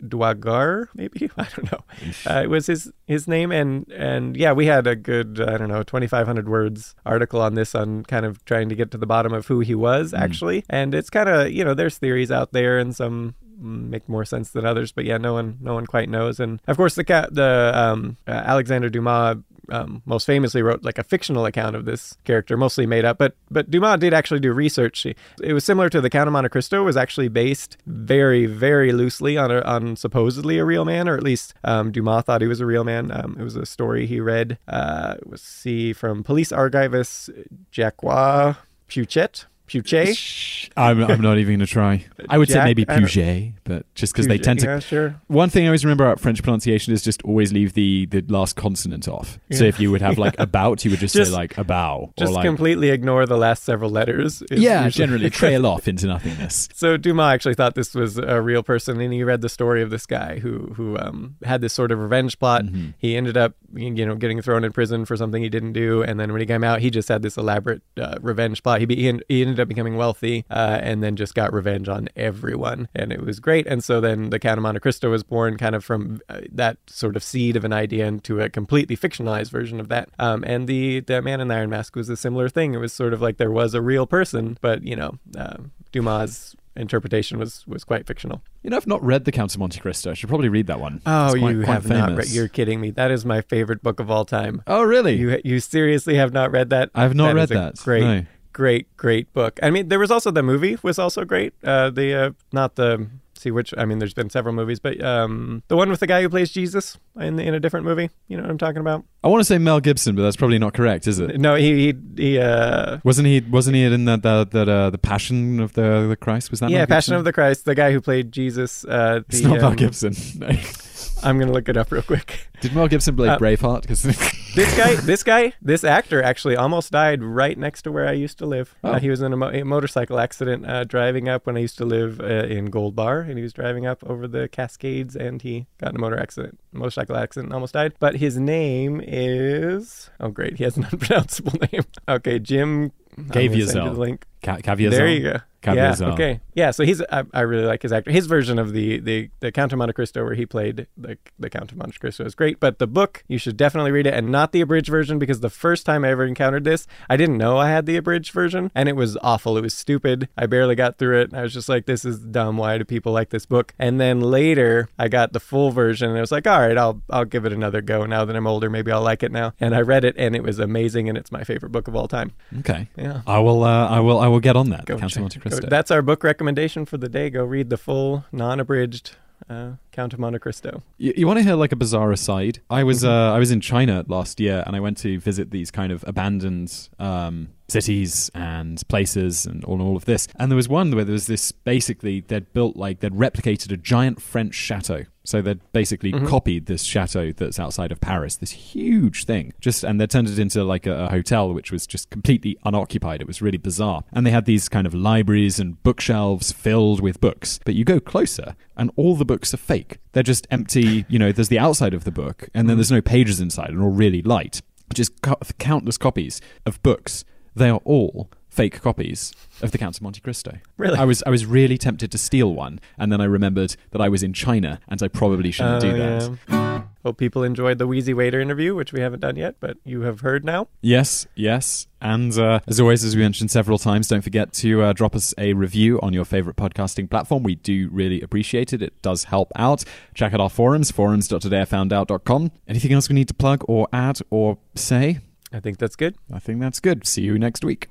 Dagdwagar, maybe I don't know. Uh, it was his his name, and and yeah, we had a good I don't know twenty five hundred words article on this on kind of trying to get to the bottom of who he was actually, and it's kind of you know there's theories out there and some make more sense than others but yeah no one no one quite knows and of course the cat the um uh, alexander dumas um, most famously wrote like a fictional account of this character, mostly made up. But but Dumas did actually do research. It was similar to the Count of Monte Cristo. Was actually based very very loosely on a, on supposedly a real man, or at least um, Dumas thought he was a real man. Um, it was a story he read. Uh, was see from police archivist Jacques Peuchet. Shh, I'm, I'm not even going to try. I would say maybe Puget, but just because they tend to. Yeah, sure. One thing I always remember about French pronunciation is just always leave the, the last consonant off. So if you would have like about, you would just, Just- say like about or Just like completely ignore the last several letters. yeah, usually- generally trail off into nothingness. So Dumas actually thought this was a real person, and he read the story of this guy who who um, had this sort of revenge plot. Mm-hmm. He ended up, you know, getting thrown in prison for something he didn't do, and then when he came out, he just had this elaborate uh, revenge plot. He, be, he en- he ended up becoming wealthy, uh, and then just got revenge on everyone, and it was great. And so then the Count of Monte Cristo was born, kind of from uh, that sort of seed of an idea into a completely fictionalized version of that. Um, and the the Man in the Iron Mask was a similar thing. It was sort of like there was a real person, but you know, uh, Dumas' interpretation was was quite fictional. You know, I've not read The Count of Monte Cristo. I should probably read that one. Oh, quite- you quite have not read. You're kidding me. That is my favorite book of all time. Oh, really? You you seriously have not read that? I have not That read that. Great, No. Great, great book. I mean, there was also the movie was also great. Uh, the uh, not the see which. I mean, there's been several movies, but um, the one with the guy who plays Jesus in in a different movie. You know what I'm talking about? I want to say Mel Gibson, but that's probably not correct, is it? No, he he he. Uh, Wasn't he? Wasn't he in that that, that uh, the Passion of the the Christ? Was that? yeah, Mel Passion of the Christ. The guy who played Jesus. Uh, the, It's not Mel um, Gibson. I'm gonna look it up real quick. Did Mel Gibson play Uh, Braveheart? 'Cause- This guy, this guy, this actor actually almost died right next to where I used to live. Oh. Uh, he was in a, mo- a motorcycle accident uh, driving up when I used to live uh, in Gold Bar, and he was driving up over the Cascades, and he got in a motor accident, motorcycle accident, and almost died. But his name is oh great, he has an unpronounceable name. Okay, Jim I'm gonna send you Caviezel. the link. Ca- There you go. yeah. Okay. Yeah. So he's I, I really like his actor. His version of the the the Count of Monte Cristo where he played the the Count of Monte Cristo is great. But the book you should definitely read it and not the abridged version because the first time I ever encountered this, I didn't know I had the abridged version and it was awful. It was stupid. I barely got through it. I was just like, this is dumb. Why do people like this book? And then later I got the full version and I was like, all right, I'll I'll give it another go. Now that I'm older, maybe I'll like it now. And I read it and it was amazing and it's my favorite book of all time. Okay. Yeah. I will. Uh, I will. I will get on that. Go Count of Monte go- that's our book recommendation for the day. Go read the full, non-abridged uh, Count of Monte Cristo. You, you want to hear like a bizarre aside? I was Mm-hmm. uh, I was in China last year, and I went to visit these kind of abandoned um, cities and places and all, all of this. And there was one where there was this basically they'd built like they'd replicated a giant French chateau. So they'd basically Mhm. copied this chateau that's outside of Paris, this huge thing. Just and they turned it into like a, a hotel, which was just completely unoccupied. It was really bizarre. And they had these kind of libraries and bookshelves filled with books. But you go closer, and all the books are fake. They're just empty. You know, there's the outside of the book, and then mm. there's no pages inside, and all really light. Just co- countless copies of books. They are all fake copies of the Count of Monte Cristo. Really? I was I was really tempted to steal one, and then I remembered that I was in China, and I probably shouldn't do Oh, that. yeah. Hope people enjoyed the Wheezy Waiter interview, which we haven't done yet, but you have heard now. Yes, yes. And uh, as always, as we mentioned several times, don't forget to uh, drop us a review on your favorite podcasting platform. We do really appreciate it. It does help out. Check out our forums, forums.todayIfoundout.com. Anything else we need to plug or add or say? I think that's good. I think that's good. See you next week.